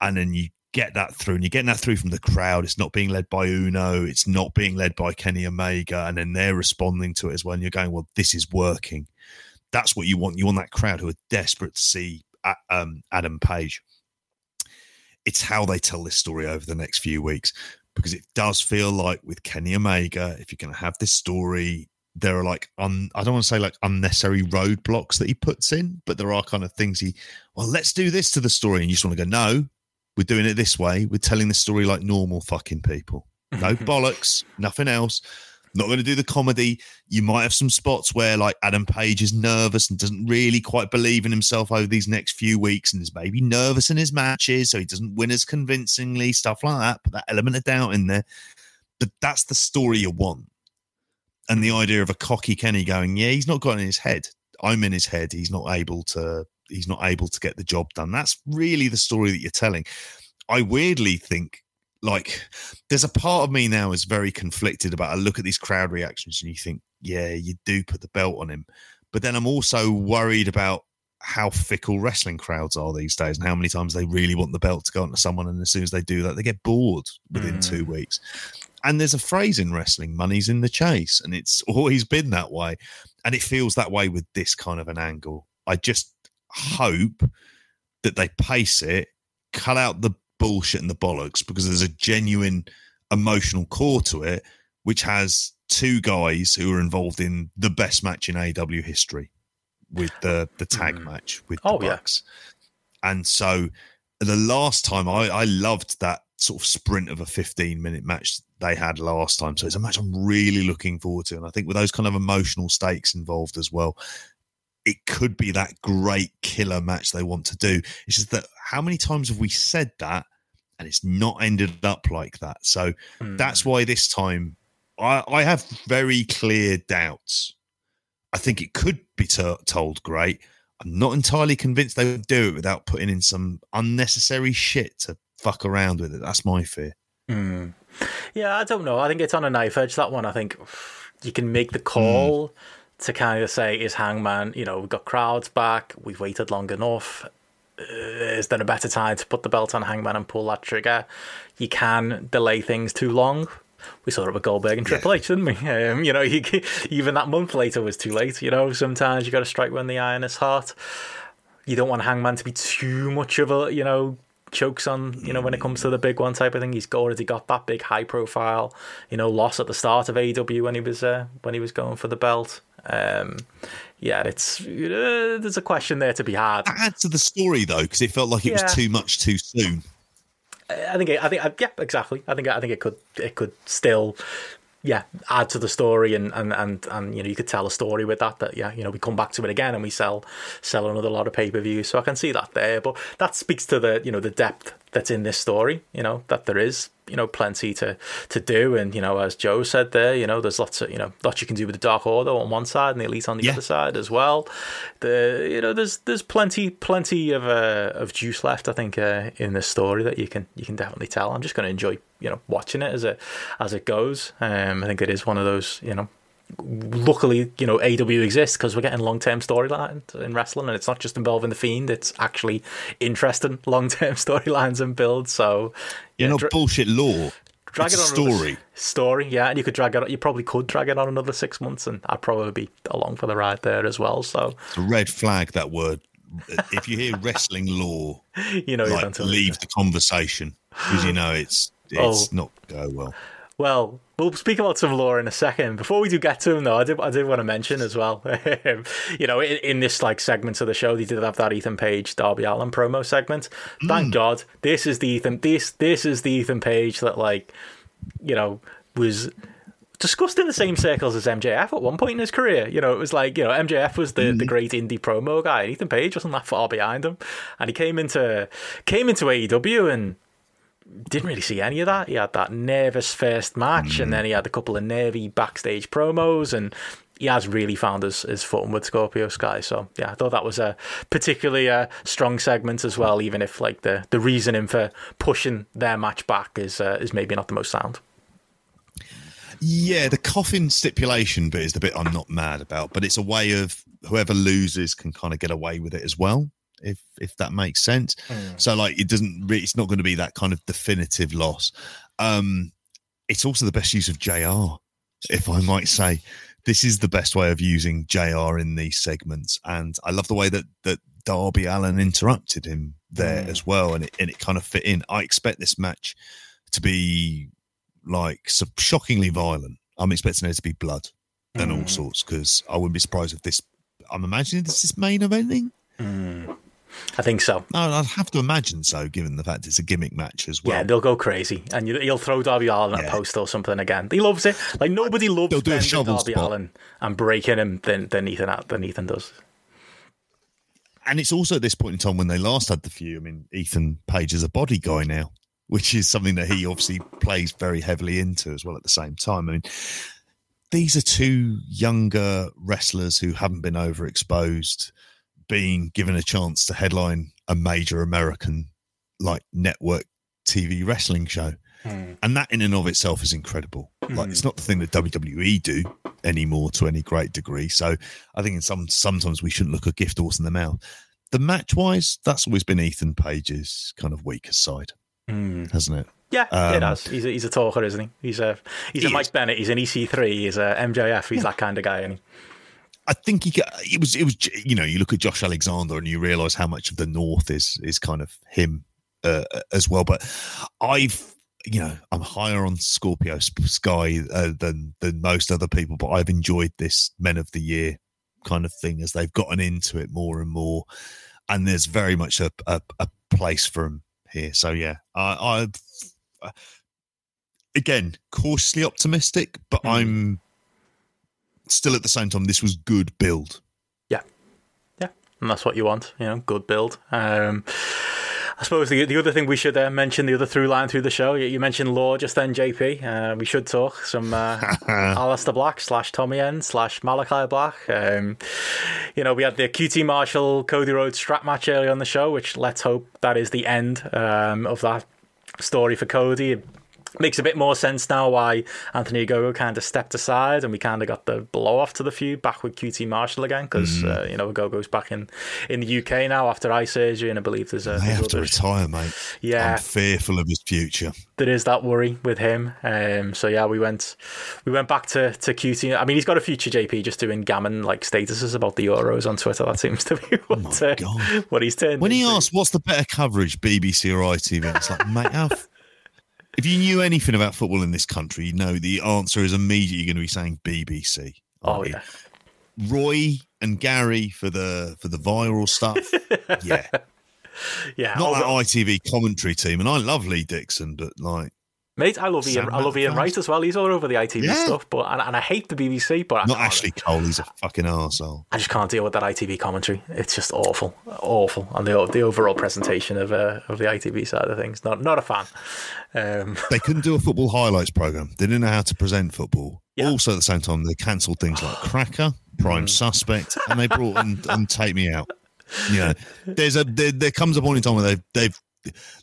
and then you get that through, and you're getting that through from the crowd. It's not being led by Uno, it's not being led by Kenny Omega, and then they're responding to it as well. And you're going, well, this is working. That's what you want. You want that crowd who are desperate to see uh, um, Adam Page. It's how they tell this story over the next few weeks because it does feel like with Kenny Omega, if you're going to have this story, there are like un, I don't want to say like unnecessary roadblocks that he puts in, but there are kind of things he well, let's do this to the story, and you just want to go, no, we're doing it this way. We're telling the story like normal fucking people. No bollocks, nothing else. Not going to do the comedy. You might have some spots where like Adam Page is nervous and doesn't really quite believe in himself over these next few weeks and is maybe nervous in his matches, so he doesn't win as convincingly, stuff like that. Put that element of doubt in there. But that's the story you want and the idea of a cocky Kenny going, yeah, he's not got in his head. I'm in his head. He's not able to. He's not able to get the job done. That's really the story that you're telling. I weirdly think like there's a part of me now is very conflicted about. I look at these crowd reactions and you think, yeah, you do put the belt on him, but then I'm also worried about how fickle wrestling crowds are these days and how many times they really want the belt to go onto someone and as soon as they do that they get bored within mm. two weeks and there's a phrase in wrestling, money's in the chase. And it's always been that way. And it feels that way with this kind of an angle. I just hope that they pace it, cut out the bullshit and the bollocks because there's a genuine emotional core to it, which has two guys who are involved in the best match in AW history with the the tag mm. match with oh, the Bucks. Yeah. And so the last time I, I loved that sort of sprint of a 15 minute match they had last time. So it's a match I'm really looking forward to. And I think with those kind of emotional stakes involved as well, it could be that great killer match they want to do. It's just that how many times have we said that and it's not ended up like that? So mm. that's why this time I, I have very clear doubts. I think it could be t- told great. I'm not entirely convinced they would do it without putting in some unnecessary shit to fuck around with it. That's my fear. Mm. Yeah, I don't know. I think it's on a knife edge, that one. I think you can make the call. Mm. to kind of say, is Hangman, you know, we've got crowds back, we've waited long enough. Uh, is there a better time to put the belt on Hangman and pull that trigger? You can delay things too long. We saw it with Goldberg and Triple H, didn't we? Um, you know, you, even that month later was too late. You know, sometimes you got to strike when the iron is hot. You don't want Hangman to be too much of a, you know, chokes on, you know, when it comes to the big one type of thing. He's already got that big high profile, you know, loss at the start of AEW when he was uh, when he was going for the belt. Um, yeah, it's uh, there's a question there to be had. That adds to the story though, because it felt like it Yeah. was too much too soon. I think it, I think yeah, exactly. I think I think it could it could still yeah add to the story and and and and you know you could tell a story with that that yeah you know we come back to it again and we sell sell another lot of pay per views so I can see that there but that speaks to the you know the depth that's in this story you know that there is you know plenty to to do. And you know as Joe said there you know there's lots of you know lots you can do with the Dark Order on one side and the Elite on the Yeah. other side as well. The you know there's there's plenty plenty of uh, of juice left I think uh, in this story that you can you can definitely tell. I'm just going to enjoy you know watching it as it as it goes. Um I think it is one of those you know luckily you know AW exists because we're getting long term storylines in wrestling and it's not just involving the fiend it's actually interesting long term storylines and builds so you know, dra- bullshit law. drag it's it on story. story yeah and you could drag it you probably could drag it on another six months and I'd probably be along for the ride there as well so It's a red flag. That word. if you hear wrestling law, you know like leave the conversation because you know it's oh. it's Oh. not go well. Well, we'll speak about some lore in a second. Before we do get to him, though, I did I did want to mention as well. you know, in, in this like segment of the show, they did have that Ethan Page Darby Allin promo segment. Hmm. Thank God, this is the Ethan this this is the Ethan Page that like, you know, was discussed in the same circles as MJF at one point in his career. You know, it was like, you know, MJF was the, the hmm. great indie promo guy, and Ethan Page wasn't that far behind him. And he came into came into AEW and didn't really see any of that. He had that nervous first match, and then he had a couple of nervy backstage promos, and he has really found his, his footing with Scorpio Sky. So yeah, I thought that was a particularly uh, strong segment as well. Even if like the the reasoning for pushing their match back is uh, is maybe not the most sound. Yeah, the coffin stipulation bit is the bit I'm not mad about, but it's a way of whoever loses can kind of get away with it as well, if if that makes sense. Mm. So like it doesn't it's not going to be that kind of definitive loss. Um it's also the best use of JR, if I might say. This is the best way of using JR in these segments, and I love the way that that Darby Allin interrupted him there mm. as well, and it and it kind of fit in. I expect this match to be like so shockingly violent. I'm expecting there to be blood and all mm. sorts because I wouldn't be surprised if this. I'm imagining this is main eventing. I think so. No, I'd have to imagine so, given the fact it's a gimmick match as well. Yeah, they'll go crazy, and you, he'll throw Darby Allin at a post or something again. He loves it. Like nobody loves They'll do a shovel Darby spot. Allin and breaking him than than Ethan than Ethan does. and it's also at this point in time when they last had the feud. I mean, Ethan Page is a body guy now, which is something that he obviously plays very heavily into as well. At the same time, I mean, these are two younger wrestlers who haven't been overexposed, being given a chance to headline a major American like network TV wrestling show. Hmm. And that in and of itself is incredible. Like hmm. it's not the thing that WWE do anymore to any great degree. So I think in some sometimes we shouldn't look a gift horse in the mouth. The match wise, that's always been Ethan Page's kind of weaker side, hmm. hasn't it? Yeah, it Um, has. He's a, he's a talker, isn't he? He's a he's a He Mike is. Bennett. He's an EC3. He's a MJF. He's that kind of guy. And I think he it was it was you know you look at Josh Alexander and you realize how much of the North is is kind of him uh, as well. But I've you know I'm higher on Scorpio Sky uh, than than most other people, but I've enjoyed this Men of the Year kind of thing as they've gotten into it more and more, and there's very much a a, a place for him here. So yeah, I, I again cautiously optimistic, but I'm still at the same time this was good build. yeah, yeah, and that's what you want. You know, good build. Um, I suppose the the other thing we should uh, mention, the other through line through the show, you, you mentioned Law just then, JP. Uh, we should talk some uh, Aleister Black slash Tommy End slash Malachi Black. Um, you know, we had the QT Marshall Cody Rhodes strap match earlier on the show, which let's hope that is the end um, of that story for Cody. Makes a bit more sense now why Anthony Ogogo kind of stepped aside and we kind of got the blow off to the feud back with QT Marshall again because Mm-hmm. uh, you know Ogogo's back in in the UK now after eye surgery and I believe there's a They there's have to retire, mate. Yeah. I'm fearful of his future. there is that worry with him. Um, so yeah, we went we went back to, to QT. I mean, he's got a future JP just doing gammon like statuses about the Euros on Twitter. That seems to be what, uh, Oh God. what he's turned. When he into. asked, "What's the better coverage, BBC or ITV?" It's like, mate, how if you knew anything about football in this country, you know the answer is immediately going to be saying BBC. oh yeah, Roy and Gary for the for the viral stuff. yeah, yeah. not Oh, that ITV commentary team, and I love Lee Dixon, but like Mate, I love Ian. I love Ian. Wright as well. He's all over the ITV Yeah. stuff, but and, and I hate the BBC, but not Ashley Cole. He's a fucking arsehole. I just can't deal with that ITV commentary. It's just awful, awful, and the the overall presentation of uh, of the ITV side of things. Not not a fan. Um, They couldn't do a football highlights program. They didn't know how to present football. Yeah. Also, at the same time, they cancelled things like Cracker, Prime Suspect, and they brought in and Take Me Out. You know, there's a there, there comes a point in time where they've they've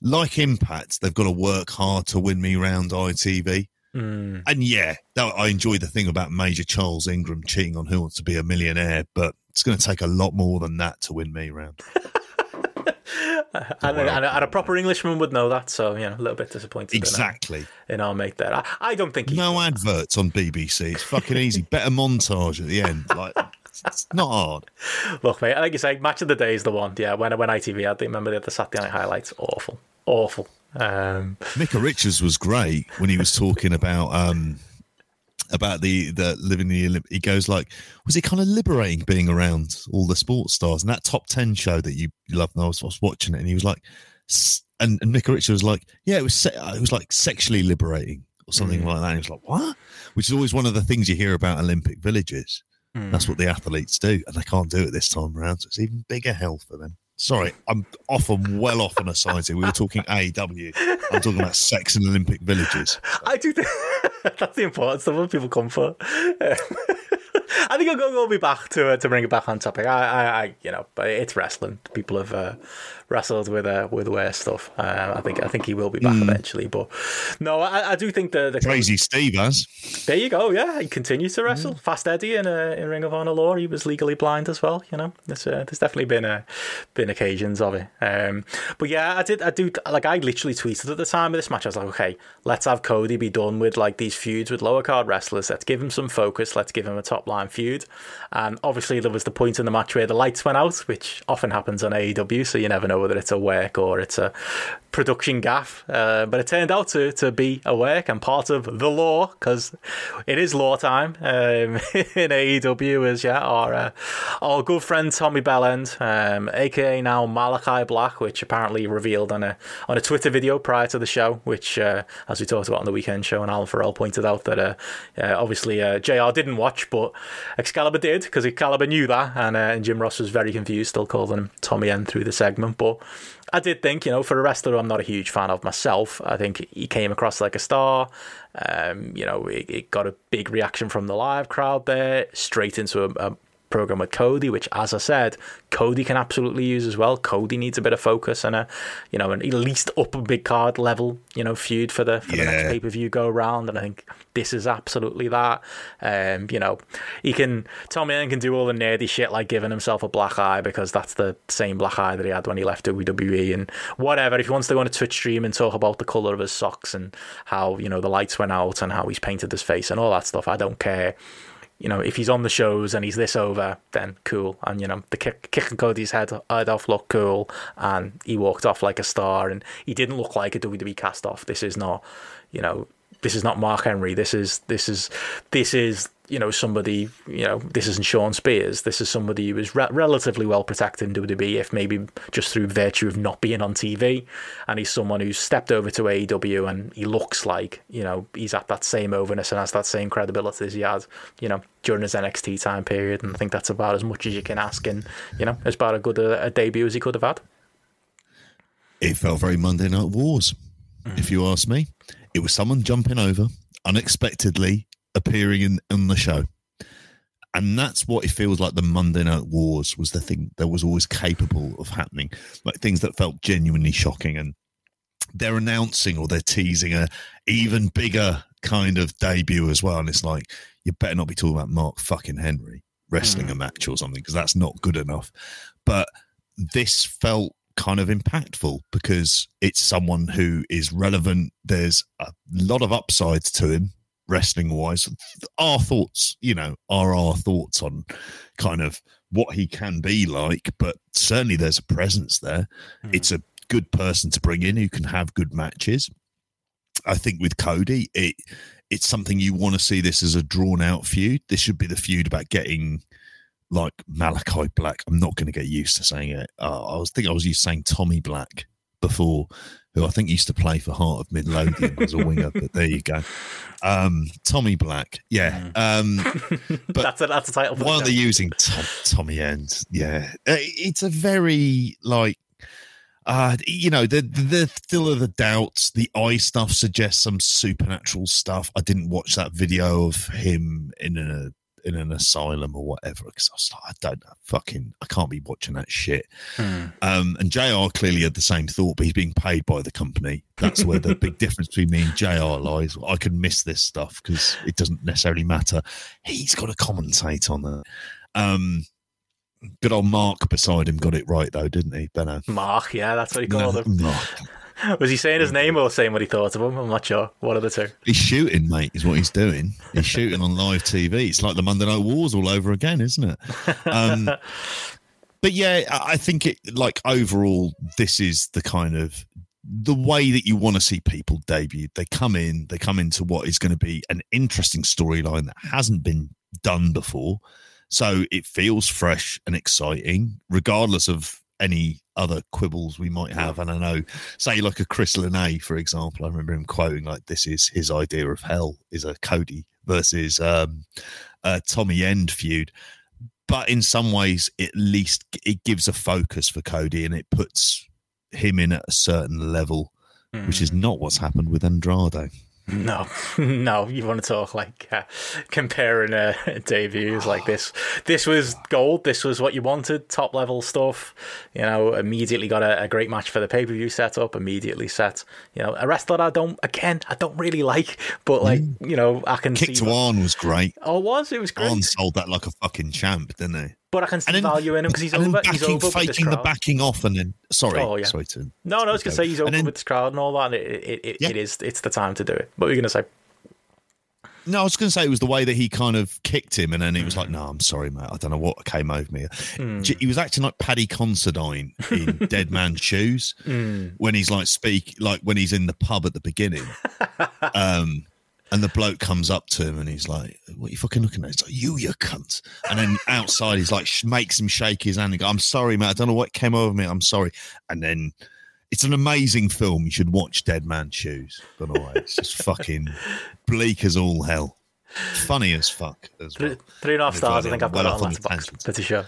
like Impact, they've got to work hard to win me round ITV. mm, And yeah, that, I enjoy the thing about Major Charles Ingram cheating on Who Wants to Be a Millionaire, but it's going to take a lot more than that to win me round. and, and, a, and a proper Englishman would know that, so you know, a little bit disappointed Exactly. in our mate there. I, I don't think No adverts on BBC. It's fucking easy. Better montage at the end. Like it's not hard. Look, mate, like you say, match of the day is the one. Yeah, when when ITV had, the, remember they had the Saturday night highlights. Awful, awful. Um, Micah Richards was great when he was talking about um about the the living the Olymp- he goes like was it kind of liberating being around all the sports stars and that top 10 show that you loved and I was, I was watching it and he was like and, and Micah Richards was like yeah it was se- it was like sexually liberating or something like that and he was like what which is always one of the things you hear about Olympic villages that's hmm. what the athletes do and they can't do it this time around so it's even bigger hell for them Sorry, I'm off and well off on a side here. We were talking AEW. I'm talking about sex in Olympic villages. I do think that's the important stuff what people come for. I think I'll go, go be back to uh, to bring it back on topic. I, I, I, you know, but it's wrestling. People have uh, wrestled with uh, with worse stuff. Uh, I think I think he will be back eventually. But no, I, I do think the the Crazy Steve has. There you go. Yeah, he continues to wrestle. Fast Eddie in uh, in Ring of Honor lore, he was legally blind as well. You know, there's uh, there's definitely been uh, been occasions of it. Um, but yeah, I did. I do like. I literally tweeted at the time of this match. I was like, okay, let's have Cody be done with like these feuds with lower card wrestlers. Let's give him some focus. Let's give him a top line feud. And obviously, there was the point in the match where the lights went out, which often happens on AEW. So you never know whether it's a work or it's a production gaffe. Uh, but it turned out to, to be a work and part of the law because it is law time um, in AEW. Is yeah, our uh, our good friend Tommy Bellend, um, aka now Malachi Black, which apparently revealed on a on a Twitter video prior to the show, which uh, as we talked about on the weekend show, and Alan Farrell pointed out that uh, uh, obviously uh, Jr didn't watch, but Excalibur did because Excalibur knew that, and, uh, and Jim Ross was very confused, still calling him Tommy End through the segment, but. I did think, you know, for a wrestler I'm not a huge fan of myself, I think he came across like a star. Um, you know, it, it got a big reaction from the live crowd there, straight into a, a program with Cody, which, as I said, Cody can absolutely use as well. Cody needs a bit of focus and a, you know, an at least upper big card level, you know, feud for the for the next pay per view go round. And I think this is absolutely that. Um, you know, he can Tommy Young can do all the nerdy shit like giving himself a black eye because that's the same black eye that he had when he left WWE and whatever. If he wants to go on a Twitch stream and talk about the color of his socks and how you know the lights went out and how he's painted his face and all that stuff, I don't care you know, if he's on the shows and he's this over, then cool. And you know, the kick, kicking Cody's head, head off looked cool, and he walked off like a star, and he didn't look like a WWE cast off. This is not, you know, this is not Mark Henry. This is this is this is you know somebody you know this isn't Shawn Spears. This is somebody who is re- relatively well protected in WWE, if maybe just through virtue of not being on TV, and he's someone who's stepped over to AEW and he looks like you know he's at that same overness and has that same credibility as he had you know during his NXT time period, and I think that's about as much as you can ask, and you know as about a good a, a debut as he could have had. It felt very Monday Night Wars, if you ask me. It was someone jumping over unexpectedly, appearing in, in the show. And that's what it feels like the Monday Night Wars was the thing that was always capable of happening. Like things that felt genuinely shocking. And they're announcing or they're teasing a even bigger kind of debut as well. And it's like, you better not be talking about Mark fucking Henry wrestling hmm. a match or something because that's not good enough. But this felt kind of impactful because it's someone who is relevant. There's a lot of upsides to him wrestling wise. Our thoughts, you know, are our thoughts on kind of what he can be like, but certainly there's a presence there. Hmm. It's a good person to bring in who can have good matches. I think with Cody, it it's something you want to see this as a drawn out feud. This should be the feud about getting like Malachi Black. I'm not going to get used to saying it. Uh, I was thinking I was used to saying Tommy Black before, who I think used to play for Heart of Midlothian as a winger. But there you go, um, Tommy Black. Yeah, um, but that's a, that's a title. Why the are they using Tom, Tommy End? Yeah, Uh, it's a very like. Uh, you know, the the still of the doubts. The eye stuff suggests some supernatural stuff. I didn't watch that video of him in a in an asylum or whatever because I was like, I don't know, fucking, I can't be watching that shit. Hmm. Um, and Jr. clearly had the same thought, but he's being paid by the company. That's where the big difference between me and Jr. lies. I can miss this stuff because it doesn't necessarily matter. He's got to commentate on that. Um, good old Mark beside him got it right though, didn't he, Benno? Mark, yeah, that's what he called him. Mark. Was he saying his name or saying what he thought of him? I'm not sure. One of the two. He's shooting, mate, is what he's doing. He's shooting on live TV. It's like the Monday Night Wars all over again, isn't it? Um, but yeah, I I think it like overall, this is the kind of the way that you want to see people debut. They come in, they come into what is going to be an interesting storyline that hasn't been done before. So it feels fresh and exciting, regardless of any other quibbles we might have. And I know, say, like a Chris Lene, for example, I remember him quoting like, "This is his idea of hell is a Cody versus um, a Tommy End feud." But in some ways, at least it gives a focus for Cody and it puts him in at a certain level, which is not what's happened with Andrade. No, no, you want to talk like uh, comparing uh, debuts like this. This was gold. This was what you wanted. Top level stuff. You know, immediately got a, a great match for the pay per view setup. Immediately set. You know, a wrestler I don't again I don't really like, but like you know I can Kick see. to Arn was great. Oh, it was it was great, Arn sold that like a fucking champ, didn't he? But I can see then- value in him because he's over. He's backing, over with this faking the backing off, and then sorry, Oh, yeah. sorry to No, no, I was gonna say he's over then- with this crowd and all that. And it, it, it, Yeah. it is. It's the time to do it. What were you gonna say? No, I was going to say it was the way that he kind of kicked him, and then he was Mm. like, "No, I'm sorry, mate. I don't know what came over me." Hmm. J- He was acting like Paddy Considine in Dead Man's Shoes Hmm. when he's like speak, like when he's in the pub at the beginning, um, and the bloke comes up to him and he's like, "What are you fucking looking at?" He's like, "You, you cunt!" And then outside, he's like, sh- makes him shake his hand and go, "I'm sorry, mate. I don't know what came over me. I'm sorry." And then. It's an amazing film. You should watch Dead Man Shoes. By the way, it's just fucking bleak as all hell. Funny as fuck as well. Three, three and a half stars. I think I've got well it on Letterboxd. Pretty sure.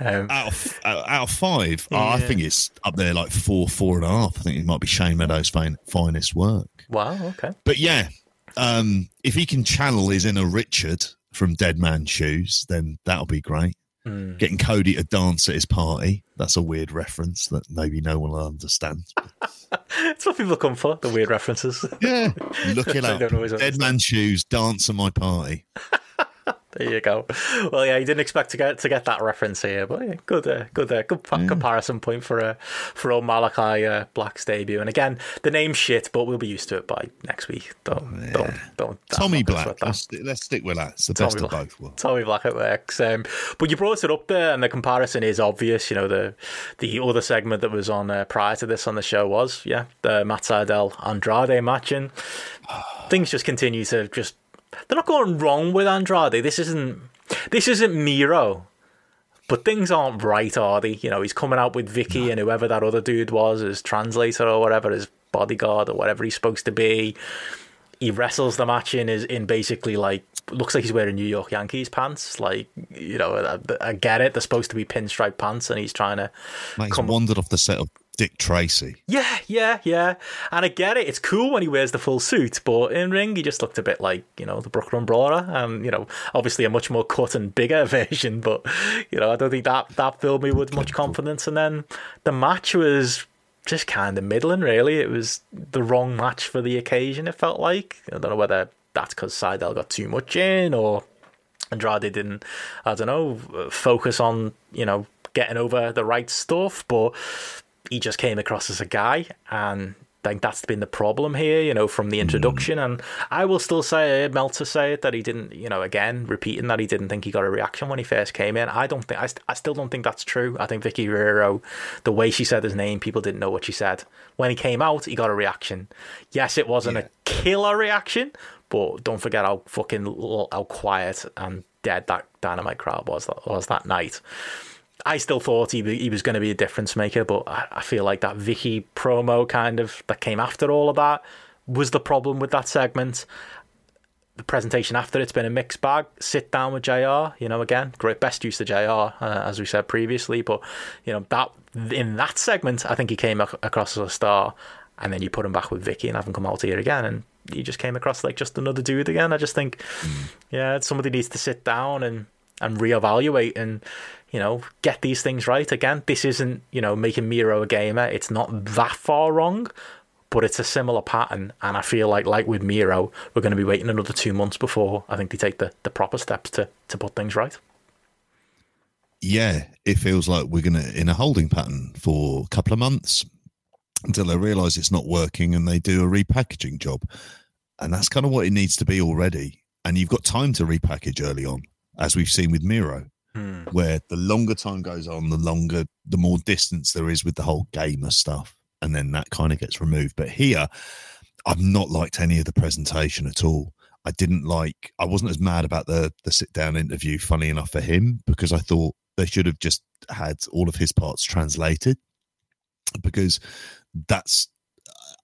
Um, Out of out of five, oh, I think it's up there like four, four and a half. I think it might be Shane Meadows' finest work. wow. Okay. But yeah, um, if he can channel his inner Richard from Dead Man Shoes, then that'll be great. Hmm. Getting Cody to dance at his party. That's a weird reference that maybe no one will understand. It's what people come for. The weird references. Yeah. Look it up. Dead understand. Man's Shoes, dance at my party. There you go. Well, yeah, you didn't expect to get to get that reference here, but yeah, good, uh, good, uh, good pa- comparison point for uh, for old Malachi uh, Black's debut. And again, the name's shit, but we'll be used to it by next week. Don't, don't, don't. Tommy Black. that. Let's, let's stick with that. It's the best Tommy of Black. both worlds. Tommy Black it works. Um, but you brought it up there, and the comparison is obvious. You know, the the other segment that was on uh, prior to this on the show was yeah the Matt Sydal Andrade match, and things just continue to just they're not going wrong with Andrade. This isn't this isn't Miro. But things aren't right, are they? You know, he's coming out with Vickie and whoever that other dude was, his translator or whatever, his bodyguard or whatever he's supposed to be he wrestles the match in is in basically like looks like he's wearing New York Yankees pants. Like you know, I, I get it. They're supposed to be pinstripe pants, and he's trying to. He's Come- wandered off the set of Dick Tracy. Yeah, yeah, yeah. And I get it. It's cool when he wears the full suit, but in ring he just looked a bit like you know the Brooklyn Brawler, and you know obviously a much more cut and bigger version. But you know I don't think that that filled me with much confidence. And then the match was just kind of middling, really. It was the wrong match for the occasion, it felt like. I don't know whether that's because Sydal got too much in or Andrade didn't, I don't know, focus on, you know, getting over the right stuff, but he just came across as a guy and I think that's been the problem here, you know, from the introduction. Mm. And I will still say, Meltzer say it, that he didn't, you know, again, repeating that he didn't think he got a reaction when he first came in. I don't think, I, I still don't think that's true. I think Vickie Guerrero, the way she said his name, people didn't know what she said. When he came out, he got a reaction. Yes, it wasn't yeah. a killer reaction, but don't forget how fucking, how quiet and dead that Dynamite crowd was, was that night. I still thought he he was going to be a difference maker, but I, I feel like that Vickie promo kind of that came after all of that was the problem with that segment. The presentation after it's been a mixed bag. Sit down with Jr. You know, again, great best use of Jr. Uh, as we said previously, but you know that in that segment, I think he came across as a star, and then you put him back with Vickie and have him come out here again, and he just came across like just another dude again. I just think, mm. yeah, somebody needs to sit down and and reevaluate and you know, get these things right. Again, this isn't, you know, making Miro a gamer. It's not that far wrong, but it's a similar pattern. And I feel like, like with Miro, we're going to be waiting another two months before I think they take the, the proper steps to, to put things right. Yeah, it feels like we're going to in a holding pattern for a couple of months until they realize it's not working and they do a repackaging job. And that's kind of what it needs to be already. And you've got time to repackage early on, as we've seen with Miro. Hmm. Where the longer time goes on, the longer, the more distance there is with the whole gamer stuff, and then that kind of gets removed. But here, I've not liked any of the presentation at all. I didn't like. I wasn't as mad about the the sit down interview. Funny enough for him, because I thought they should have just had all of his parts translated, because that's.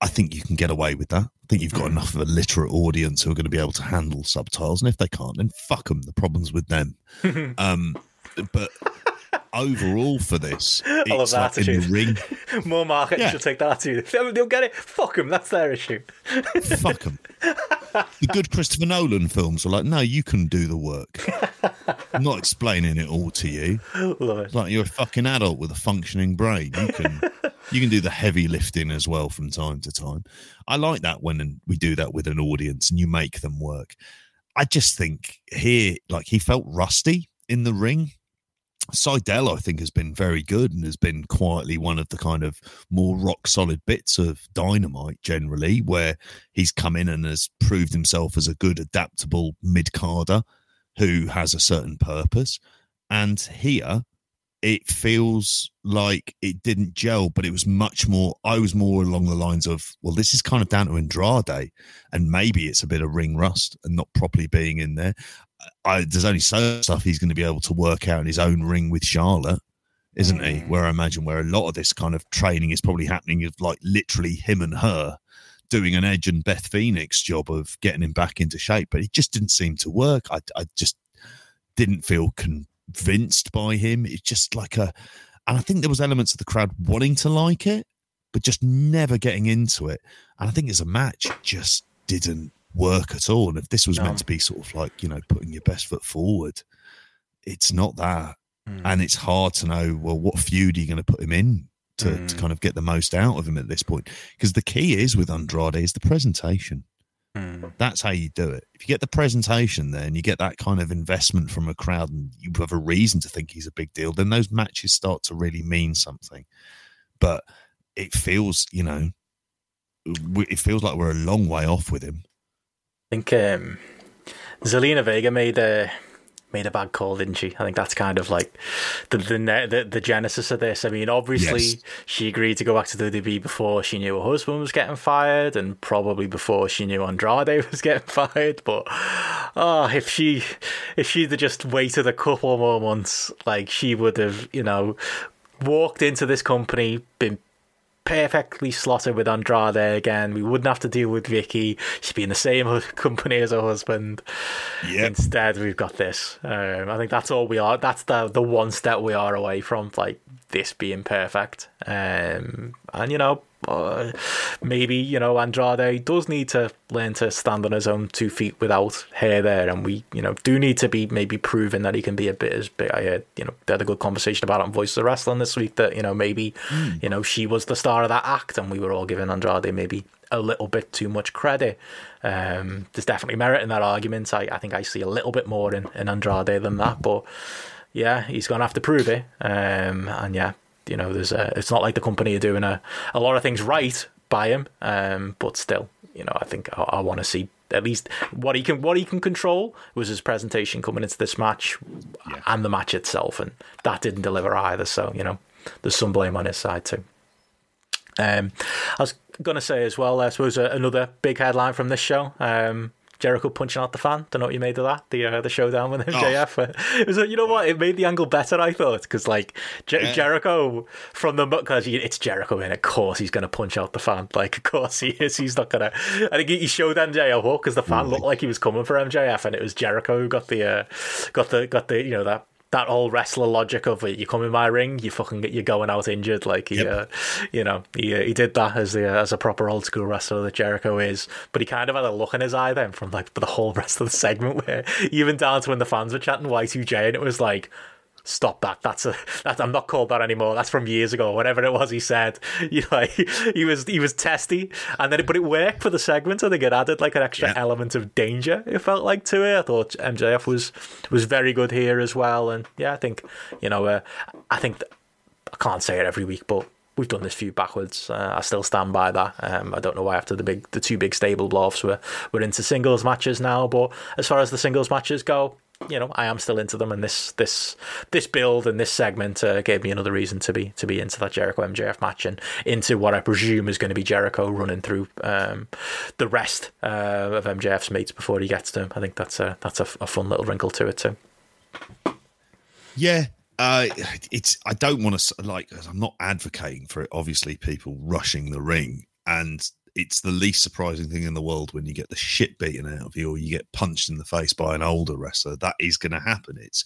I think you can get away with that. I think you've got hmm. enough of a literate audience who are going to be able to handle subtitles, and if they can't, then fuck them. The problem's with them. um, but overall for this, I love that like attitude. ring. More market yeah. should take that attitude. They'll get it. Fuck them. That's their issue. Fuck them. The good Christopher Nolan films are like, no, you can do the work. I'm not explaining it all to you. Love it. It's like you're a fucking adult with a functioning brain. You can you can do the heavy lifting as well from time to time. I like that when we do that with an audience and you make them work. I just think here, like he felt rusty in the ring Sydal, I think, has been very good and has been quietly one of the kind of more rock solid bits of dynamite generally, where he's come in and has proved himself as a good, adaptable mid carder who has a certain purpose. And here, it feels like it didn't gel, but it was much more. I was more along the lines of, well, this is kind of down to Andrade, and maybe it's a bit of ring rust and not properly being in there. I, there's only so stuff he's going to be able to work out in his own ring with Charlotte, isn't he? Mm. Where I imagine where a lot of this kind of training is probably happening of like literally him and her doing an Edge and Beth Phoenix job of getting him back into shape, but it just didn't seem to work. I, I just didn't feel convinced by him. It's just like a, and I think there was elements of the crowd wanting to like it, but just never getting into it. And I think as a match, just didn't work at all. And if this was no. meant to be sort of like, you know, putting your best foot forward, it's not that. Mm. And it's hard to know, well, what feud are you going to put him in to, mm. to hmm. kind of get the most out of him at this point? Because the key is with Andrade is the presentation. Mm. That's how you do it. If you get the presentation there and you get that kind of investment from a crowd and you have a reason to think he's a big deal, then those matches start to really mean something. But it feels, you know, it feels like we're a long way off with him. I think um, Zelina Vega made a made a bad call, didn't she? I think that's kind of like the the the, the genesis of this. I mean, obviously yes. she agreed to go back to the WWE before she knew her husband was getting fired, and probably before she knew Andrade was getting fired. But oh, if she if she'd have just waited a couple more months, like she would have, you know, walked into this company, been perfectly slotted with Andrade again. We wouldn't have to deal with Vickie. She'd be in the same company as her husband. Yep. Instead, we've got this. Um, I think that's all we are. That's the the one step we are away from like this being perfect. Um, and you know, uh, maybe you know Andrade does need to learn to stand on his own two feet without hair there, and we you know do need to be maybe proving that he can be a bit as big. I heard you know they had a good conversation about it on Voice of Wrestling this week that you know maybe mm. you know she was the star of that act, and we were all giving Andrade maybe a little bit too much credit. Um, there's definitely merit in that argument. I, I think I see a little bit more in, in Andrade than that, but yeah, he's going to have to prove it. Um, and yeah, you know, there's a, it's not like the company are doing a, a lot of things right by him, um, but still, you know, I think I, I want to see at least what he can what he can control was his presentation coming into this match yeah. and the match itself, and that didn't deliver either. So you know, there's some blame on his side too. Um, I was going to say as well, I suppose uh, another big headline from this show. Um, Jericho punching out the fan. Don't know what you made of that. The uh, the showdown with MJF. Oh. It was like, you know what? It made the angle better. I thought because like Jer- yeah. Jericho from the because it's Jericho and of course he's gonna punch out the fan. Like of course he is. He's not gonna. I think he showed MJF because the fan looked like he was coming for MJF and it was Jericho who got the uh, got the got the you know that that whole wrestler logic of. You come in my ring, you fucking get you're going out injured. Like he, yep. uh, you know, he uh, he did that as the uh, as a proper old school wrestler that Jericho is. But he kind of had a look in his eye then from like the whole rest of the segment where even down to when the fans were chatting Y2J and it was like stop that. That's a that I'm not called that anymore. That's from years ago. Whatever it was, he said. You know, like, he was he was testy, and then it, but it worked for the segment. I think it added like an extra yeah. element of danger. It felt like to it. I thought MJF was was very good here as well, and yeah, I think you know, uh, I think th- I can't say it every week, but we've done this feud backwards. Uh, I still stand by that. Um, I don't know why after the big, the two big stable blowups, we're we're into singles matches now. But as far as the singles matches go, you know, I am still into them, and this this this build and this segment uh, gave me another reason to be to be into that Jericho MJF match and into what I presume is going to be Jericho running through um, the rest uh, of MJF's mates before he gets to him. I think that's a that's a, a fun little wrinkle to it too. Yeah, uh, it's. I don't want to like. I'm not advocating for it. Obviously, people rushing the ring, and it's the least surprising thing in the world when you get the shit beaten out of you or you get punched in the face by an older wrestler. That is going to happen. It's,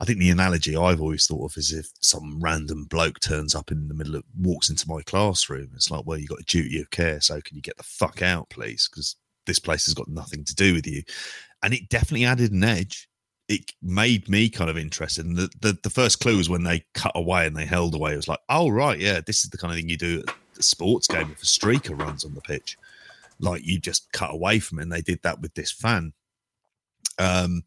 I think the analogy I've always thought of is if some random bloke turns up in the middle of, walks into my classroom. It's like, well, you got a duty of care. So can you get the fuck out, please? Because this place has got nothing to do with you. And it definitely added an edge. It made me kind of interested. And the, the, the first clue was when they cut away and they held away. It was like, oh, right, yeah, this is the kind of thing you do a sports game if a streaker runs on the pitch. Like you just cut away from it, and they did that with this fan. Um,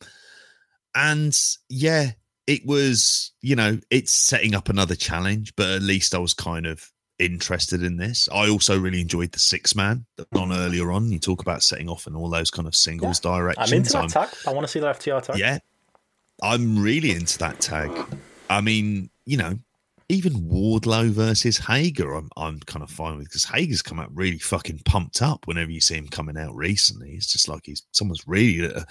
and yeah, it was you know it's setting up another challenge, but at least I was kind of interested in this. I also really enjoyed the six man that on earlier on. You talk about setting off and all those kind of singles yeah, directions. I'm into that I'm, tag. I want to see the FTR tag. Yeah, I'm really into that tag. I mean, you know, even Wardlow versus Hager, I'm I'm kind of fine with because Hager's come out really fucking pumped up whenever you see him coming out recently. It's just like he's someone's really uh,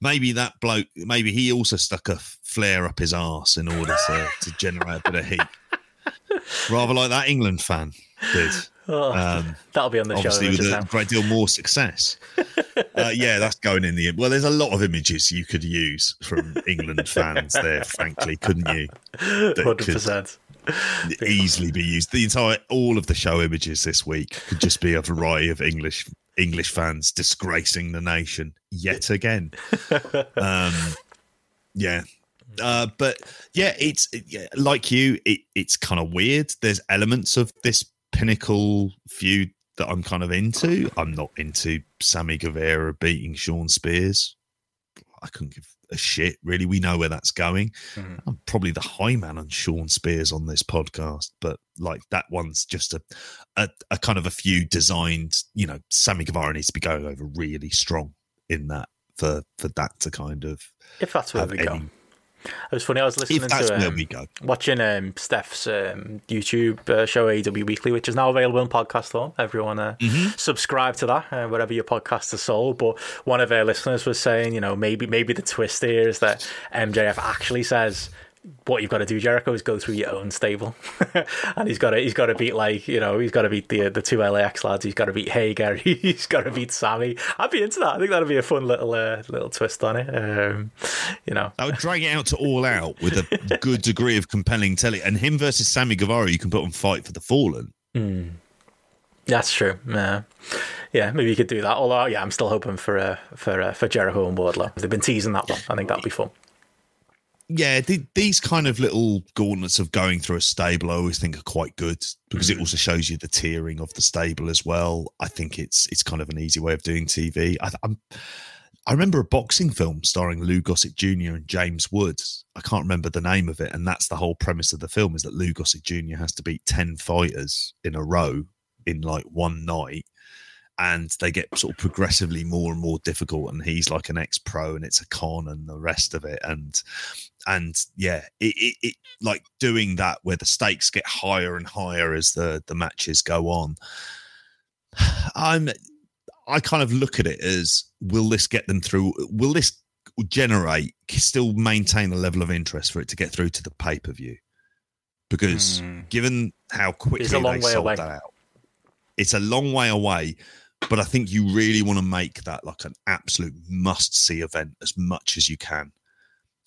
maybe that bloke, maybe he also stuck a flare up his ass in order to, to generate a bit of heat, rather like that England fan did. Oh, um, that'll be on the obviously show. Obviously, with a great deal more success. uh, yeah, that's going in the. Well, there's a lot of images you could use from England fans there, frankly, couldn't you? Hundred percent easily be used. The entire all of the show images this week could just be a variety of English English fans disgracing the nation yet again. Um, yeah. Uh, but yeah, it's yeah, like you. It, it's kind of weird. There's elements of this pinnacle feud that I'm kind of into. I'm not into Sammy Guevara beating Shawn Spears. I couldn't give a shit, really. We know where that's going. Mm-hmm. I'm probably the high man on Shawn Spears on this podcast, but like that one's just a, a, a kind of a few designed, you know, Sammy Guevara needs to be going over really strong in that for for that to kind of if that's where we any, go. It was funny. I was listening to um, watching um, Steph's um, YouTube uh, show AEW Weekly, which is now available in podcast form. Everyone uh, mm-hmm. subscribe to that uh, wherever your podcast is sold. But one of our listeners was saying, you know, maybe maybe the twist here is that MJF actually says what you've got to do, Jericho, is go through your own stable, and he's got to he's got to beat like you know he's got to beat the the two LAX lads. He's got to beat Hager. He's got to beat Sammy. I'd be into that. I think that'd be a fun little uh, little twist on it. Um, you know, I would drag it out to all out with a good degree of compelling telly. And him versus Sammy Guevara, you can put on fight for the fallen. Mm. That's true. Yeah, yeah. Maybe you could do that. Although, yeah, I'm still hoping for uh, for uh, for Jericho and Wardlow. They've been teasing that one. I think that'd be fun. Yeah, the, these kind of little gauntlets of going through a stable, I always think are quite good because it mm. also shows you the tiering of the stable as well. I think it's it's kind of an easy way of doing TV. I, I'm, I remember a boxing film starring Lou Gossett Jr. and James Woods. I can't remember the name of it, and that's the whole premise of the film: is that Lou Gossett Jr. has to beat ten fighters in a row in like one night, and they get sort of progressively more and more difficult. And he's like an ex-pro, and it's a con, and the rest of it, and and yeah, it, it, it like doing that where the stakes get higher and higher as the the matches go on. I'm I kind of look at it as will this get them through? Will this generate still maintain a level of interest for it to get through to the pay per view? Because Hmm. given how quickly It's a long they sold away. that out, it's a long way away. But I think you really want to make that like an absolute must see event as much as you can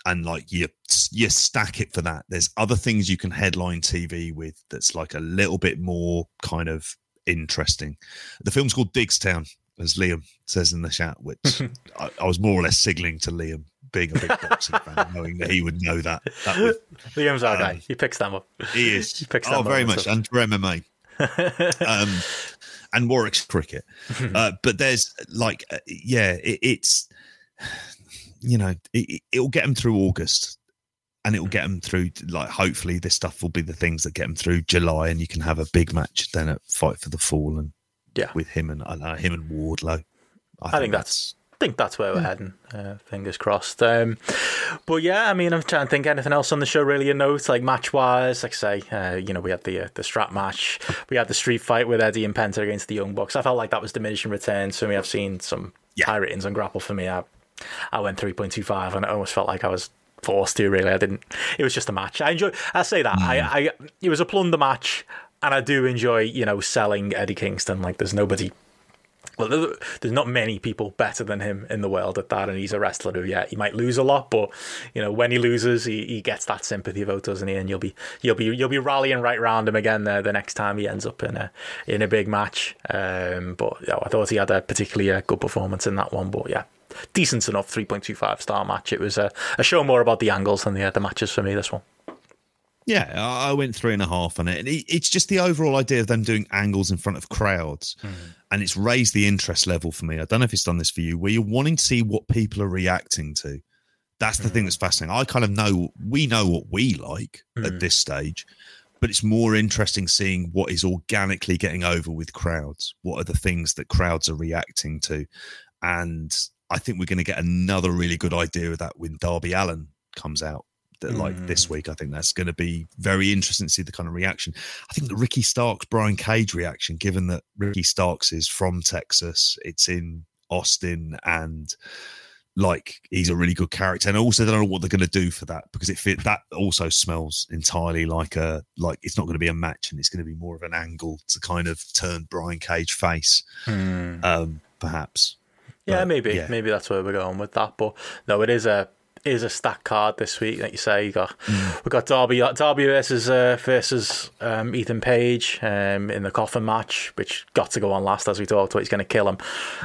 and like you you stack it for that. There's other things you can headline TV with that's like a little bit more kind of interesting. The film's called Diggstown, as Liam says in the chat, which I, I was more or less signaling to Liam, being a big boxing fan, knowing that he would know that. That would, Liam's our guy. Um, He picks them up. he is. He picks oh, them very up and much, stuff. and for MMA. um, and Warwick's cricket. Uh, but there's like, uh, yeah, it, it's, you know, it, it will get them through August and it will get them through, like, hopefully this stuff will be the things that get them through July and you can have a big match then at Fight for the Fall and Yeah. with him and uh, him and Wardlow. I think that's I think that's where we're heading. Uh, fingers crossed. Um, but yeah, I mean, I'm trying to think anything else on the show really a note like match wise. Like I say, uh, you know, we had the uh, the strap match, we had the street fight with Eddie and Penta against the Young Bucks. I felt like that was diminishing returns for me. I've seen some Yeah. high ratings on Grapple for me. I, I went three point two five, and it almost felt like I was forced to. Really, I didn't. It was just a match. I enjoy. I say that. I, I it was a plunder match. And I do enjoy, you know, selling Eddie Kingston. Like, there's nobody well, there's not many people better than him in the world at that, and he's a wrestler who, yeah, he might lose a lot, but you know, when he loses, he, he gets that sympathy vote, doesn't he? And you'll be you'll be you'll be rallying right round him again there the next time he ends up in a in a big match. Um, but yeah, I thought he had a particularly uh, good performance in that one. But yeah, decent enough, three point two five star match. It was a, a show more about the angles than the the matches for me. This one. Yeah, I went three and a half on it. And it, it's just the overall idea of them doing angles in front of crowds. Hmm. And it's raised the interest level for me. I don't know if it's done this for you, where you're wanting to see what people are reacting to. That's the thing hmm. that's fascinating. I kind of know, we know what we like at hmm. this stage, but it's more interesting seeing what is organically getting over with crowds. What are the things that crowds are reacting to? And I think we're going to get another really good idea of that when Darby Allin comes out that like this week. I think that's going to be very interesting to see the kind of reaction. I think the Ricky Starks Brian Cage reaction, given that Ricky Starks is from Texas, it's in Austin, and like he's a really good character. And I also don't know what they're going to do for that because it fit that also smells entirely like a like it's not going to be a match and it's going to be more of an angle to kind of turn Brian Cage face, um, perhaps. Yeah, But, maybe yeah. maybe that's where we're going with that. But no, it is a is a stack card this week. Like you say, you got Mm. we got Darby Darby versus uh, versus um, Ethan Page um, in the coffin match, which got to go on last as we talked. about. He's going to kill him.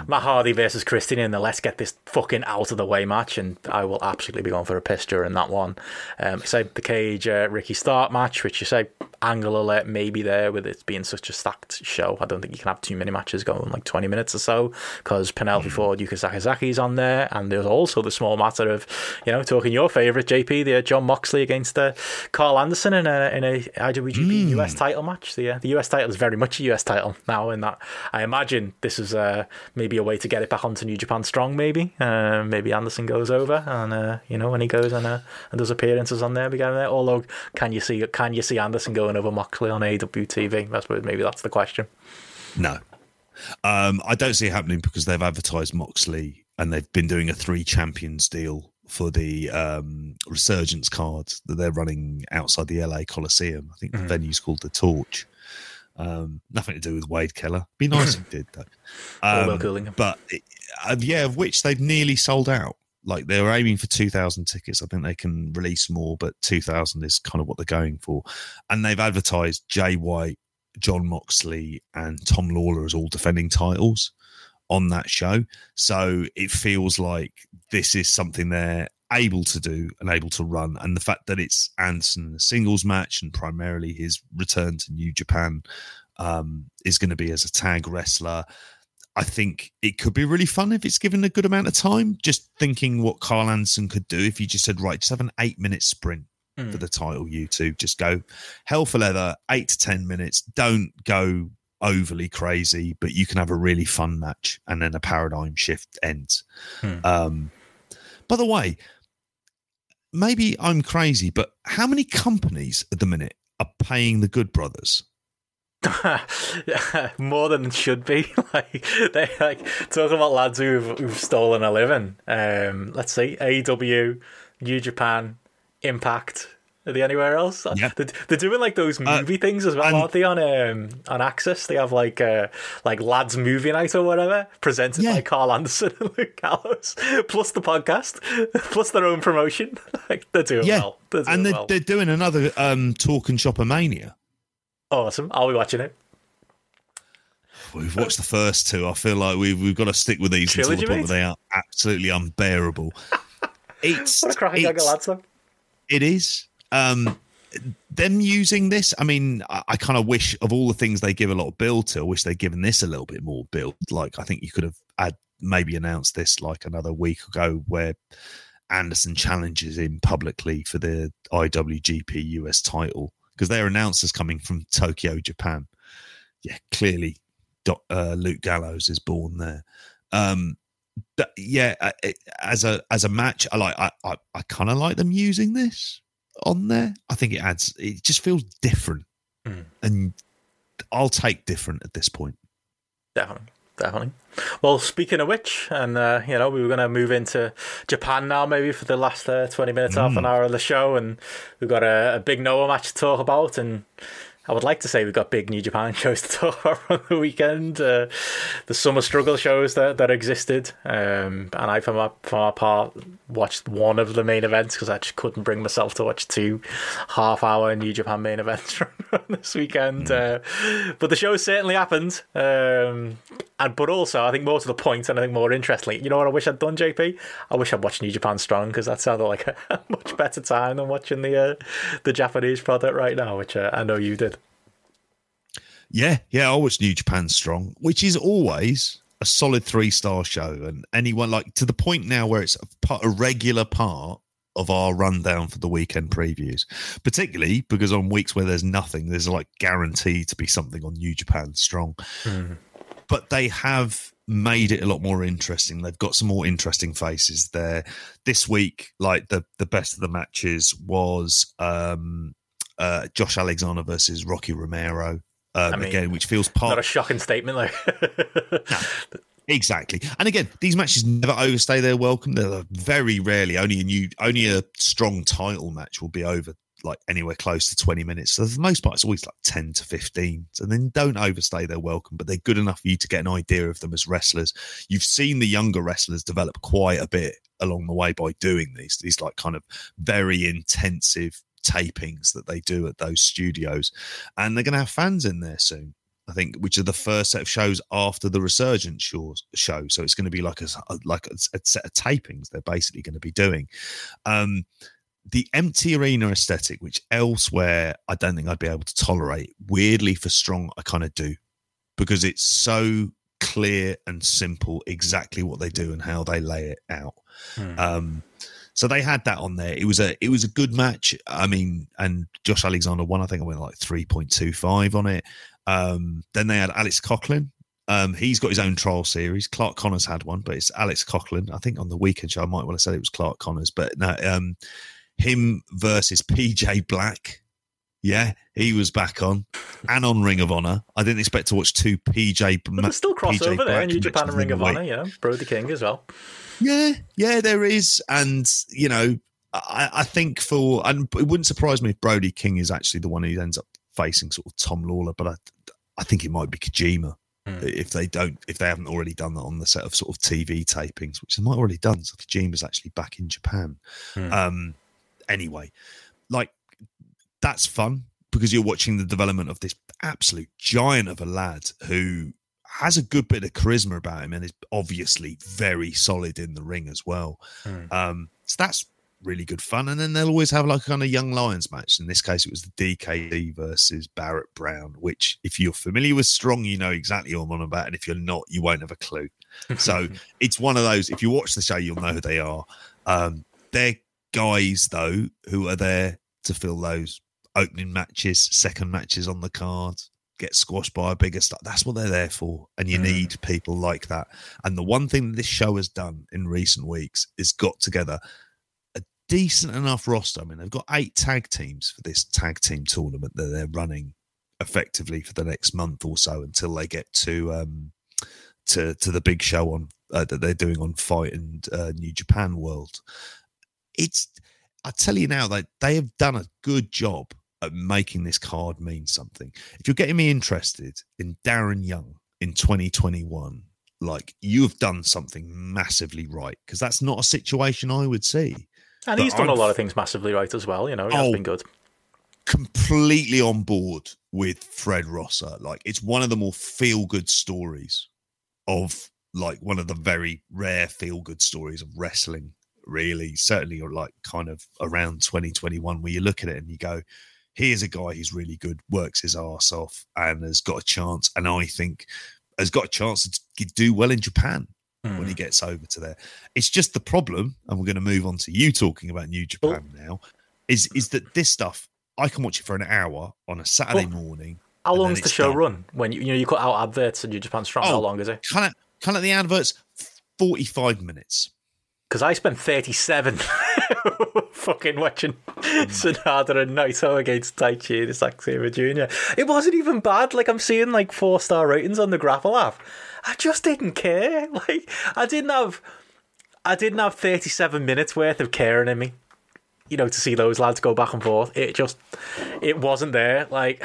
Matt Hardy versus Christian in the let's get this fucking out of the way match, and I will absolutely be going for a piss during that one. Um, say the Cage uh, Ricky Starks match, which you say angle alert maybe there with it being such a stacked show. I don't think you can have too many matches going like 20 minutes or so because Penelope Ford, Yuka Sakazaki's on there. And there's also the small matter of, you know, talking your favourite JP, the uh, Jon Moxley against uh, Karl Anderson in a, in a IWGP US title match. The, uh, the US title is very much a US title now. In that, I imagine this is uh, maybe a way to get it back onto New Japan Strong, maybe. Uh, maybe Anderson goes over and, uh, you know, when he goes and, uh, and does appearances on there, we get there. Although, can you see can you see Anderson going over Moxley on AWTV? I suppose maybe that's the question. No. Um, I don't see it happening because they've advertised Moxley and they've been doing a three champions deal for the um, resurgence card that they're running outside the LA Coliseum. I think the venue's called the Torch. Um, nothing to do with Wade Keller. Be nice if did though. Um, Coolingham. but uh, yeah, of which they've nearly sold out. Like they were aiming for two thousand tickets. I think they can release more, but two thousand is kind of what they're going for. And they've advertised Jay White, Jon Moxley and Tom Lawlor as all defending titles on that show. So it feels like this is something they're able to do and able to run. And the fact that it's Anderson a singles match and primarily his return to New Japan um, is going to be as a tag wrestler. I think it could be really fun if it's given a good amount of time. Just thinking what Karl Anderson could do if you just said, right, just have an eight minute sprint Hmm. for the title, you two. Just go hell for leather, eight to 10 minutes. Don't go overly crazy, but you can have a really fun match and then a paradigm shift ends. Hmm. Um, by the way, maybe I'm crazy, but how many companies at the minute are paying the Good Brothers? More than it should be. like they like talking about lads who've, who've stolen a living. Um, let's see, AEW, New Japan, Impact. Are they anywhere else? Yeah. They're, they're doing like those movie things as well, and- aren't they? On um, on Access, they have like uh, like lads movie night or whatever, presented Yeah. by Karl Anderson and Luke Gallows, plus the podcast, plus their own promotion. like they're doing Yeah, well. They're doing and they're, well. they're doing another um, Talk 'N Shop-A-Mania. Awesome. I'll be watching it. We've watched the first two. I feel like we've we've got to stick with these until the point they are absolutely unbearable. It's What a cracking it's-. It is. Um, them using this, I mean, I, I kind of wish of all the things they give a lot of build to, I wish they'd given this a little bit more build. Like, I think you could have had maybe announced this like another week ago where Anderson challenges him publicly for the IWGP US title because their announcers coming from Tokyo, Japan. Yeah, clearly uh, Luke Gallows is born there. Um, but yeah, it- as a as a match, I like I I, I kind of like them using this on there. I think it adds. It just feels different, Mm. and I'll take different at this point. Definitely. Definitely. Well, speaking of which, and uh, you know, we were going to move into Japan now, maybe for the last uh, twenty minutes, half an hour of the show, and we've got a, a big Noah match to talk about, and I would like to say we've got big New Japan shows to talk about on the weekend, uh, the summer struggle shows that that existed, um, and I, for my for my part, watched one of the main events because I just couldn't bring myself to watch two half-hour New Japan main events this weekend. Uh, but the show certainly happened, um, and but also I think more to the point, and I think more interestingly, you know what I wish I'd done, JP? I wish I'd watched New Japan Strong because that sounded like a, much better time than watching the uh, the Japanese product right now, which uh, I know you did. Yeah, yeah, I watched New Japan Strong, which is always a solid three star show, and anyone like to the point now where it's a, part, a regular part of our rundown for the weekend previews, particularly because on weeks where there's nothing, there's like guaranteed to be something on New Japan Strong. But they have made it a lot more interesting. They've got some more interesting faces there. This week, like the the best of the matches was um uh Josh Alexander versus Rocky Romero. Um, I mean, again, which feels part Not a shocking statement, though. Exactly. And again, these matches never overstay their welcome. They're very rarely only a new only a strong title match will be over like anywhere close to 20 minutes. So for the most part, it's always like 10 to 15. So then don't overstay their welcome, but they're good enough for you to get an idea of them as wrestlers. You've seen the younger wrestlers develop quite a bit along the way by doing these, these like kind of very intensive tapings that they do at those studios. And they're going to have fans in there soon. I think, which are the first set of shows after the Resurgence shows, show. So it's going to be like a like a, a set of tapings they're basically going to be doing. Um, the empty arena aesthetic, which elsewhere I don't think I'd be able to tolerate, weirdly for Strong, I kind of do because it's so clear and simple exactly what they do and how they lay it out. Um, so they had that on there. It was a it was a good match. I mean, and Josh Alexander won. I think I went like three point two five on it. Um, then they had Alex Coughlin. Um, he's got his own trial series. Clark Connors had one, but it's Alex Coughlin. I think on the weekend show, I might well have said it was Clark Connors, but no, um, him versus PJ Black. Yeah, he was back on and on Ring of Honor. I didn't expect to watch two PJ. But there's still PJ crossover there in New Japan and Ring of. Honor, Yeah, Brody King as well. Yeah, yeah, there is, and you know, I, I think for and it wouldn't surprise me if Brody King is actually the one who ends up facing sort of Tom Lawlor, but I, I think it might be Kojima if they don't, if they haven't already done that on the set of sort of TV tapings, which they might already done. So Kojima's actually back in Japan. Um, anyway, like that's fun. because you're watching the development of this absolute giant of a lad who has a good bit of charisma about him and is obviously very solid in the ring as well. Hmm. Um, so that's really good fun. And then they'll always have like a kind of young lions match. In this case, it was the DKC versus Barrett Brown, which if you're familiar with Strong, you know exactly what I'm on about. And if you're not, you won't have a clue. So it's one of those. If you watch the show, you'll know who they are. Um, they're guys though who are there to fill those opening matches, second matches on the card, get squashed by a bigger star. That's what they're there for, and you Mm. need people like that. And the one thing this show has done in recent weeks is got together a decent enough roster. I mean, they've got eight tag teams for this tag team tournament that they're running effectively for the next month or so until they get to um to to the big show on uh, that they're doing on FITE and uh, New Japan World. It's I tell you now, they they have done a good job at making this card mean something. If you're getting me interested in Darren Young in 2021, like you have done something massively right because that's not a situation I would see. And But he's done a I'm- lot of things massively right as well. You know, he has Oh, been good. completely on board with Fred Rosser. Like it's one of the more feel good stories of like one of the very rare feel good stories of wrestling, really. Certainly, or like kind of around 2021, where you look at it and you go, here's a guy who's really good, works his ass off, and has got a chance. And I think has got a chance to do well in Japan Hmm. when he gets over to there. It's just the problem, and we're going to move on to you talking about New Japan now. Is is that this stuff? I can watch it for an hour on a Saturday Well, morning. How then long's the show done. run? When you you know you cut out adverts and New Japan Strong, how Oh. long is it? Kind of, kind of the adverts, forty five minutes. Because I spent 37 fucking watching Sanada and Naito against Taichi and Zack Jr. It wasn't even bad. Like, I'm seeing like four star ratings on the Grapple app. I just didn't care. Like, I didn't have. I didn't have 37 minutes worth of caring in me, you know, to see those lads go back and forth. It just, it wasn't there. Like,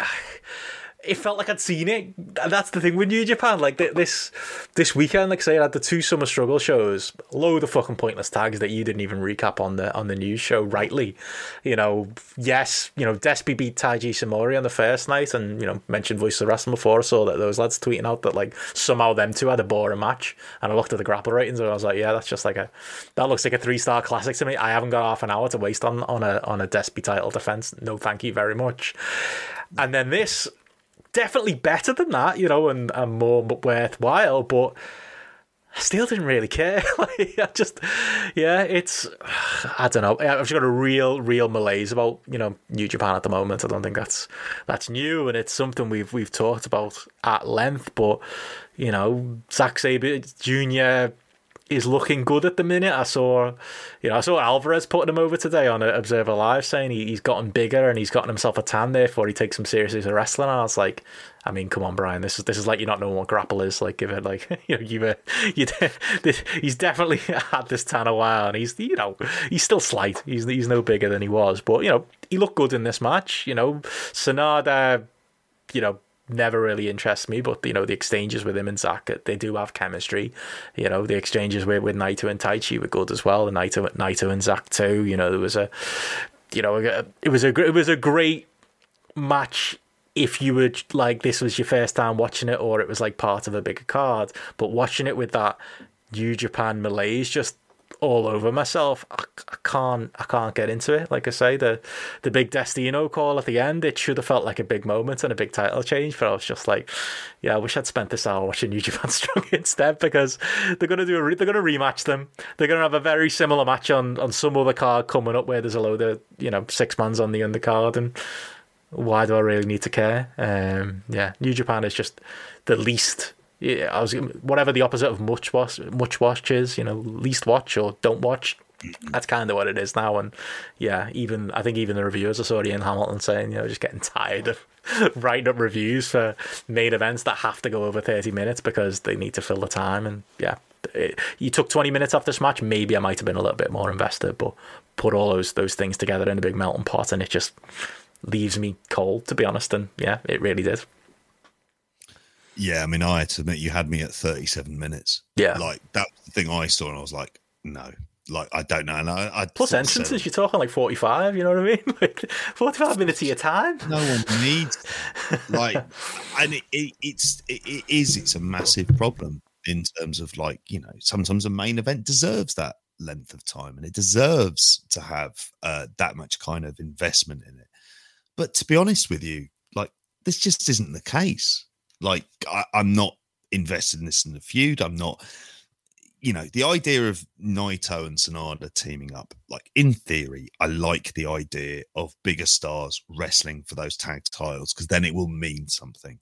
it felt like I'd seen it. That's the thing with New Japan. Like th- this this weekend, like I say, I had the two summer struggle shows, load of fucking pointless tags that you didn't even recap on the on the news show rightly. You know, yes, you know, Despy beat Taiji Ishimori on the first night, and you know, mentioned Voice of the Wrestling before. Saw that those lads tweeting out that like somehow them two had a boring match, and I looked at the grapple ratings and I was like, yeah, that's just like a that looks like a three star classic to me. I haven't got half an hour to waste on on a on a Despy title defense. No, thank you very much. And then this definitely better than that, you know, and, and more worthwhile, but I still didn't really care. like, I just, yeah, it's, I don't know. I've just got a real, real malaise about, you know, New Japan at the moment. I don't think that's that's new, and it's something we've we've talked about at length. But you know, Zack Sabre Jr. is looking good at the minute. I saw, you know, I saw Alvarez putting him over today on Observer Live, saying he, he's gotten bigger and he's gotten himself a tan. Therefore, he takes him seriously as a wrestler. And I was like, I mean, come on, Brian, this is this is like you not knowing what grapple is. Like, give it like you know, you, uh, you he's definitely had this tan a while, and he's you know he's still slight. He's he's no bigger than he was, but you know he looked good in this match. You know, Sanada, you know never really interests me, but you know the exchanges with him and Zack, uh, they do have chemistry. You know the exchanges with with Naito and Taichi were good as well, and Naito Naito and Zack too. You know there was a, you know it was a it was a great match if you were like this was your first time watching it or it was like part of a bigger card. But watching it with that New Japan malaise just all over myself. I, I can't I can't get into it. Like I say, the the big Destino call at the end, it should have felt like a big moment and a big title change, but I was just like, yeah, I wish I'd spent this hour watching New Japan Strong instead because they're gonna do a re- they're gonna rematch them. They're gonna have a very similar match on on some other card coming up where there's a load of you know six mans on the undercard and why do I really need to care? Um, yeah, New Japan is just the least. Yeah, I was whatever the opposite of much watch, much watch is. You know, least watch or don't watch. Mm-hmm. That's kind of what it is now. And yeah, even I think even the reviewers I saw Ian Hamilton saying, you know, just getting tired of writing up reviews for main events that have to go over thirty minutes because they need to fill the time. And yeah, it, you took twenty minutes off this match. Maybe I might have been a little bit more invested, but put all those those things together in a big melting pot, and it just leaves me cold, to be honest. And yeah, it really did. Yeah, I mean, I had to admit you had me at 37 minutes. Yeah. Like that thing I saw, and I was like, no, like I don't know. And I, I Plus sort of said- entrances, you're talking like 45, you know what I mean? Like 45 minutes of your time. no one needs like and it, it, it's it, it is it's a massive problem in terms of like you know sometimes a main event deserves that length of time and it deserves to have uh, that much kind of investment in it but to be honest with you like this just isn't the case like I, i'm not invested in this in the feud i'm not you know, the idea of Naito and Sanada teaming up, like in theory, I like the idea of bigger stars wrestling for those tag titles because then it will mean something.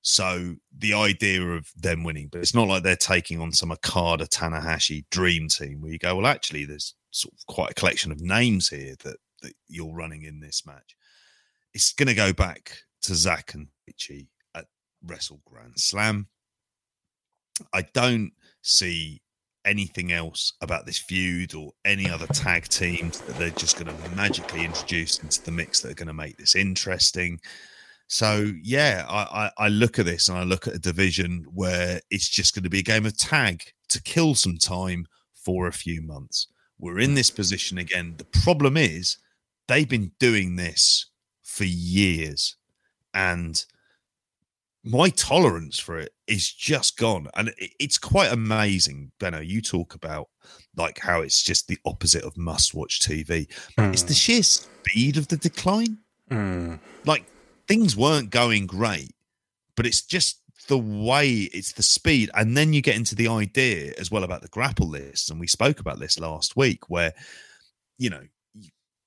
So the idea of them winning, but it's not like they're taking on some Okada Tanahashi dream team where you go, well, actually, there's sort of quite a collection of names here that, that you're running in this match. It's going to go back to Zack and Richie Wrestle Grand Slam. I don't see anything else about this feud or any other tag teams that they're just going to magically introduce into the mix that are going to make this interesting. So yeah, I, I, I look at this and I look at a division where it's just going to be a game of tag to kill some time for a few months. We're in this position again. The problem is they've been doing this for years, and my tolerance for it is just gone. And it's quite amazing benno you talk about like how it's just the opposite of must watch tv it's the sheer speed of the decline. Mm. like things weren't going great but it's just the way it's the speed. And then you get into the idea as well about the grapple list and we spoke about this last week where you know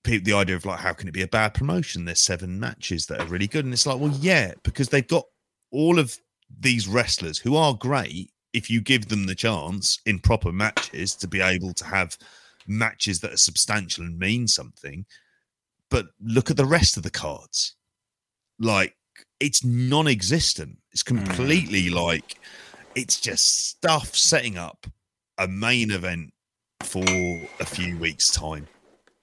the idea of like how can it be a bad promotion? There's seven matches that are really good. And it's like well yeah because they've got all of these wrestlers who are great if you give them the chance in proper matches to be able to have matches that are substantial and mean something but look at the rest of the cards. Like it's non-existent. It's hmm. completely like it's just stuff setting up a main event for a few weeks time.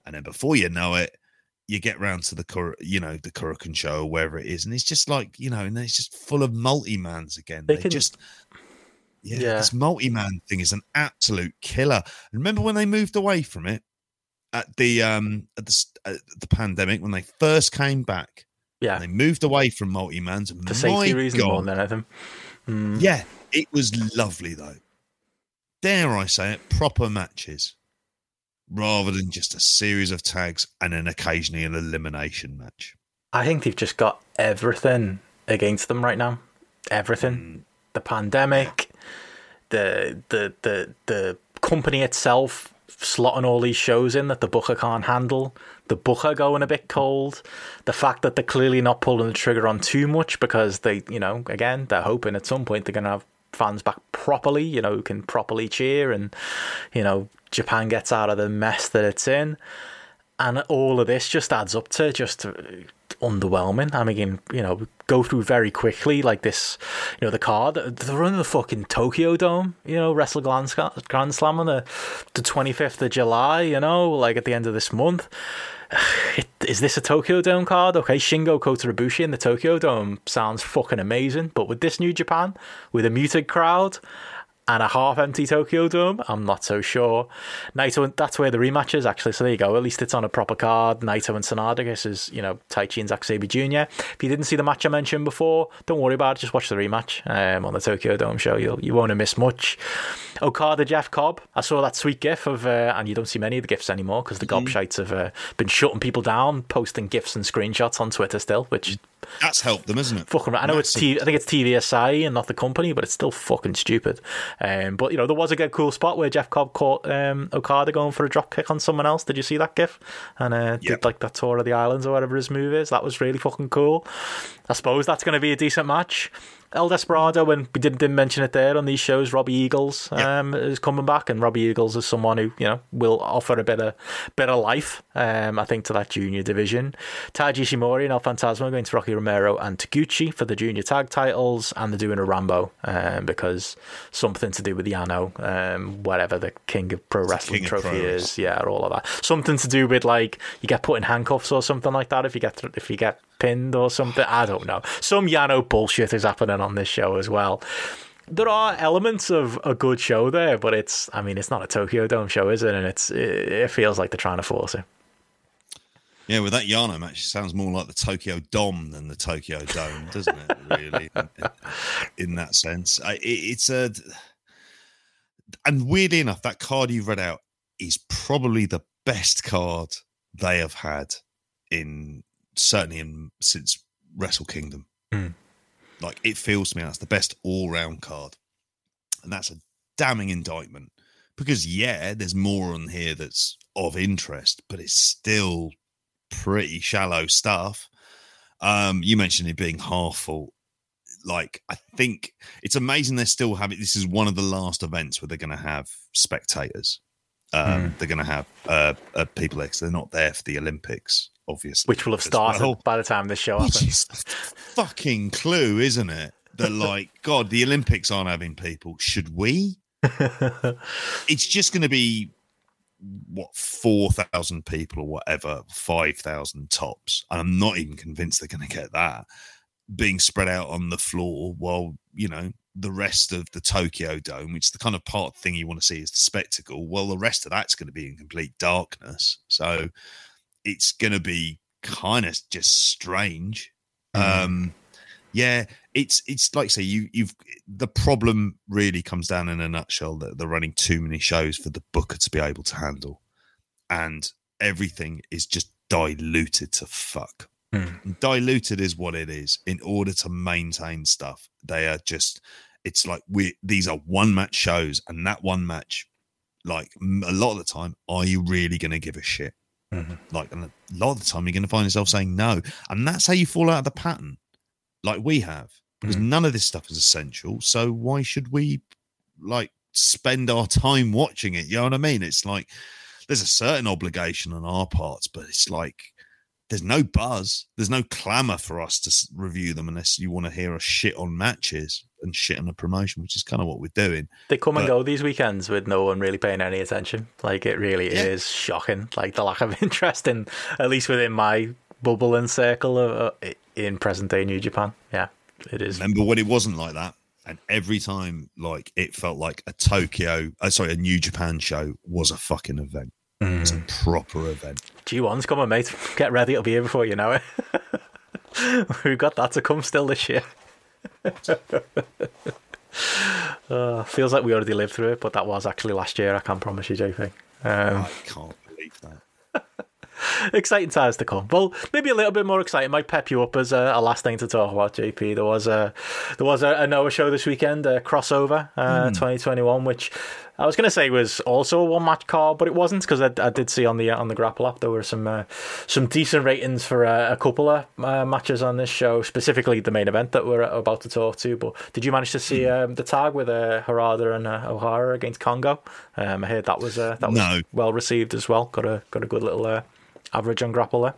And then before you know it you get round to the Kur- you know the Korakuen show or wherever it is and it's just like you know and then it's just full of multi-mans again They they, can- just yeah, Yeah. this multi-man thing is an absolute killer remember when they moved away from it at the um at the, at the pandemic when they first came back Yeah. and they moved away from multi-mans and For safety my reasons more God, than anything. Mm. yeah, it was lovely though. Dare I say it, proper matches rather than just a series of tags and then occasionally an elimination match. I think they've just got everything against them right now. Everything. Mm. The pandemic, the the the the company itself slotting all these shows in that the booker can't handle. The booker going a bit cold. The fact that they're clearly not pulling the trigger on too much because they, you know, again, they're hoping at some point they're going to have fans back properly, you know, can properly cheer and, you know, Japan gets out of the mess that it's in and all of this just adds up to just underwhelming. I mean, you know, go through very quickly like this. You know, the card they're running the fucking Tokyo Dome. You know, Wrestle Grand Slam on the the twenty fifth of July. You know, like at the end of this month. It, is this a Tokyo Dome card? Okay, Shingo Kota Ibushi in the Tokyo Dome sounds fucking amazing, but with this New Japan, with a muted crowd and a half empty Tokyo Dome, I'm not so sure. Naito, that's where the rematch is actually. So there you go. At least it's on a proper card. Naito and Sanada versus you know Taichi and Zack Sabre Jr. If you didn't see the match I mentioned before, don't worry about it. Just watch the rematch um, on the Tokyo Dome show. You'll you won't miss much. Okada Jeff Cobb. I saw that sweet gif of, uh, and you don't see many of the gifs anymore because the gobshites have uh, been shutting people down, posting gifs and screenshots on Twitter still, which That's helped them, isn't it? fucking. I know it's T, I think it's TV Asahi and not the company, but it's still fucking stupid. Um, but you know there was a good cool spot where Jeff Cobb caught um, Okada going for a drop kick on someone else. Did you see that gif? And uh, did like that tour of the islands or whatever his move is. That was really fucking cool. I suppose that's going to be a decent match. El Desperado, and we didn't, didn't mention it there on these shows, Robbie Eagles Yeah. um, is coming back, and Robbie Eagles is someone who you know will offer a better, of life, um, I think, to that junior division. Taiji Ishimori and El Fantasma are going to Rocky Romero and Taguchi for the junior tag titles, and they're doing a Rambo um, because something to do with Yano, um, whatever the King of Pro Wrestling King trophy is, yeah, all of that. Something to do with like you get put in handcuffs or something like that if you get if you get pinned or something. I don't know. Some Yano bullshit is happening on this show as well. there are elements of a good show there, but it's I mean it's not a Tokyo Dome show, is it? And it's it, feels like they're trying to force it. Yeah, with that Yano match, sounds more like the Tokyo Dome than the Tokyo Dome, doesn't it? Really, in, that sense, it's a. And weirdly enough, that card you read out is probably the best card they have had in certainly in since Wrestle Kingdom. Mm. Like it feels to me that's the best all round card, and that's a damning indictment. Because yeah, there's more on here that's of interest, but it's still pretty shallow stuff. Um, you mentioned it being half full. Like, I think it's amazing they're still having this is one of the last events where they're going to have spectators. Um, Mm. They're going to have uh, uh, people there 'cause they're not there for the Olympics, obviously. Which will have started well. by the time this show Which happens. fucking clue, isn't it? That like, God, the Olympics aren't having people. Should we? It's just going to be what four thousand people or whatever, five thousand tops. And I'm not even convinced they're going to get that being spread out on the floor while you know the rest of the Tokyo Dome, which the kind of part thing you want to see is the spectacle. Well, the rest of that's going to be in complete darkness, so it's going to be kind of just strange. Mhm. Um, yeah, it's it's like say you you've the problem really comes down in a nutshell that they're running too many shows for the booker to be able to handle, and everything is just diluted to fuck. Hmm. Diluted is what it is. In order to maintain stuff, they are just. It's like we these are one match shows, and that one match, like a lot of the time, are you really going to give a shit? Mhm. Like and a lot of the time, you're going to find yourself saying no, and that's how you fall out of the pattern, like we have, because none of this stuff is essential. So why should we, like, spend our time watching it? You know what I mean? It's like there's a certain obligation on our parts, but it's like there's no buzz, there's no clamor for us to review them unless you want to hear us shit on matches and shit on the promotion, which is kind of what we're doing. They come and go these weekends with no one really paying any attention. Like it really Yeah. is shocking. Like the lack of interest in, at least within my bubble and circle of uh, in present day New Japan. Yeah, it is. Remember when it wasn't like that? And every time, like it felt like a Tokyo, uh, sorry, a New Japan show was a fucking event. It was a proper event. G1's coming, mate. Get ready, it'll be here before you know it. We've got that to come still this year. uh, feels like we already lived through it, but that was actually last year. I can't promise you, JP. Um, I can't believe that. exciting times to come. Well, maybe a little bit more exciting. Might pep you up as a, a last thing to talk about. JP, there was a there was a, a Noah show this weekend, a crossover uh, 2021, which I was going to say it was also a one match card, but it wasn't because I, I did see on the on the Grapple app there were some uh, some decent ratings for uh, a couple of uh, matches on this show, specifically the main event that we're about to talk to. But did you manage to see um, the tag with uh, Harada and uh, Ohara against Kongo? Um, I heard that was uh, that was No. well received as well. Got a got a good little uh, average on Grapple there.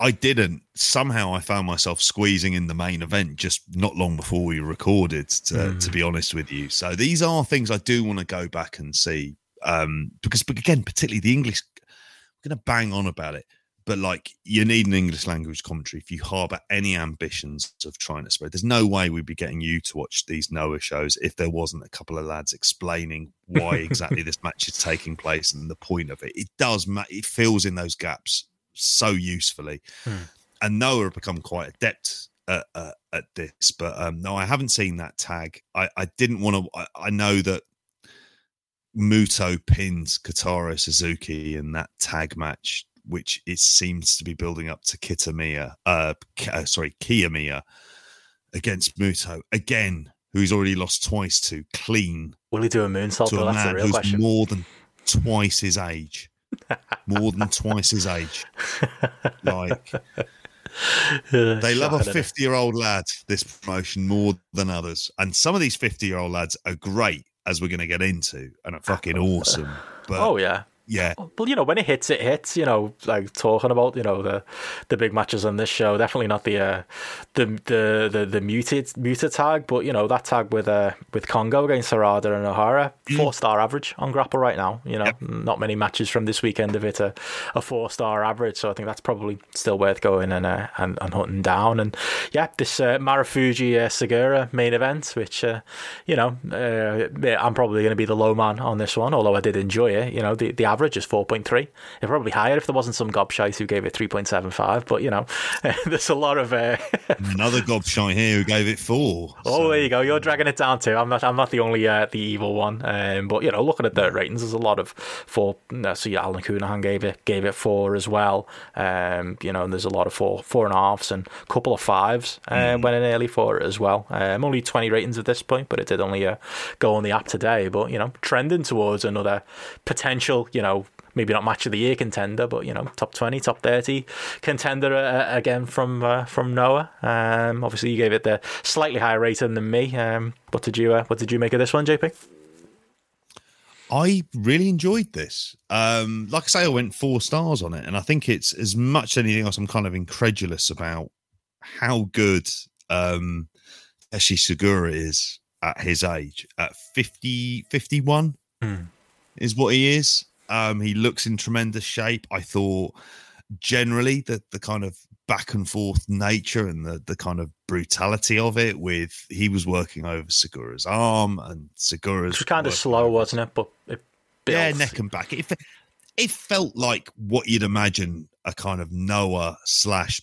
I didn't. Somehow I found myself squeezing in the main event just not long before we recorded, to, to be honest with you. So these are things I do want to go back and see. Um, because, but again, particularly the English, I'm going to bang on about it. But like, you need an English language commentary if you harbour any ambitions of trying to spread. There's no way we'd be getting you to watch these Noah shows if there wasn't a couple of lads explaining why exactly this match is taking place and the point of it. It does, ma- it fills in those gaps so usefully. And Noah have become quite adept at, uh, at this. But um, no, I haven't seen that tag. I, I didn't want to. I, I know that Muto pins Kotaro Suzuki in that tag match, which it seems to be building up to Kitamiya. Uh, Ki- uh, sorry, Kiyomiya against Muto again, who's already lost twice to clean Will he do a moonsault? to a man who's question. more than twice his age. More than twice his age. Like they love a Shocking, isn't it? 50 year old lad, this promotion, more than others. And some of these 50 year old lads are great, as we're going to get into, and are fucking awesome. But Oh yeah, yeah, Well, you know, when it hits, it hits. You know, like talking about you know the the big matches on this show. Definitely not the uh, the the the the muted muted tag, but you know that tag with uh with Kongo against Harada and Ohara, four star average on Grapple right now. You know, not many matches from this weekend of it a, a four star average. So I think that's probably still worth going and uh, and, and hunting down. And yeah, this uh, Marufuji uh, Sugiura main event, which uh, you know uh, I'm probably going to be the low man on this one, although I did enjoy it. You know, the the average is 4.3. It's probably higher if there wasn't some gobshite who gave it 3.75. But you know, there's a lot of. Uh, another gobshite here who gave it four. oh, there you go. You're dragging it down too. I'm not. I'm not the only uh, the evil one. Um, but you know, looking at the ratings, there's a lot of four. No, so yeah, Alan Coonahan gave it gave it four as well. Um, you know, and there's a lot of four four and a halves and a couple of fives. Um, went in early for it as well. Um, only 20 ratings at this point, but it did only uh, go on the app today. But you know, trending towards another potential. You know, maybe not match of the year contender, but you know, top twenty, top thirty contender uh, again from uh, from Noah. Um, obviously, you gave it the slightly higher rating than me. Um, what did you uh, What did you make of this one, JP? I really enjoyed this. Um, like I say, I went four stars on it, and I think it's as much as anything else. I'm kind of incredulous about how good um, Eshi Sugiura is at his age. At 50, 51 Mm. is what he is. Um, he looks in tremendous shape. I thought generally the the kind of back and forth nature and the the kind of brutality of it with he was working over Sugiura's arm and Sugiura's It was kind of slow, over wasn't it? But it built. yeah, neck and back. It, it felt like what you'd imagine a kind of Noah slash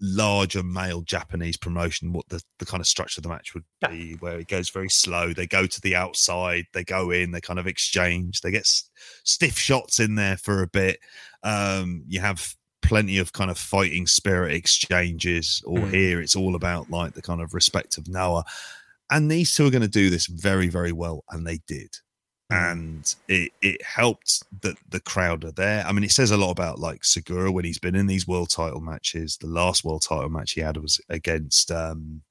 larger male Japanese promotion, what the, the kind of structure of the match would be, where it goes very slow. They go to the outside, they go in, they kind of exchange, they get s- stiff shots in there for a bit. Um, you have plenty of kind of fighting spirit exchanges, or Mm. here it's all about like the kind of respect of Noah. And these two are going to do this very, very well, and they did and it it helped that the crowd are there. I mean, it says a lot about like Sugiura when he's been in these world title matches. The last world title match he had was against um,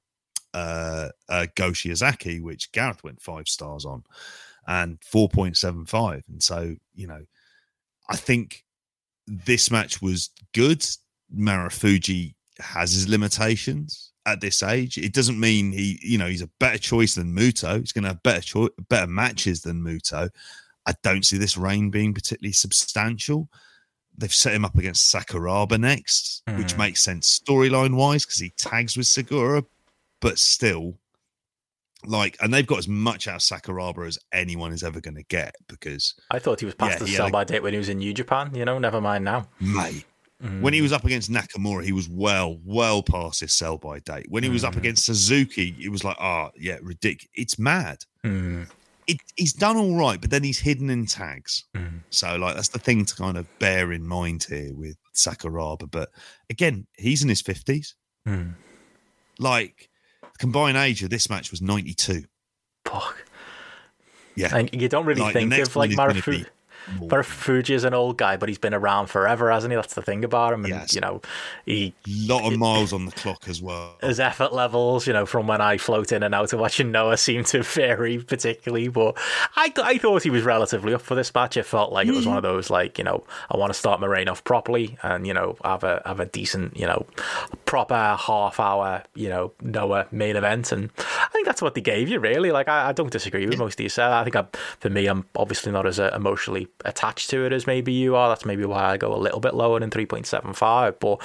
uh, uh, Go Shiozaki, which Gareth went five stars on, and four point seven five. And so you know, I think this match was good. Marufuji has his limitations at this age. It doesn't mean he, you know, he's a better choice than Muto. He's going to have better choice, better matches than Muto. I don't see this reign being particularly substantial. They've set him up against Sakuraba next, which Hmm. makes sense storyline wise because he tags with Sugiura, but still, like, and they've got as much out of Sakuraba as anyone is ever going to get because, I thought he was past Yeah, the sell by date when he was in New Japan. You know, never mind now. mate, Mm. when he was up against Nakamura, he was well, well past his sell by date. When he was up Mm. against Suzuki, it was like, ah, yeah, ridiculous. It's mad. Mm. It, he's done all right, but then he's hidden in tags. So, like, that's the thing to kind of bear in mind here with Sakuraba. But again, he's in his 50s. Mm. Like, the combined age of this match was 92. Fuck. Yeah. And you don't really Like, think of like is gonna Marufu. be more. Marufuji is an old guy, but he's been around forever, hasn't he? That's the thing about him. And, Yes. you know, he lot of miles on the clock as well. his effort levels, you know, from when I float in and out of watching Noah seem to vary particularly. But I, I thought he was relatively up for this match. It felt like it was one of those like, you know, I want to start my reign off properly and you know have a have a decent, you know, proper half hour, you know, Noah main event, and I think that's what they gave you really. Like I, I don't disagree with most of you said. I think I, for me, I'm obviously not as uh, emotionally attached to it as maybe you are. That's maybe why I go a little bit lower than three point seven five, but.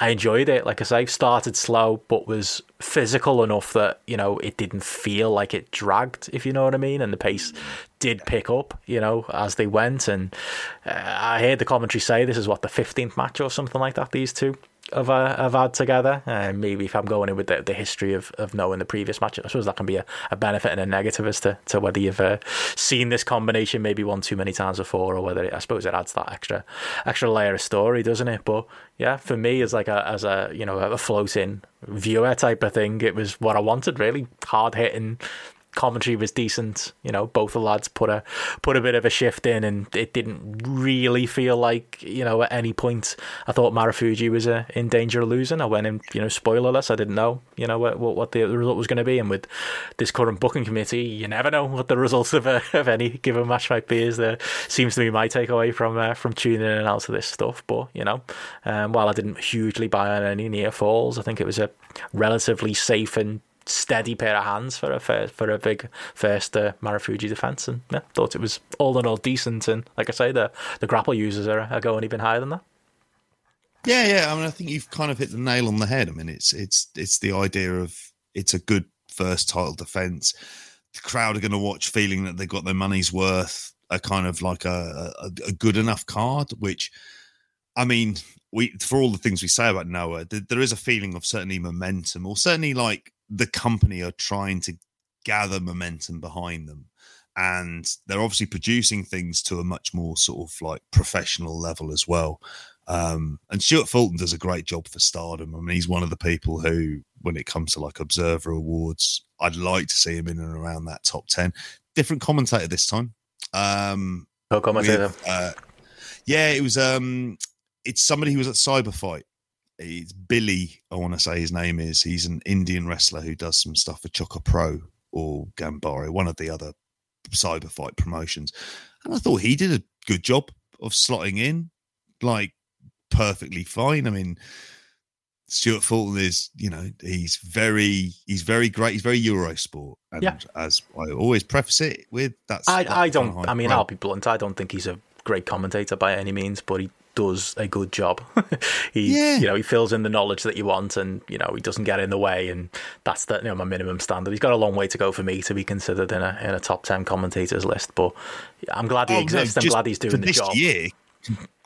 I enjoyed it. Like I say, started slow, but was physical enough that you know it didn't feel like it dragged, if you know what I mean. And the pace did pick up, you know, as they went. And uh, I heard the commentary say this is what the fifteenth match or something like that. These two have uh, have had together. And maybe if I'm going in with the, the history of, of knowing the previous match, I suppose that can be a, a benefit and a negative as to, to whether you've uh, seen this combination maybe one too many times before, or whether it, I suppose it adds that extra extra layer of story, doesn't it? But yeah, for me as like a as a you know a floating viewer type of thing, it was what I wanted really hard hitting commentary was decent. You know, both the lads put a put a bit of a shift in, and it didn't really feel like you know at any point I thought Marufuji was uh, in danger of losing. I went in, you know, spoilerless. I didn't know, you know, what what the, result was going to be, and with this current booking committee, you never know what the results of a, of any given match might be. Is there seems to be my takeaway from uh, from tuning in and out of this stuff. But you know, um, while I didn't hugely buy on any near falls, I think it was a relatively safe and steady pair of hands for a for a big first uh, defense, and yeah, thought it was all in all decent. And like I say, the the grapple users are, are going even higher than that. Yeah, yeah. I mean, I think you've kind of hit the nail on the head. I mean, it's it's it's the idea of it's a good first title defense. The crowd are going to watch, feeling that they got their money's worth. A kind of like a, a, a good enough card, which I mean, we for all the things we say about Noah, there is a feeling of certainly momentum, or certainly like the company are trying to gather momentum behind them and they're obviously producing things to a much more sort of like professional level as well um, and Stuart Fulton does a great job for Stardom. I mean, he's one of the people who, when it comes to like Observer Awards, I'd like to see him in and around that top ten. Different commentator this time. Um, oh, commentator. With, uh, yeah, it was. Um, it's somebody who was at Cyberfight it's Billy, I want to say his name is. He's an Indian wrestler who does some stuff for Choco Pro or Ganbare, one of the other cyber fight promotions. And I thought he did a good job of slotting in, like perfectly fine. I mean, Stuart Fulton is, you know, he's very, he's very great. He's very Eurosport, and yeah. as I always preface it with, that's. I, I don't. I mean, I'll be blunt. I don't think he's a great commentator by any means, but he does a good job. he, yeah. you know, he fills in the knowledge that you want, and you know, he doesn't get in the way, and that's the you know my minimum standard. He's got a long way to go for me to be considered in a in a top ten commentators list, but I'm glad he oh, exists. No, I'm glad he's doing the this job. Year,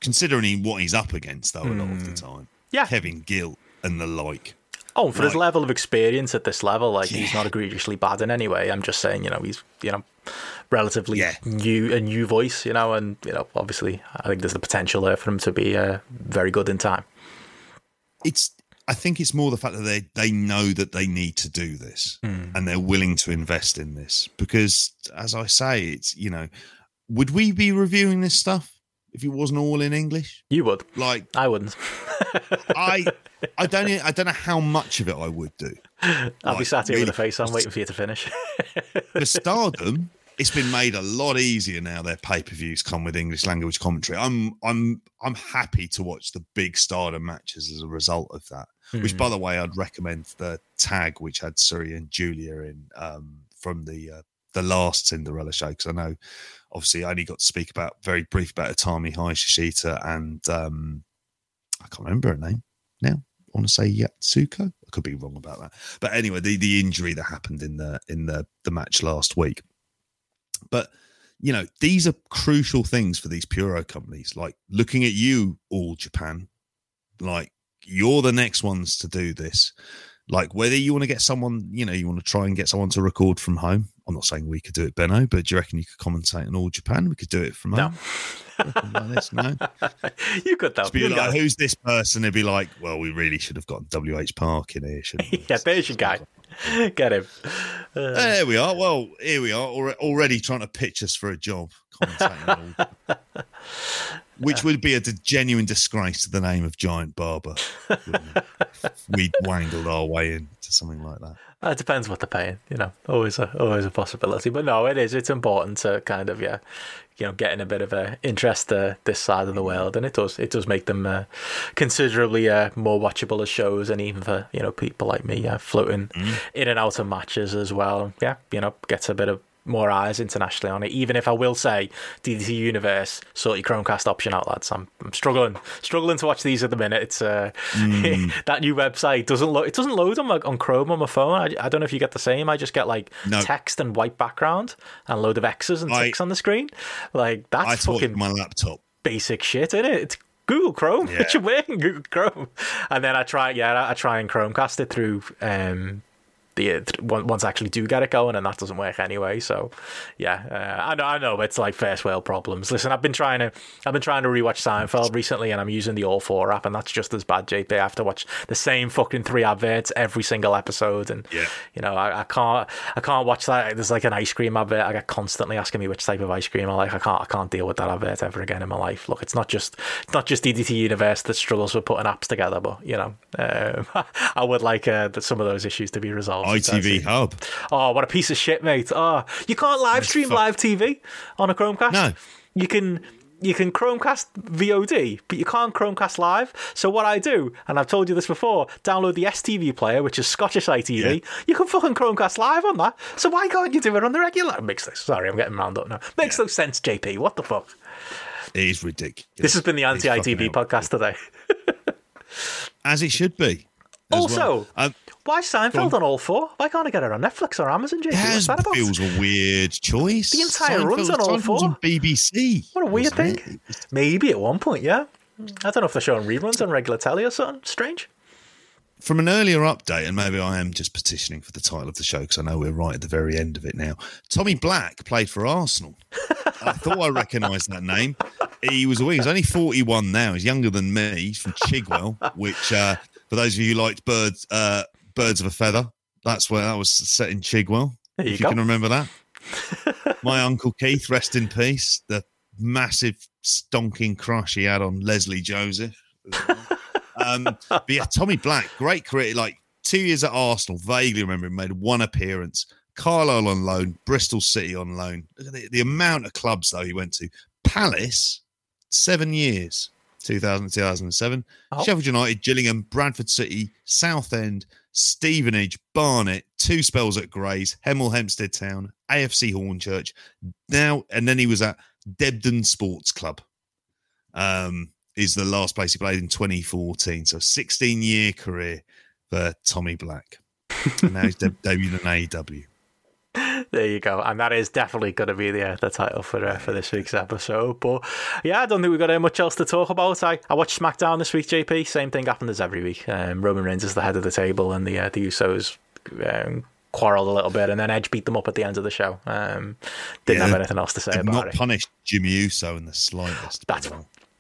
considering what he's up against, though, a lot of the hmm. time, yeah, Kevin Gill and the like. Oh, for his level of experience at this level, like yeah. he's not egregiously bad in any way. I'm just saying, you know, he's you know relatively yeah. new a new voice, you know, and you know, obviously, I think there's the potential there for him to be uh, very good in time. It's I think it's more the fact that they they know that they need to do this mm. and they're willing to invest in this because, as I say, it's you know, would we be reviewing this stuff if it wasn't all in English? You would, like I wouldn't. I I don't I don't know how much of it I would do. I'll like, be sat here really, with a face on, waiting for you to finish. the Stardom it's been made a lot easier now. Their pay per views come with English language commentary. I'm I'm I'm happy to watch the big stardom matches as a result of that. Mm. Which, by hmm. the way, I'd recommend the tag which had Syuri and Giulia in um, from the uh, the last Cinderella show because I know obviously I only got to speak about very brief about Utami Hayashishita and um, I can't remember her name now. I want to say Yatsuko. I could be wrong about that. But anyway, the, the injury that happened in the in the the match last week. But you know, these are crucial things for these Puro companies. Like looking at you, all Japan, like you're the next ones to do this. Like whether you want to get someone, you know, you want to try and get someone to record from home. I'm not saying we could do it, Benno, but do you reckon you could commentate on all Japan? We could do it from home. like this, no? you could though. Be like, who's this person? It'd be like, well, we really should have got WH Park in here, shouldn't we? yeah, there's your guy. Get him. Uh, there we are. Well, here we are already trying to pitch us for a job. Which would be a genuine disgrace to the name of Giant Baba. We'd wangled our way into something like that. It depends what they're paying, you know. Always a always a possibility, but no, it is. It's important to kind of yeah, you know, getting a bit of a interest to this side of the world, and it does it does make them uh, considerably uh, more watchable as shows, and even for you know people like me uh, floating mm. in and out of matches as well. Yeah, you know, gets a bit of more eyes internationally on it. Even if I will say DDT Universe, sort your Chromecast option out, lads. I'm, I'm struggling, struggling to watch these at the minute. It's uh, mm. that new website doesn't load. It doesn't load on my, on Chrome on my phone. I, I don't know if you get the same. I just get like no. text and white background and load of X's and ticks I, on the screen. Like that's fucking my laptop. Basic shit, isn't it? It's Google Chrome. Yeah. You wearing? Google Chrome. And then I try, yeah, I try and Chromecast it through um, the once actually do get it going, and that doesn't work anyway. So, yeah, uh, I know, I know, it's like first world problems. Listen, I've been trying to, I've been trying to rewatch Seinfeld recently, and I'm using the All Four app, and that's just as bad. JP, I have to watch the same fucking three adverts every single episode, and Yeah. you know, I, I can't, I can't watch that. There's like an ice cream advert. I get constantly asking me which type of ice cream I like. I can't, I can't deal with that advert ever again in my life. Look, it's not just, it's not just DDT Universe that struggles with putting apps together, but you know, um, I would like uh, some of those issues to be resolved. ITV Hub. Oh, what a piece of shit, mate! Oh, you can't live stream fuck- live TV on a Chromecast. No. you can. You can Chromecast VOD, but you can't Chromecast live. So what I do, and I've told you this before, download the STV player, which is Scottish ITV. You can fucking Chromecast live on that. So why can't you do it on the regular? It makes this. Sorry, I'm getting round up now. Makes no sense, JP. What the fuck? It is ridiculous. This has been the anti ITV podcast today. as it should be. Also, well. um, why Seinfeld on all four? Why can't I get it on Netflix or Amazon, JP? it What's has, that about? feels a weird choice. The entire run's on all Seinfeld's four. on BBC. What a weird wasn't thing. it? Maybe at one point, yeah. I don't know if they're showing reruns on regular telly or something. Strange. From an earlier update, and maybe I am just petitioning for the title of the show because I know we're right at the very end of it now. Tommy Black played for Arsenal. I thought I recognised that name. He was a wing. He's only 41 now. He's younger than me. He's from Chigwell, which, uh, for those of you who liked Birds, uh, Birds of a Feather, that's where that was set in Chigwell. There you if you can remember that. My uncle Keith, rest in peace. The massive stonking crush he had on Lesley Joseph. um, but yeah, Tommy Black, great career. Like two years at Arsenal, vaguely remember him made one appearance. Carlisle on loan, Bristol City on loan. Look at the, the amount of clubs though he went to. Palace, seven years, 2000 2007. Oh. Sheffield United, Gillingham, Bradford City, Southend, Stevenage, Barnet, two spells at Grays, Hemel Hempstead Town, AFC Hornchurch. Now, and then he was at Debden Sports Club. Um, is the last place he played in 2014. So 16 year career for Tommy Black. and now he's deb- debuted in AEW. There you go, and that is definitely going to be the uh, the title for uh, for this week's episode. But yeah, I don't think we've got uh, much else to talk about. I, I watched SmackDown this week, JP. Same thing happened as every week. Um, Roman Reigns is the head of the table, and the uh, the Usos um, quarreled a little bit, and then Edge beat them up at the end of the show. Um, didn't Yeah. have anything else to say about not it. punished Jimmy Uso in the slightest. That's way.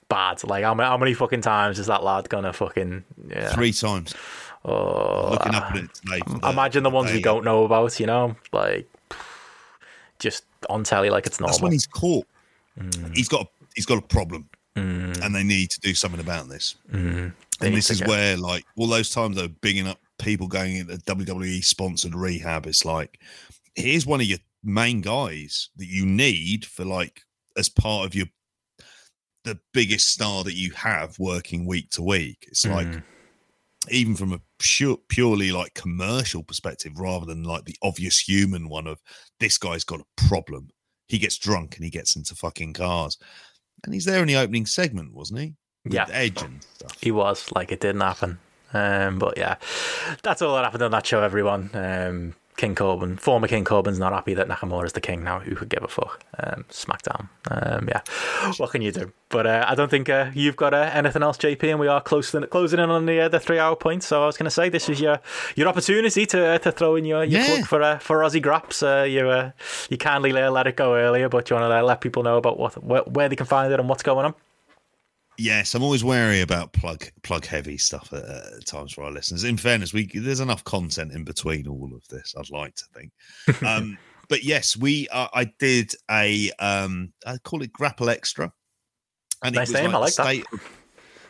bad. Like how many, how many fucking times is that lad gonna fucking yeah? Three times. Oh, Looking up at it today. for the- imagine the ones we don't know about. You know, like just on telly like it's normal. That's when he's caught. Mm. He's got a, he's got a problem, and they need to do something about this. They and this is get- where, like, all those times though, bigging up people going into WWE sponsored rehab. It's like, here's one of your main guys that you need for like as part of your the biggest star that you have working week to week. It's like Mm. Even from a pure, purely like commercial perspective, rather than like the obvious human one of this guy's got a problem. He gets drunk and he gets into fucking cars, and he's there in the opening segment, wasn't he? With Yeah. Edge and stuff. He was like it didn't happen. Um, but yeah, that's all that happened on that show. Everyone, um, King Corbin, former King Corbin's not happy that Nakamura's the king now. Who could give a fuck? Um, SmackDown. Um, yeah, what can you do? But uh, I don't think uh, you've got uh, anything else, JP, and we are close to, closing in on the uh, the three hour point. So I was going to say this is your your opportunity to to throw in your, your Yeah. plug for uh, for Aussie Graps. Uh, you uh, you kindly uh, let it go earlier, but you want to uh, let people know about what where, where they can find it and what's going on. Yes, I'm always wary about plug plug heavy stuff at, at times for our listeners. In fairness, we there's enough content in between all of this. I'd like to think, um, but yes, we uh, I did a um, I call it Grapple Extra, and Nice it was name, I like that. state of-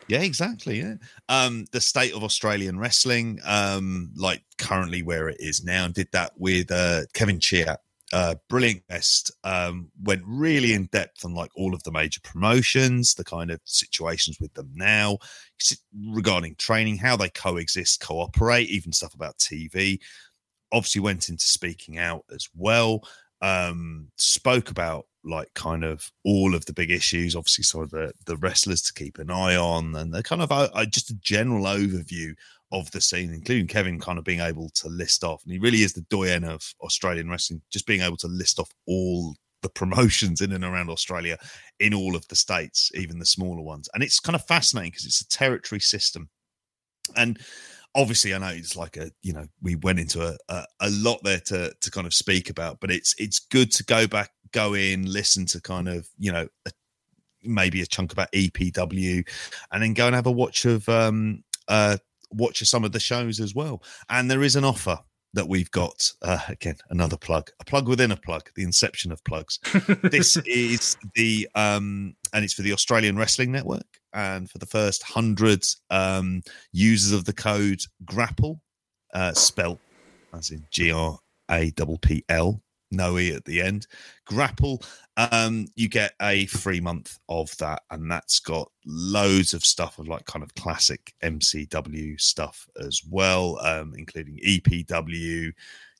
yeah, exactly. Yeah, um, the state of Australian wrestling, um, like currently where it is now, and did that with uh, Kevin Chia uh, brilliant guest. Um, went really in depth on like all of the major promotions, the kind of situations with them now regarding training, how they coexist, cooperate, even stuff about TV. Obviously, went into speaking out as well. Um, spoke about like kind of all of the big issues. Obviously, some of the the wrestlers to keep an eye on, and the kind of uh, uh, just a general overview of the scene, including Kevin kind of being able to list off, and he really is the doyen of Australian wrestling, just being able to list off all the promotions in and around Australia in all of the states, even the smaller ones. And it's kind of fascinating because it's a territory system. And obviously I know it's like a you know we went into a, a, a lot there to to kind of speak about, but it's it's good to go back, go in, listen to kind of you know a, maybe a chunk about EPW, and then go and have a watch of um uh watch some of the shows as well. And there is an offer that we've got uh, again another plug a plug within a plug the inception of plugs. This is the um and it's for the australian wrestling network. And for the first 100 um users of the code grapple uh spelt as in g-r-a-p-p-l no e at the end. Grapple um you get a free month of that and that's got loads of stuff of like kind of classic mcw stuff as well um including epw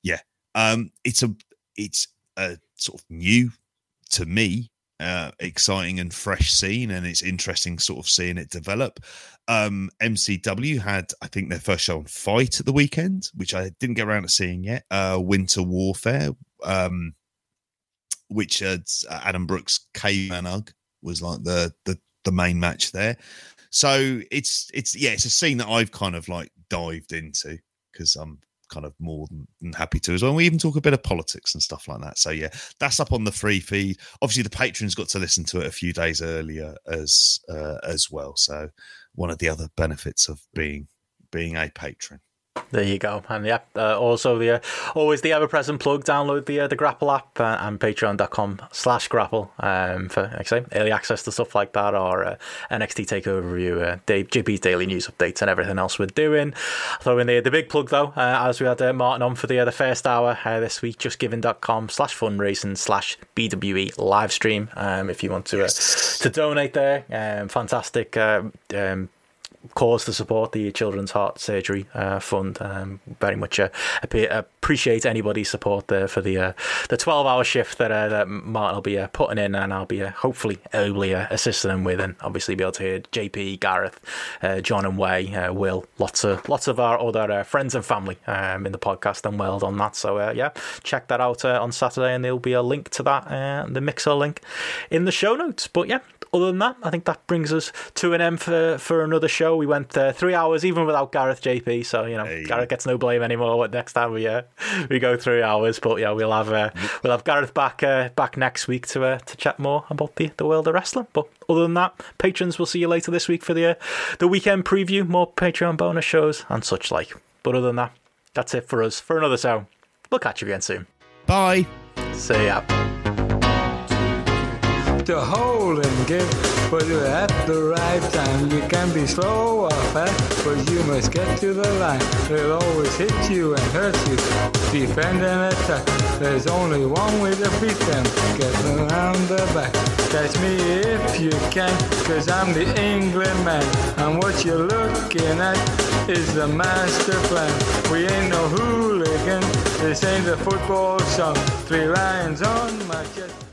yeah um it's a it's a sort of new to me uh exciting and fresh scene and it's interesting sort of seeing it develop um mcw had i think their first show on FITE at the weekend which i didn't get around to seeing yet uh winter warfare um which had Adam Brooks Caveman Ugg was like the the the main match there. So it's it's yeah, it's a scene that I've kind of like dived into because I'm kind of more than happy to as well. And we even talk a bit of politics and stuff like that. So yeah, that's up on the free feed. Obviously, the patrons got to listen to it a few days earlier as uh, as well. So one of the other benefits of being being a patron. There you go, and yeah, uh, also the uh, always the ever-present plug. Download the uh, the Grapple app uh, and Patreon.com/slash Grapple um, for like I say early access to stuff like that, or uh, NXT Takeover review, uh, Dave, JP's daily news updates, and everything else we're doing. Throw in the the big plug though, uh, as we had uh, Martin on for the the first hour this week. JustGiving.com/slash fundraising/slash BWE live stream. Um, if you want to uh, to donate there, um, fantastic. Um, cause to support the Children's Heart Surgery uh, Fund. Um, very much uh, appreciate anybody's support there for the uh, the 12 hour shift that, uh, that Martin will be uh, putting in, and I'll be uh, hopefully ably assisting him with, and obviously be able to hear JP, Gareth, John, and Wai, Will, lots of lots of our other friends and family um, in the podcast and world on that. So yeah, check that out on Saturday, and there'll be a link to that, the Mixlr link, in the show notes. But yeah, other than that, I think that brings us to an end for, for another show. We went uh, three hours even without Gareth JP, so you know hey. Gareth gets no blame anymore. Next time we uh, we go three hours, but yeah, we'll have uh, we'll have Gareth back uh, back next week to uh, to chat more about the, the world of wrestling. But other than that, patrons, we'll see you later this week for the uh, the weekend preview, more Patreon bonus shows and such like. But other than that, that's it for us for another show. We'll catch you again soon. Bye. See ya to hold and give, but at the right time. You can be slow or fast, but you must get to the line. They'll always hit you and hurt you. Defend and attack. There's only one way to beat them. Get around the back. Catch me if you can, cause I'm the England man. And what you're looking at is the master plan. We ain't no hooligan. This ain't a football song. Three lions on my chest.